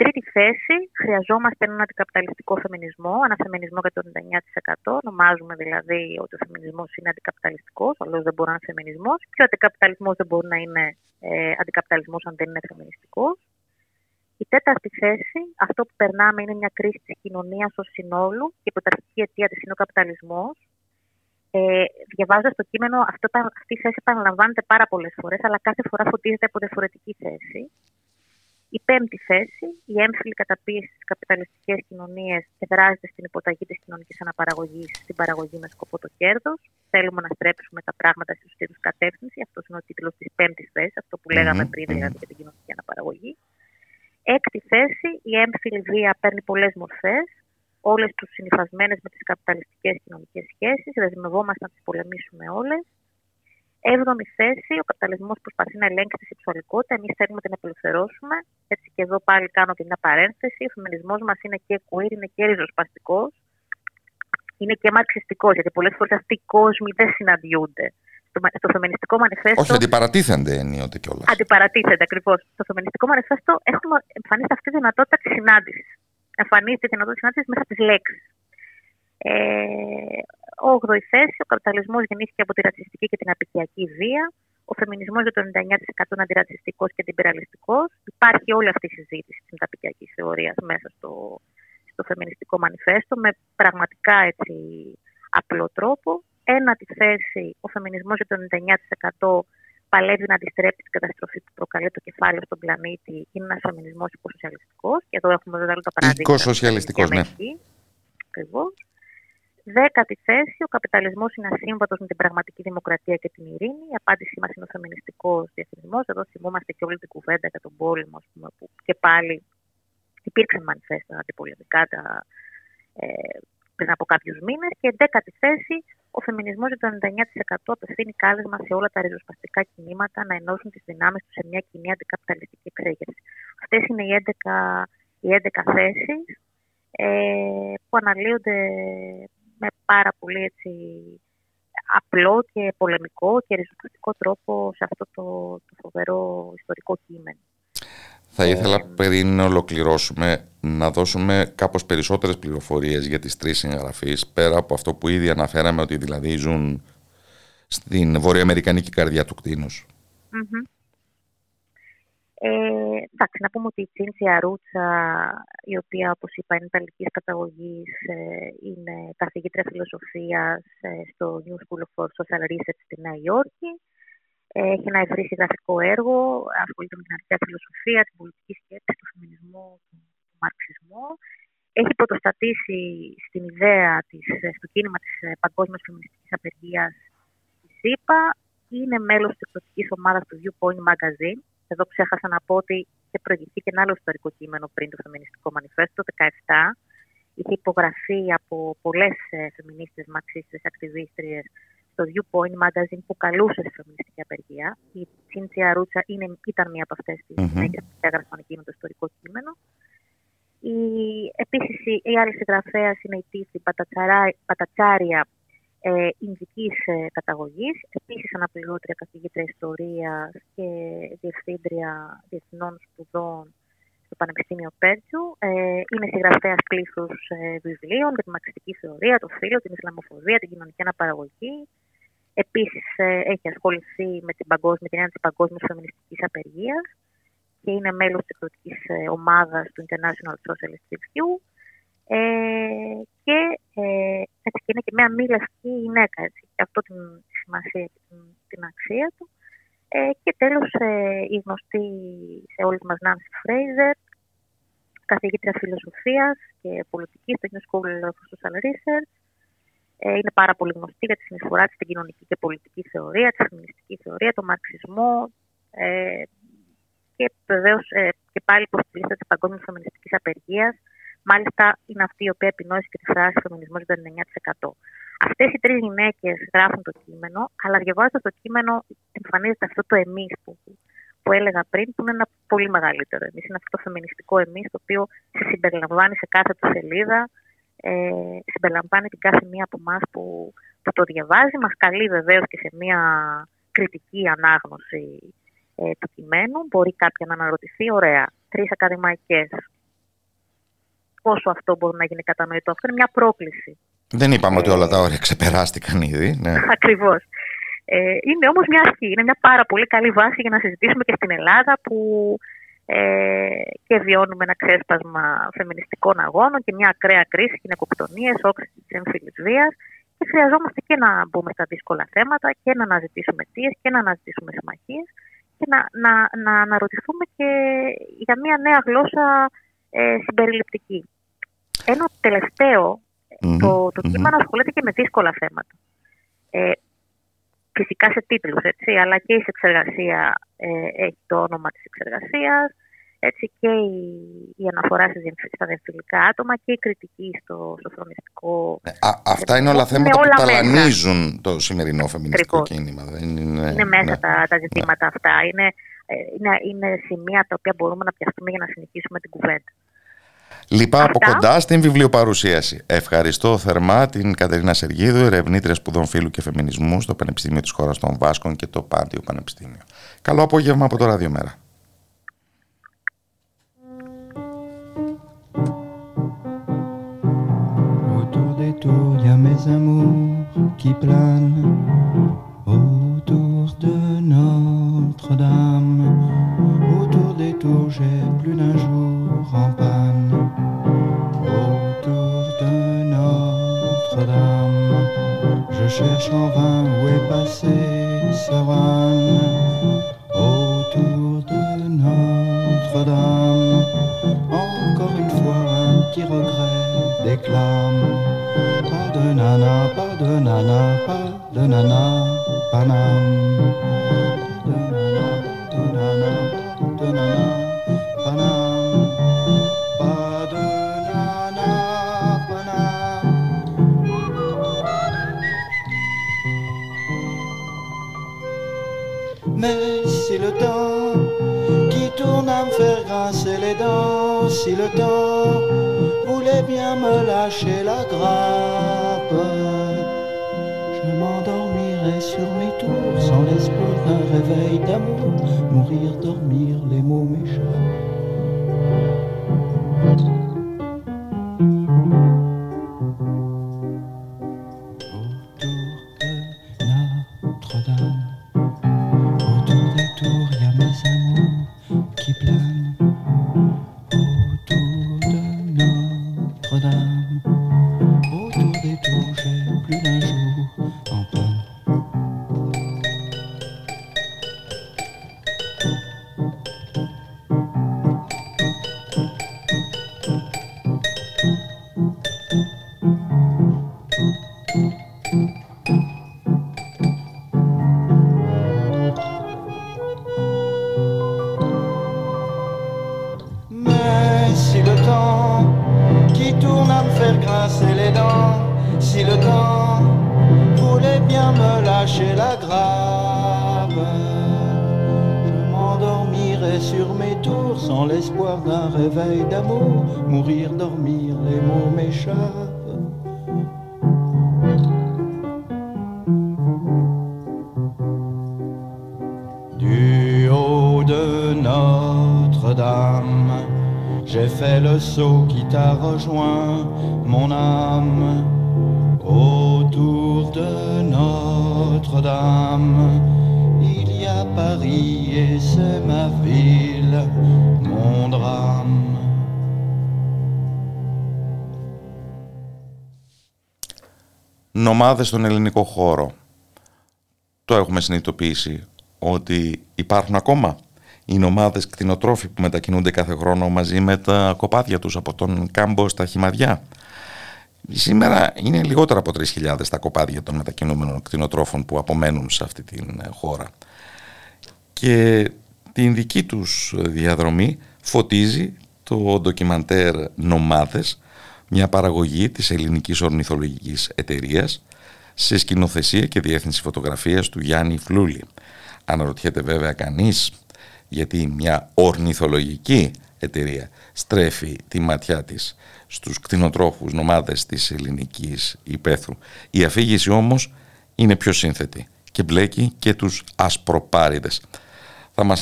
Τρίτη θέση, χρειαζόμαστε έναν αντικαπιταλιστικό φεμινισμό, ένα φεμινισμό για το 99%. Ονομάζουμε δηλαδή ότι ο φεμινισμός είναι αντικαπιταλιστικός, αλλιώς δεν μπορεί να είναι φεμινισμός. Και ο αντικαπιταλισμός δεν μπορεί να είναι ε, αντικαπιταλισμός αν δεν είναι φεμινιστικός. Η τέταρτη θέση, αυτό που περνάμε είναι μια κρίση της κοινωνίας ως συνόλου και η πρωταρχική αιτία της είναι ο καπιταλισμός. Ε, Διαβάζοντας το κείμενο, αυτό, αυτή η θέση επαναλαμβάνεται πάρα πολλές φορές, αλλά κάθε φορά φωτίζεται από διαφορετική θέση. Η πέμπτη θέση, η έμφυλη καταπίεση στις καπιταλιστικές κοινωνίες εδράζεται στην υποταγή της κοινωνικής αναπαραγωγής στην παραγωγή με σκοπό το κέρδος. Θέλουμε να στρέψουμε τα πράγματα στη σωστή του κατεύθυνσης. Αυτός είναι ο τίτλος της πέμπτης θέσης, αυτό που λέγαμε πριν δηλαδή για την κοινωνική αναπαραγωγή. Έκτη θέση, η έμφυλη βία παίρνει πολλές μορφές. Όλες τους συνυφασμένες με τις καπιταλιστικές κοινωνικές σχέσεις. Δεσμευόμαστε να τις πολεμήσουμε όλες. Έβδομη θέση, ο καπιταλισμός προσπαθεί να ελέγξει τη σεξουαλικότητα. Εμείς θέλουμε να την απελευθερώσουμε. Έτσι και εδώ πάλι κάνω και μια παρένθεση. Ο φεμινισμός μας είναι και queer, είναι και ριζοσπαστικός. Είναι και μαρξιστικός, γιατί πολλές φορές αυτοί οι κόσμοι δεν συναντιούνται. Στο, στο φεμινιστικό μανιφέστο. Όχι, αντιπαρατίθενται ενίοτε κιόλας. Αντιπαρατίθενται ακριβώς. Στο φεμινιστικό μανιφέστο έχουμε εμφανίσει αυτή τη δυνατότητα τη συνάντηση. Εμφανίζεται η δυνατότητα τη συνάντηση μέσα από τι λέξεις. Ε, 8η θέση, ο καπιταλισμός γεννήθηκε από τη ρατσιστική και την απικιακή βία. Ο φεμινισμός για το 99% είναι αντιρατσιστικός και αντιπυραλιστικό. Υπάρχει όλη αυτή η συζήτηση της μεταπικιακής θεωρίας μέσα στο, στο φεμινιστικό μανιφέστο με πραγματικά έτσι απλό τρόπο. Ένα τη θέση, ο φεμινισμός για το 99% παλεύει να αντιστρέψει την καταστροφή που προκαλεί το κεφάλαιο στον πλανήτη. Είναι ένας φεμινισμός οικοσοσιαλιστικό. Και εδώ έχουμε βέβαια τα παραδείγματα. Οικοσοσιαλιστικό, ναι. Ακριβώς. Δέκατη θέση, ο καπιταλισμός είναι ασύμβατος με την πραγματική δημοκρατία και την ειρήνη. Η απάντησή μας είναι ο φεμινιστικό διεθνισμό. Εδώ θυμόμαστε και όλη την κουβέντα για τον πόλεμο, πούμε, που και πάλι υπήρξαν μανιφέστα αντιπολεμικά τα, ε, πριν από κάποιους μήνες. Και δέκατη θέση, ο φεμινισμός για το 99% απευθύνει κάλεσμα σε όλα τα ριζοσπαστικά κινήματα να ενώσουν τις δυνάμεις τους σε μια κοινή αντικαπιταλιστική εξέγερση. Αυτές είναι οι 11, οι 11 θέσεις ε, που αναλύονται με πάρα πολύ έτσι, απλό και πολεμικό και ριζοσπαστικό τρόπο σε αυτό το, το φοβερό ιστορικό κείμενο. Θα ήθελα πριν ολοκληρώσουμε να δώσουμε κάπως περισσότερες πληροφορίες για τις τρεις συγγραφείς πέρα από αυτό που ήδη αναφέραμε ότι δηλαδή ζουν στην βορειοαμερικανική καρδιά του κτίνους. Ε, εντάξει, να πούμε ότι η Τσίντσια Ρούτσα, η οποία όπως είπα είναι ιταλικής καταγωγής, ε, είναι καθηγήτρια φιλοσοφίας ε, στο New School of Social Research στη Νέα Υόρκη. Έχει ένα ευρύς συγγραφικό έργο, ασχολείται με την αρχαία φιλοσοφία, την πολιτική σκέψη, τον φεμινισμό, τον μαρξισμό. Έχει πρωτοστατήσει στην ιδέα της, στο κίνημα της παγκόσμιας φεμινιστικής απεργίας της ΣΥΠΑ. Είναι μέλος της εκδοτικής ομάδας του Viewpoint Magazine, εδώ ξέχασα να πω ότι είχε προηγηθεί και ένα άλλο ιστορικό κείμενο πριν το Φεμινιστικό Μανιφέστο, το 2017. Είχε υπογραφεί από πολλές φεμινίστες, μαξίστε, ακτιβίστριες στο Viewpoint Magazine που καλούσε στη φεμινιστική απεργία. Η Τσίντσια Ρούτσα είναι, ήταν μία από αυτές τις γυναίκε που έγραψαν εκείνο το ιστορικό κείμενο. Επίσης, η άλλη συγγραφέα είναι η Τίθη Πατατσάρια, ε, Ινδικής ε, καταγωγής, επίσης αναπληρώτρια καθηγήτρια ιστορίας και διευθύντρια διεθνών σπουδών στο Πανεπιστήμιο Πέρτζου. Ε, είναι συγγραφέας πλήθους ε, βιβλίων για τη μαξιστική θεωρία, το φύλλο, την Ισλαμοφοβία, την κοινωνική αναπαραγωγή. Επίσης, ε, έχει ασχοληθεί με την, παγκόσμια, την έννοια τη παγκόσμιας φεμινιστικής απεργίας και είναι μέλος της εκδοτικής ε, ομάδας του International Socialist Review. Ε, και ε, έτσι και είναι και μια μη λευκή γυναίκα, έτσι, και αυτό την σημασία και την, την αξία του. Ε, και τέλος ε, η γνωστή σε όλους μας Νάνση Φρέιζερ, καθηγήτρια φιλοσοφίας και πολιτικής στο New School of Social Research. Ε, είναι πάρα πολύ γνωστή για τη συνεισφορά της στην κοινωνική και πολιτική θεωρία, τη φεμινιστική θεωρία, τον μαρξισμό ε, και βεβαίως ε, και πάλι υποστηρίζεται τη παγκόσμια φεμινιστική απεργία Μάλιστα, είναι αυτή η οποία επινόησε και τη φράση φεμινισμός για το 99%. Αυτές οι τρεις γυναίκες γράφουν το κείμενο, αλλά διαβάζοντας το κείμενο, εμφανίζεται αυτό το εμείς που, που έλεγα πριν, που είναι ένα πολύ μεγαλύτερο εμείς. Είναι αυτό το φεμινιστικό εμείς, το οποίο σε συμπεριλαμβάνει σε κάθε του σελίδα, ε, συμπεριλαμβάνει την κάθε μία από εμάς που, που το διαβάζει. Μας καλεί βεβαίως και σε μία κριτική ανάγνωση ε, του κειμένου. Μπορεί κάποια να αναρωτηθεί, ωραία, τρεις ακαδημαϊκές πόσο αυτό μπορεί να γίνει κατανοητό. Αυτό είναι μια πρόκληση. Δεν είπαμε ότι όλα τα όρια ξεπεράστηκαν ήδη. Ναι. Ακριβώς. Ε, είναι όμως μια αρχή, είναι μια πάρα πολύ καλή βάση για να συζητήσουμε και στην Ελλάδα που ε, και βιώνουμε ένα ξέσπασμα φεμινιστικών αγώνων και μια ακραία κρίση, γυναικοκτονίες, όξυση της έμφυλης βίας. Και χρειαζόμαστε και να μπούμε στα δύσκολα θέματα και να αναζητήσουμε αιτίες και να αναζητήσουμε συμμαχίες και να, να, να αναρωτηθούμε και για μια νέα γλώσσα ε, συμπεριληπτική. Ένα το, το κείμενο ασχολείται και με δύσκολα θέματα. Ε, φυσικά σε τίτλους, έτσι, αλλά και η εξεργασία ε, έχει το όνομα της εξεργασίας, έτσι και η, η αναφορά στα διεμφυλικά άτομα και η κριτική στο, στο φρονιστικό. Ε, αυτά είναι όλα θέματα που ταλανίζουν το σημερινό φεμινιστικό κίνημα. Δεν είναι, είναι μέσα ναι. τα, τα ζητήματα αυτά. Είναι, ε, είναι, είναι σημεία τα οποία μπορούμε να πιαστούμε για να συνεχίσουμε την κουβέντα. Λοιπά από κοντά στην βιβλιοπαρουσίαση. Ευχαριστώ θερμά την Κατερίνα Σεργίδου, ερευνήτρια σπουδών φύλου και φεμινισμού στο Πανεπιστήμιο της χώρας των Βάσκων και το Πάντιο Πανεπιστήμιο. Καλό απόγευμα από το Ραδιομέρα. Autour j'ai plus d'un jour en panne. Autour de Notre-Dame, je cherche en vain où est passé Soran autour de Notre-Dame. Encore une fois, un petit regret déclame. Pas de nana, pas de nana, pas de nana, Paname. Les dents si le temps voulait bien me lâcher la grappe. Je m'endormirai sur mes tours sans l'espoir d'un réveil d'amour, mourir, dormir, les mots m'échappent. si le temps qui tourne à me faire grincer les dents, si le temps voulait bien me lâcher la grappe, je m'endormirais sur mes tours sans l'espoir d'un réveil d'amour, mourir, dormir, les mots m'échappent. Du haut de Notre-Dame, νομάδες στον ελληνικό χώρο. Το έχουμε συνειδητοποιήσει ότι υπάρχουν ακόμα οι νομάδες κτηνοτρόφοι που μετακινούνται κάθε χρόνο μαζί με τα κοπάδια τους από τον κάμπο στα χυμαδιά. Σήμερα είναι λιγότερα από 3.000 τα κοπάδια των μετακινούμενων κτηνοτρόφων που απομένουν σε αυτή την χώρα. Και την δική τους διαδρομή φωτίζει το ντοκιμαντέρ «Νομάδες» μια παραγωγή της ελληνικής ορνηθολογικής εταιρείας σε σκηνοθεσία και διεύθυνση φωτογραφίας του Γιάννη Φλούλη. Αναρωτιέται βέβαια κανείς γιατί μια ορνηθολογική εταιρεία στρέφει τη ματιά της στους κτηνοτρόφους νομάδες της ελληνικής υπαίθρου. Η αφήγηση όμως είναι πιο σύνθετη και μπλέκει και τους ασπροπάριδες. Θα μας,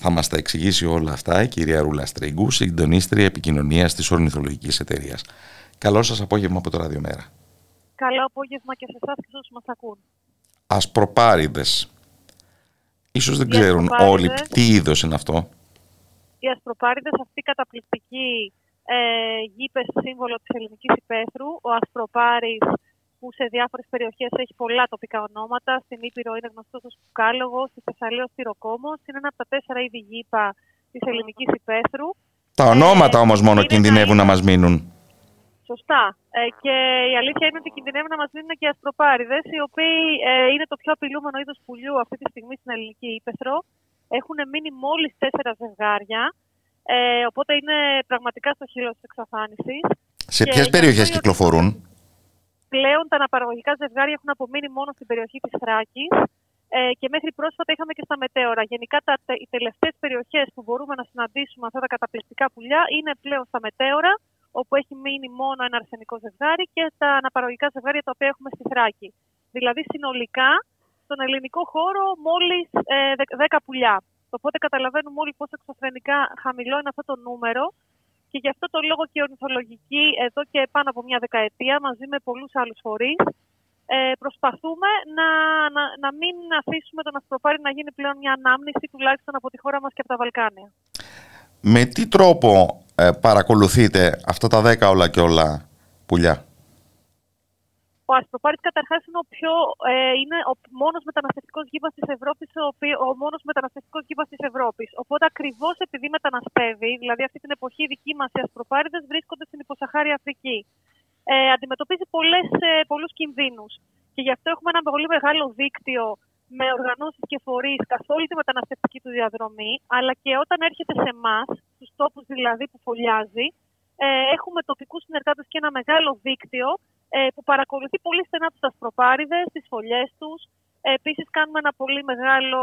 θα μας τα εξηγήσει όλα αυτά η κυρία Ρούλα Στρίγκου, συντονίστρια επικοινωνίας της Ορνηθολογικής Εταιρείας. Καλό σας απόγευμα από το Ραδιομέρα. Καλό απόγευμα και σε εσάς και όσους μας ακούν. Ασπροπάριδες. Ίσως δεν ξέρουν όλοι τι είδος είναι αυτό. Οι ασπροπάριδες, αυτή η καταπληκτική ε, γήπες σύμβολο της ελληνικής υπαίθρου, ο ασπροπάρης που σε διάφορες περιοχές έχει πολλά τοπικά ονόματα. Στην Ήπειρο είναι γνωστός ως Κουκάλογος, στη Θεσσαλία ως Τυροκόμος. Είναι ένα από τα τέσσερα είδη γήπα της ελληνικής υπαίθρου. Τα ονόματα ε, όμως μόνο κινδυνεύουν να μας μείνουν. Σωστά. Ε, και η αλήθεια είναι ότι κινδυνεύουν να μας δίνουν και ασπροπάριδε, οι οποίοι ε, είναι το πιο απειλούμενο είδος πουλιού αυτή τη στιγμή στην ελληνική ύπεθρο. Έχουν μείνει μόλις τέσσερα ζευγάρια. Ε, οπότε είναι πραγματικά στο χείλος της εξαφάνισης. Σε ποιες περιοχές κυκλοφορούν, Πλέον τα αναπαραγωγικά ζευγάρια έχουν απομείνει μόνο στην περιοχή της Θράκης. Ε, και μέχρι πρόσφατα είχαμε και στα μετέωρα. Γενικά, τα, οι τελευταίες περιοχές που μπορούμε να συναντήσουμε αυτά τα καταπληκτικά πουλιά είναι πλέον στα μετέωρα όπου έχει μείνει μόνο ένα αρσενικό ζευγάρι και τα αναπαραγωγικά ζευγάρια τα οποία έχουμε στη Θράκη. Δηλαδή συνολικά στον ελληνικό χώρο μόλις ε, 10 πουλιά. Οπότε καταλαβαίνουμε όλοι πόσο εξωφρενικά χαμηλό είναι αυτό το νούμερο και γι' αυτό το λόγο και η ορνηθολογική εδώ και πάνω από μια δεκαετία μαζί με πολλούς άλλους φορείς ε, προσπαθούμε να, να, να μην αφήσουμε τον Ασπροπάρι να γίνει πλέον μια ανάμνηση τουλάχιστον από τη χώρα μας και από τα Βαλκάνια. Με τι τρόπο ε, παρακολουθείτε αυτά τα δέκα όλα και όλα πουλιά. Ο Ασπροπάρη καταρχάς είναι, ο, πιο, ε, είναι ο μόνος μεταναστευτικός γήπα της Ευρώπης, ο, ο μόνος μεταναστευτικός γήπα της Ευρώπης. Οπότε ακριβώς επειδή μεταναστεύει, δηλαδή αυτή την εποχή δική μας οι Ασπροπάριδε βρίσκονται στην υποσαχάρια Αφρική. Ε, αντιμετωπίζει πολλές, ε, πολλούς κινδύνους και γι' αυτό έχουμε ένα πολύ μεγάλο δίκτυο με οργανώσεις και φορείς καθ' όλη τη μεταναστευτική του διαδρομή, αλλά και όταν έρχεται σε εμάς, στου τόπου δηλαδή που φωλιάζει, ε, έχουμε τοπικούς συνεργάτες και ένα μεγάλο δίκτυο ε, που παρακολουθεί πολύ στενά τους ασπροπάριδες, τις φωλιές τους. Ε, Επίσης, κάνουμε ένα πολύ μεγάλο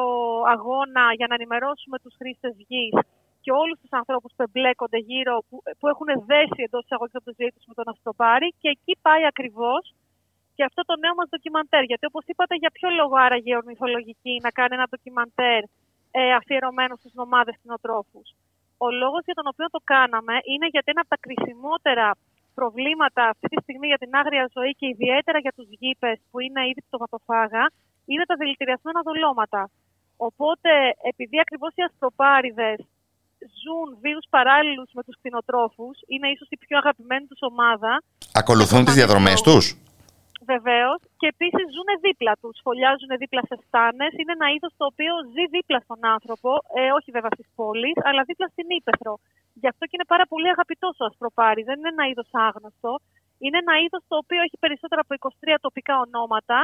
αγώνα για να ενημερώσουμε τους χρήστες γης και όλους τους ανθρώπους που εμπλέκονται γύρω, που, που έχουν δέσει εντός εισαγωγής από το ζωή τους με τον Ασπροπάρη. Και εκεί πάει ακριβώς και αυτό το νέο μας ντοκιμαντέρ. Γιατί, όπως είπατε, για ποιο λόγο άραγε η ορνηθολογική να κάνει ένα ντοκιμαντέρ ε, αφιερωμένο στους νομάδες κτηνοτρόφους; Ο λόγος για τον οποίο το κάναμε είναι γιατί ένα από τα κρισιμότερα προβλήματα αυτή τη στιγμή για την άγρια ζωή και ιδιαίτερα για τους γήπες που είναι ήδη πτωματοφάγα είναι τα δηλητηριασμένα δολώματα. Οπότε, επειδή ακριβώς οι αστροπάριδε ζουν βίους παράλληλους με τους κτηνοτρόφους, είναι ίσως η πιο αγαπημένη τους ομάδα. Ακολουθούν τις διαδρομές τους; Βεβαίως. Και επίσης ζουν δίπλα τους. Φωλιάζουν δίπλα σε στάνε. Είναι ένα είδος το οποίο ζει δίπλα στον άνθρωπο, ε, όχι βέβαια στις πόλεις, αλλά δίπλα στην ύπεθρο. Γι' αυτό και είναι πάρα πολύ αγαπητό ο Ασπροπάρης. Δεν είναι ένα είδος άγνωστο. Είναι ένα είδος το οποίο έχει περισσότερα από 23 τοπικά ονόματα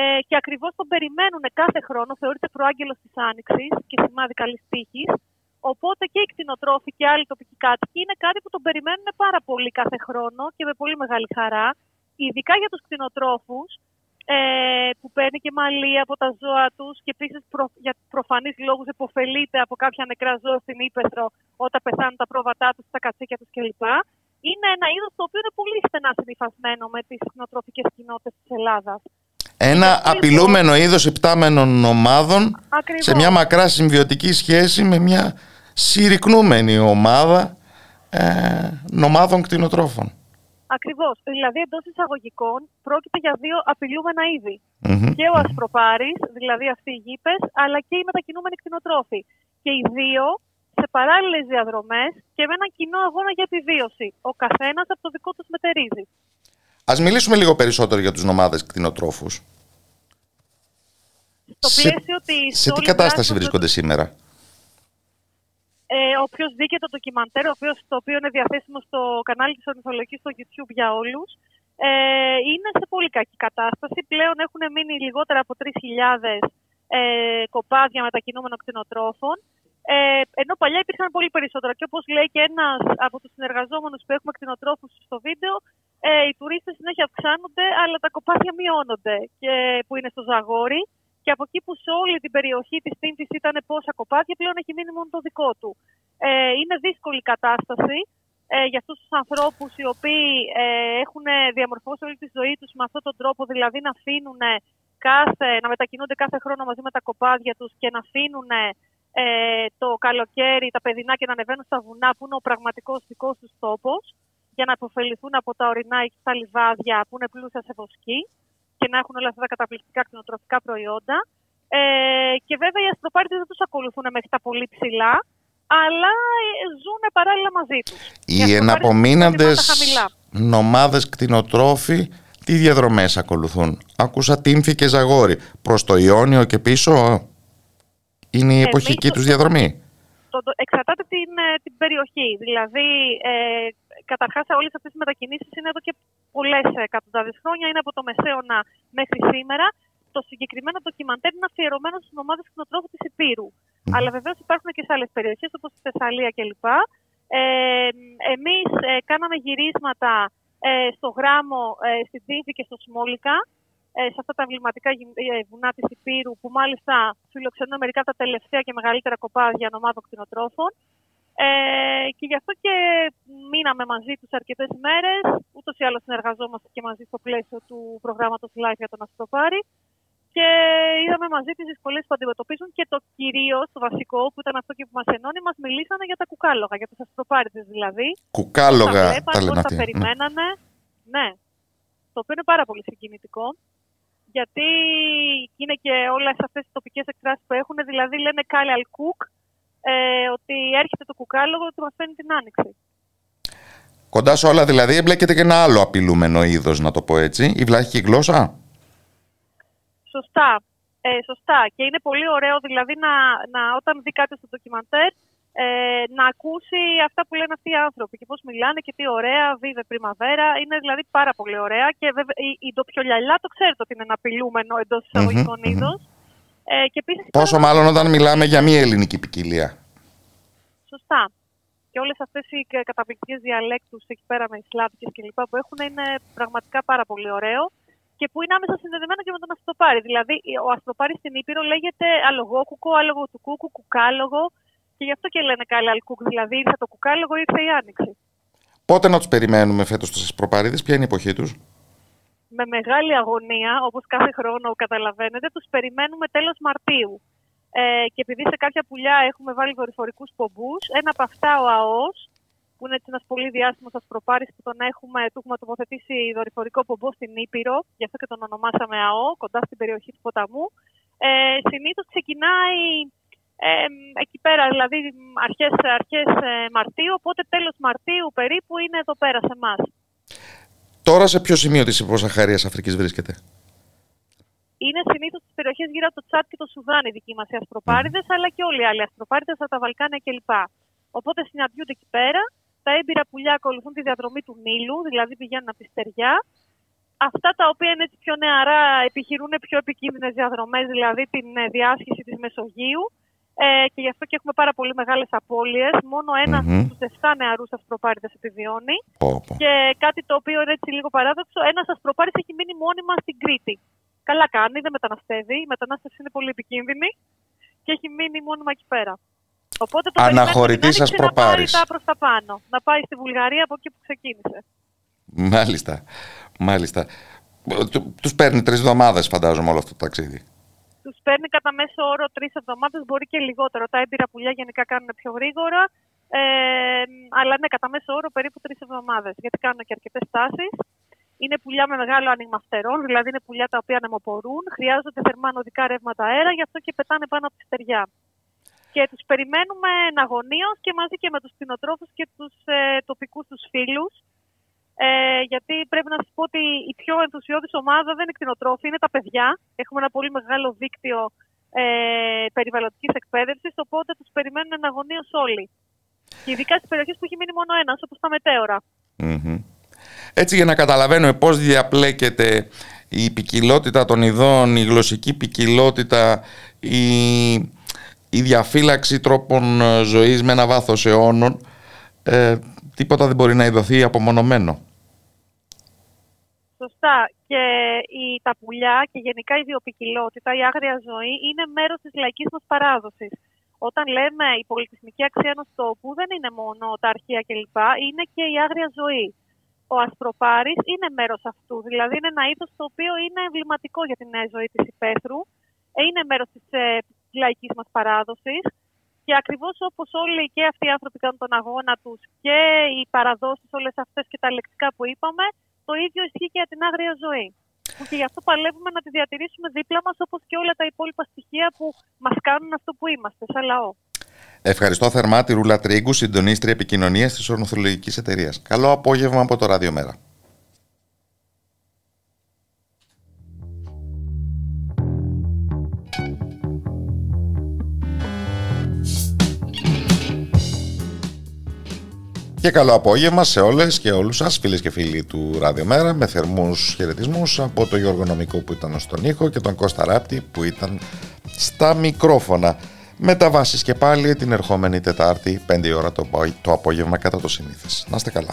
ε, και ακριβώς τον περιμένουν κάθε χρόνο. Θεωρείται προάγγελος της Άνοιξης και σημάδι καλής τύχης. Οπότε και οι κτηνοτρόφοι και άλλοι τοπικοί κάτοικοι είναι κάτι που τον περιμένουν πάρα πολύ κάθε χρόνο και με πολύ μεγάλη χαρά ειδικά για τους κτηνοτρόφους, ε, που παίρνει και μαλλί από τα ζώα τους και επίσης προ, για προφανείς λόγους υποφελείται από κάποια νεκρά ζώα στην Ήπεθρο όταν πεθάνουν τα πρόβατά τους, τα κατσίκια τους κλπ. Είναι ένα είδος το οποίο είναι πολύ στενά συνειφασμένο με τις κτηνοτροφικές κοινότητες της Ελλάδας. Ένα απειλούμενο είδος υπτάμενων ομάδων Ακριβώς. σε μια μακρά συμβιωτική σχέση με μια συρρυκνούμενη ομάδα ε, νομάδων κτηνοτρόφων. Ακριβώς. Δηλαδή, εντός εισαγωγικών πρόκειται για δύο απειλούμενα είδη. Και ο ασπροπάρης, δηλαδή αυτοί οι γήπες, αλλά και οι μετακινούμενοι κτηνοτρόφοι. Και οι δύο σε παράλληλες διαδρομές και με έναν κοινό αγώνα για επιβίωση. Ο καθένας από το δικό τους μετερίζει. Α μιλήσουμε λίγο περισσότερο για τους νομάδες κτηνοτρόφους. Στο πλαίσιο σε, της σε τι όλης κατάσταση δράσης βρίσκονται σήμερα; Ε, Όποιο δει και το ντοκιμαντέρ, ο οποίος, το οποίο είναι διαθέσιμο στο κανάλι της Ορνηθολογικής στο YouTube για όλους, ε, είναι σε πολύ κακή κατάσταση. Πλέον έχουν μείνει λιγότερα από 3.000 ε, κοπάδια μετακινούμενων κτηνοτρόφων. Ε, ενώ παλιά υπήρχαν πολύ περισσότερα. Και όπως λέει και ένας από τους συνεργαζόμενους που έχουμε κτηνοτρόφους στο βίντεο, ε, οι τουρίστες συνέχεια αυξάνονται, αλλά τα κοπάδια μειώνονται και, που είναι στο Ζαγόρι. Και από εκεί που σε όλη την περιοχή της Τίντη ήταν πόσα κοπάδια, πλέον έχει μείνει μόνο το δικό του. Ε, είναι δύσκολη κατάσταση ε, για αυτούς τους ανθρώπους οι οποίοι ε, έχουν διαμορφώσει όλη τη ζωή τους με αυτόν τον τρόπο, δηλαδή να αφήνουν κάθε, να μετακινούνται κάθε χρόνο μαζί με τα κοπάδια τους και να αφήνουν ε, το καλοκαίρι τα παιδινά και να ανεβαίνουν στα βουνά που είναι ο πραγματικός δικός τους τόπος για να υποφεληθούν από τα ορεινά ή τα λιβάδια που είναι πλούσια σε βοσκή και να έχουν όλα αυτά τα καταπληκτικά κτηνοτροφικά προϊόντα. Ε, και βέβαια οι αστροπάρτες δεν τους ακολουθούν μέχρι τα πολύ ψηλά, αλλά ε, ζουν παράλληλα μαζί τους. Οι εναπομείναντες νομάδες κτηνοτρόφοι τι διαδρομές ακολουθούν; Άκουσα Τύμφη και Ζαγόρι. Προς το Ιόνιο και πίσω είναι η εποχική τους διαδρομή. Το, το, εξαρτάται την, ε, την περιοχή. Δηλαδή, ε, καταρχάς όλες αυτές οι μετακινήσεις είναι εδώ και πολλές εκατοντάδες χρόνια. Είναι από το Μεσαίωνα μέχρι σήμερα. Το συγκεκριμένο ντοκιμαντέρ είναι αφιερωμένο στι ομάδε κτηνοτρόφου της Υπήρου. Αλλά βεβαίως υπάρχουν και σε άλλες περιοχές όπως η Θεσσαλία κλπ. Ε, Εμείς ε, κάναμε γυρίσματα ε, στο Γράμμο, ε, στην Τύφη και στο Σμόλικα, ε, σε αυτά τα εμβληματικά ε, βουνά της Υπήρου, που μάλιστα φιλοξενούν μερικά τα τελευταία και μεγαλύτερα κοπάδια ομάδων κτηνοτρόφων. Ε, και γι' αυτό και μείναμε μαζί τους αρκετές μέρε. Ούτως ή άλλως συνεργαζόμαστε και μαζί στο πλαίσιο του προγράμματος Live για τον Αστροπάρη. Και είδαμε μαζί τις δυσκολίες που αντιμετωπίζουν και το κυρίως, το βασικό, που ήταν αυτό και που μας ενώνει, μας μιλήσανε για τα κουκάλογα, για τους αστροπάριδες δηλαδή. Κουκάλογα, Πώς τα, βλέπαν, πώς τα περιμένανε. Ναι. Το οποίο είναι πάρα πολύ συγκινητικό. Γιατί είναι και όλες αυτές τι τοπικές εκφράσεις που έχουν, δηλαδή λένε Κάλε Αλκούκ, ε, ότι έρχεται το κουκάλογο και μας φαίνει την άνοιξη. Κοντά σε όλα δηλαδή εμπλέκεται και ένα άλλο απειλούμενο είδος, να το πω έτσι, η βλάχικη γλώσσα. Σωστά. Ε, σωστά. Και είναι πολύ ωραίο δηλαδή να, να όταν δει κάτι στο ντοκιμαντέρ ε, να ακούσει αυτά που λένε αυτοί οι άνθρωποι και πώς μιλάνε και τι ωραία, βίβε πριμαβέρα. Είναι δηλαδή πάρα πολύ ωραία και βέβαια, η, η ντοπιολιαλιά το ξέρετε ότι είναι ένα απειλούμενο εντός εισαγωγικών mm-hmm, είδος. Ε, και επίσης, Πόσο μάλλον όταν μιλάμε για μη ελληνική ποικιλία. Σωστά. Και όλες αυτές οι καταπληκτικές διαλέκτους εκεί πέρα με Ισλάμικες και λοιπά που έχουν είναι πραγματικά πάρα πολύ ωραίο και που είναι άμεσα συνδεδεμένο και με τον αστροπάρι. Δηλαδή, ο αστροπάρι στην Ήπειρο λέγεται αλογόκουκο, άλογο του κούκου, κουκάλογο. Και γι' αυτό και λένε καλά αλκούκ. Δηλαδή, ήρθε το κουκάλογο, ήρθε η άνοιξη. Πότε να τους περιμένουμε φέτος τους ασπροπάριδε, ποια είναι η εποχή τους; Με μεγάλη αγωνία, όπως κάθε χρόνο καταλαβαίνετε, τους περιμένουμε τέλος Μαρτίου. Ε, και επειδή σε κάποια πουλιά έχουμε βάλει δορυφορικούς πομπούς, ένα από αυτά ο ΑΟΣ, που είναι ένας πολύ διάσημος ασπροπάρης που τον έχουμε, του έχουμε τοποθετήσει δορυφορικό πομπό στην Ήπειρο, γι' αυτό και τον ονομάσαμε ΑΟ, κοντά στην περιοχή του ποταμού. Ε, Συνήθως ξεκινάει ε, εκεί πέρα, δηλαδή αρχές, αρχές ε, Μαρτίου, οπότε τέλος Μαρτίου περίπου είναι εδώ πέρα σε εμάς. Τώρα σε ποιο σημείο της υποσαχαρίας Αφρικής βρίσκεται; Είναι συνήθως στι περιοχές γύρω από το Τσάτ και το Σουδάν οι δικοί μας οι ασπροπάριδε, αλλά και όλοι οι άλλοι ασπροπάριδε από τα Βαλκάνια κλπ. Οπότε συναντιούνται εκεί πέρα. Τα έμπειρα πουλιά ακολουθούν τη διαδρομή του Νείλου, δηλαδή πηγαίνουν από τη στεριά. Αυτά τα οποία είναι έτσι πιο νεαρά επιχειρούν πιο επικίνδυνες διαδρομές, δηλαδή την ε, διάσχιση της Μεσογείου. Ε, και γι' αυτό και έχουμε πάρα πολύ μεγάλες απώλειες. Μόνο ένας mm-hmm. στου 7 νεαρούς ασπροπάριδε επιβιώνει. Και κάτι το οποίο είναι έτσι λίγο παράδοξο, ένας ασπροπάρη έχει μείνει μόνιμα στην Κρήτη. Καλά κάνει, δεν μεταναστεύει. Η μετανάστευση είναι πολύ επικίνδυνη και έχει μείνει μόνιμα εκεί πέρα. Οπότε το Αναχωρητής να πάει τα προς τα πάνω. Να πάει στη Βουλγαρία από εκεί που ξεκίνησε. Μάλιστα. Μάλιστα. Τους παίρνει τρεις εβδομάδες, φαντάζομαι, όλο αυτό το ταξίδι τους παίρνει κατά μέσο όρο τρεις εβδομάδες, μπορεί και λιγότερο. Τα έμπειρα πουλιά γενικά κάνουν πιο γρήγορα. Ε, αλλά ναι, κατά μέσο όρο περίπου τρεις εβδομάδες. Γιατί κάνουν και αρκετές τάσει. Είναι πουλιά με μεγάλο άνοιγμα φτερών, δηλαδή είναι πουλιά τα οποία ανεμοπορούν. Χρειάζονται θερμά νοδικά ρεύματα αέρα, γι' αυτό και πετάνε πάνω από τη στεριά. Και τους περιμένουμε εναγωνίω και μαζί και με τους κτηνοτρόφους και τους ε, τοπικούς τους φίλους. Ε, γιατί πρέπει να σας πω ότι η πιο ενθουσιώδης ομάδα δεν είναι κτηνοτρόφοι, είναι τα παιδιά. Έχουμε ένα πολύ μεγάλο δίκτυο ε, περιβαλλοντικής εκπαίδευσης, οπότε τους περιμένουν εναγωνίως όλοι. Και ειδικά στις περιοχές που έχει μείνει μόνο ένας, όπως τα μετεωρα Έτσι για να καταλαβαίνουμε πώς διαπλέκεται η ποικιλότητα των ειδών, η γλωσσική ποικιλότητα, η, η διαφύλαξη τρόπων ζωής με ένα βάθος αιώνων, ε, τίποτα δεν μπορεί να ειδωθεί απομονωμένο. Σωστά. Και η, τα πουλιά και γενικά η βιοπικιλότητα, η άγρια ζωή, είναι μέρος της λαϊκής μας παράδοσης. Όταν λέμε η πολιτισμική αξία ενός τόπου, δεν είναι μόνο τα αρχεία κλπ. Είναι και η άγρια ζωή. Ο ασπροπάρης είναι μέρος αυτού. Δηλαδή είναι ένα είδος το οποίο είναι εμβληματικό για την νέα ζωή της υπαίθρου. Ε, είναι μέρος της ε, λαϊκής μας παράδοσης. Και ακριβώς όπως όλοι και αυτοί οι άνθρωποι κάνουν τον αγώνα τους και οι παραδόσεις, όλες αυτές και τα λεκτικά που είπαμε, το ίδιο ισχύει και για την άγρια ζωή. Και γι' αυτό παλεύουμε να τη διατηρήσουμε δίπλα μας, όπως και όλα τα υπόλοιπα στοιχεία που μας κάνουν αυτό που είμαστε, σαν λαό. Ευχαριστώ θερμά τη Ρούλα Τρίγκου, συντονίστρια επικοινωνίας της Ορνοθολογικής Εταιρείας. Καλό απόγευμα από το Ραδιομέρα. Και καλό απόγευμα σε όλες και όλους σας φίλες και φίλοι του Ραδιομέρα με θερμούς χαιρετισμούς από τον Γιώργο Νομικό που ήταν στον ήχο και τον Κώστα Ράπτη που ήταν στα μικρόφωνα. Μεταβάσεις και πάλι την ερχόμενη Τετάρτη 5 ώρα το, το απόγευμα κατά το συνήθες. Να είστε καλά.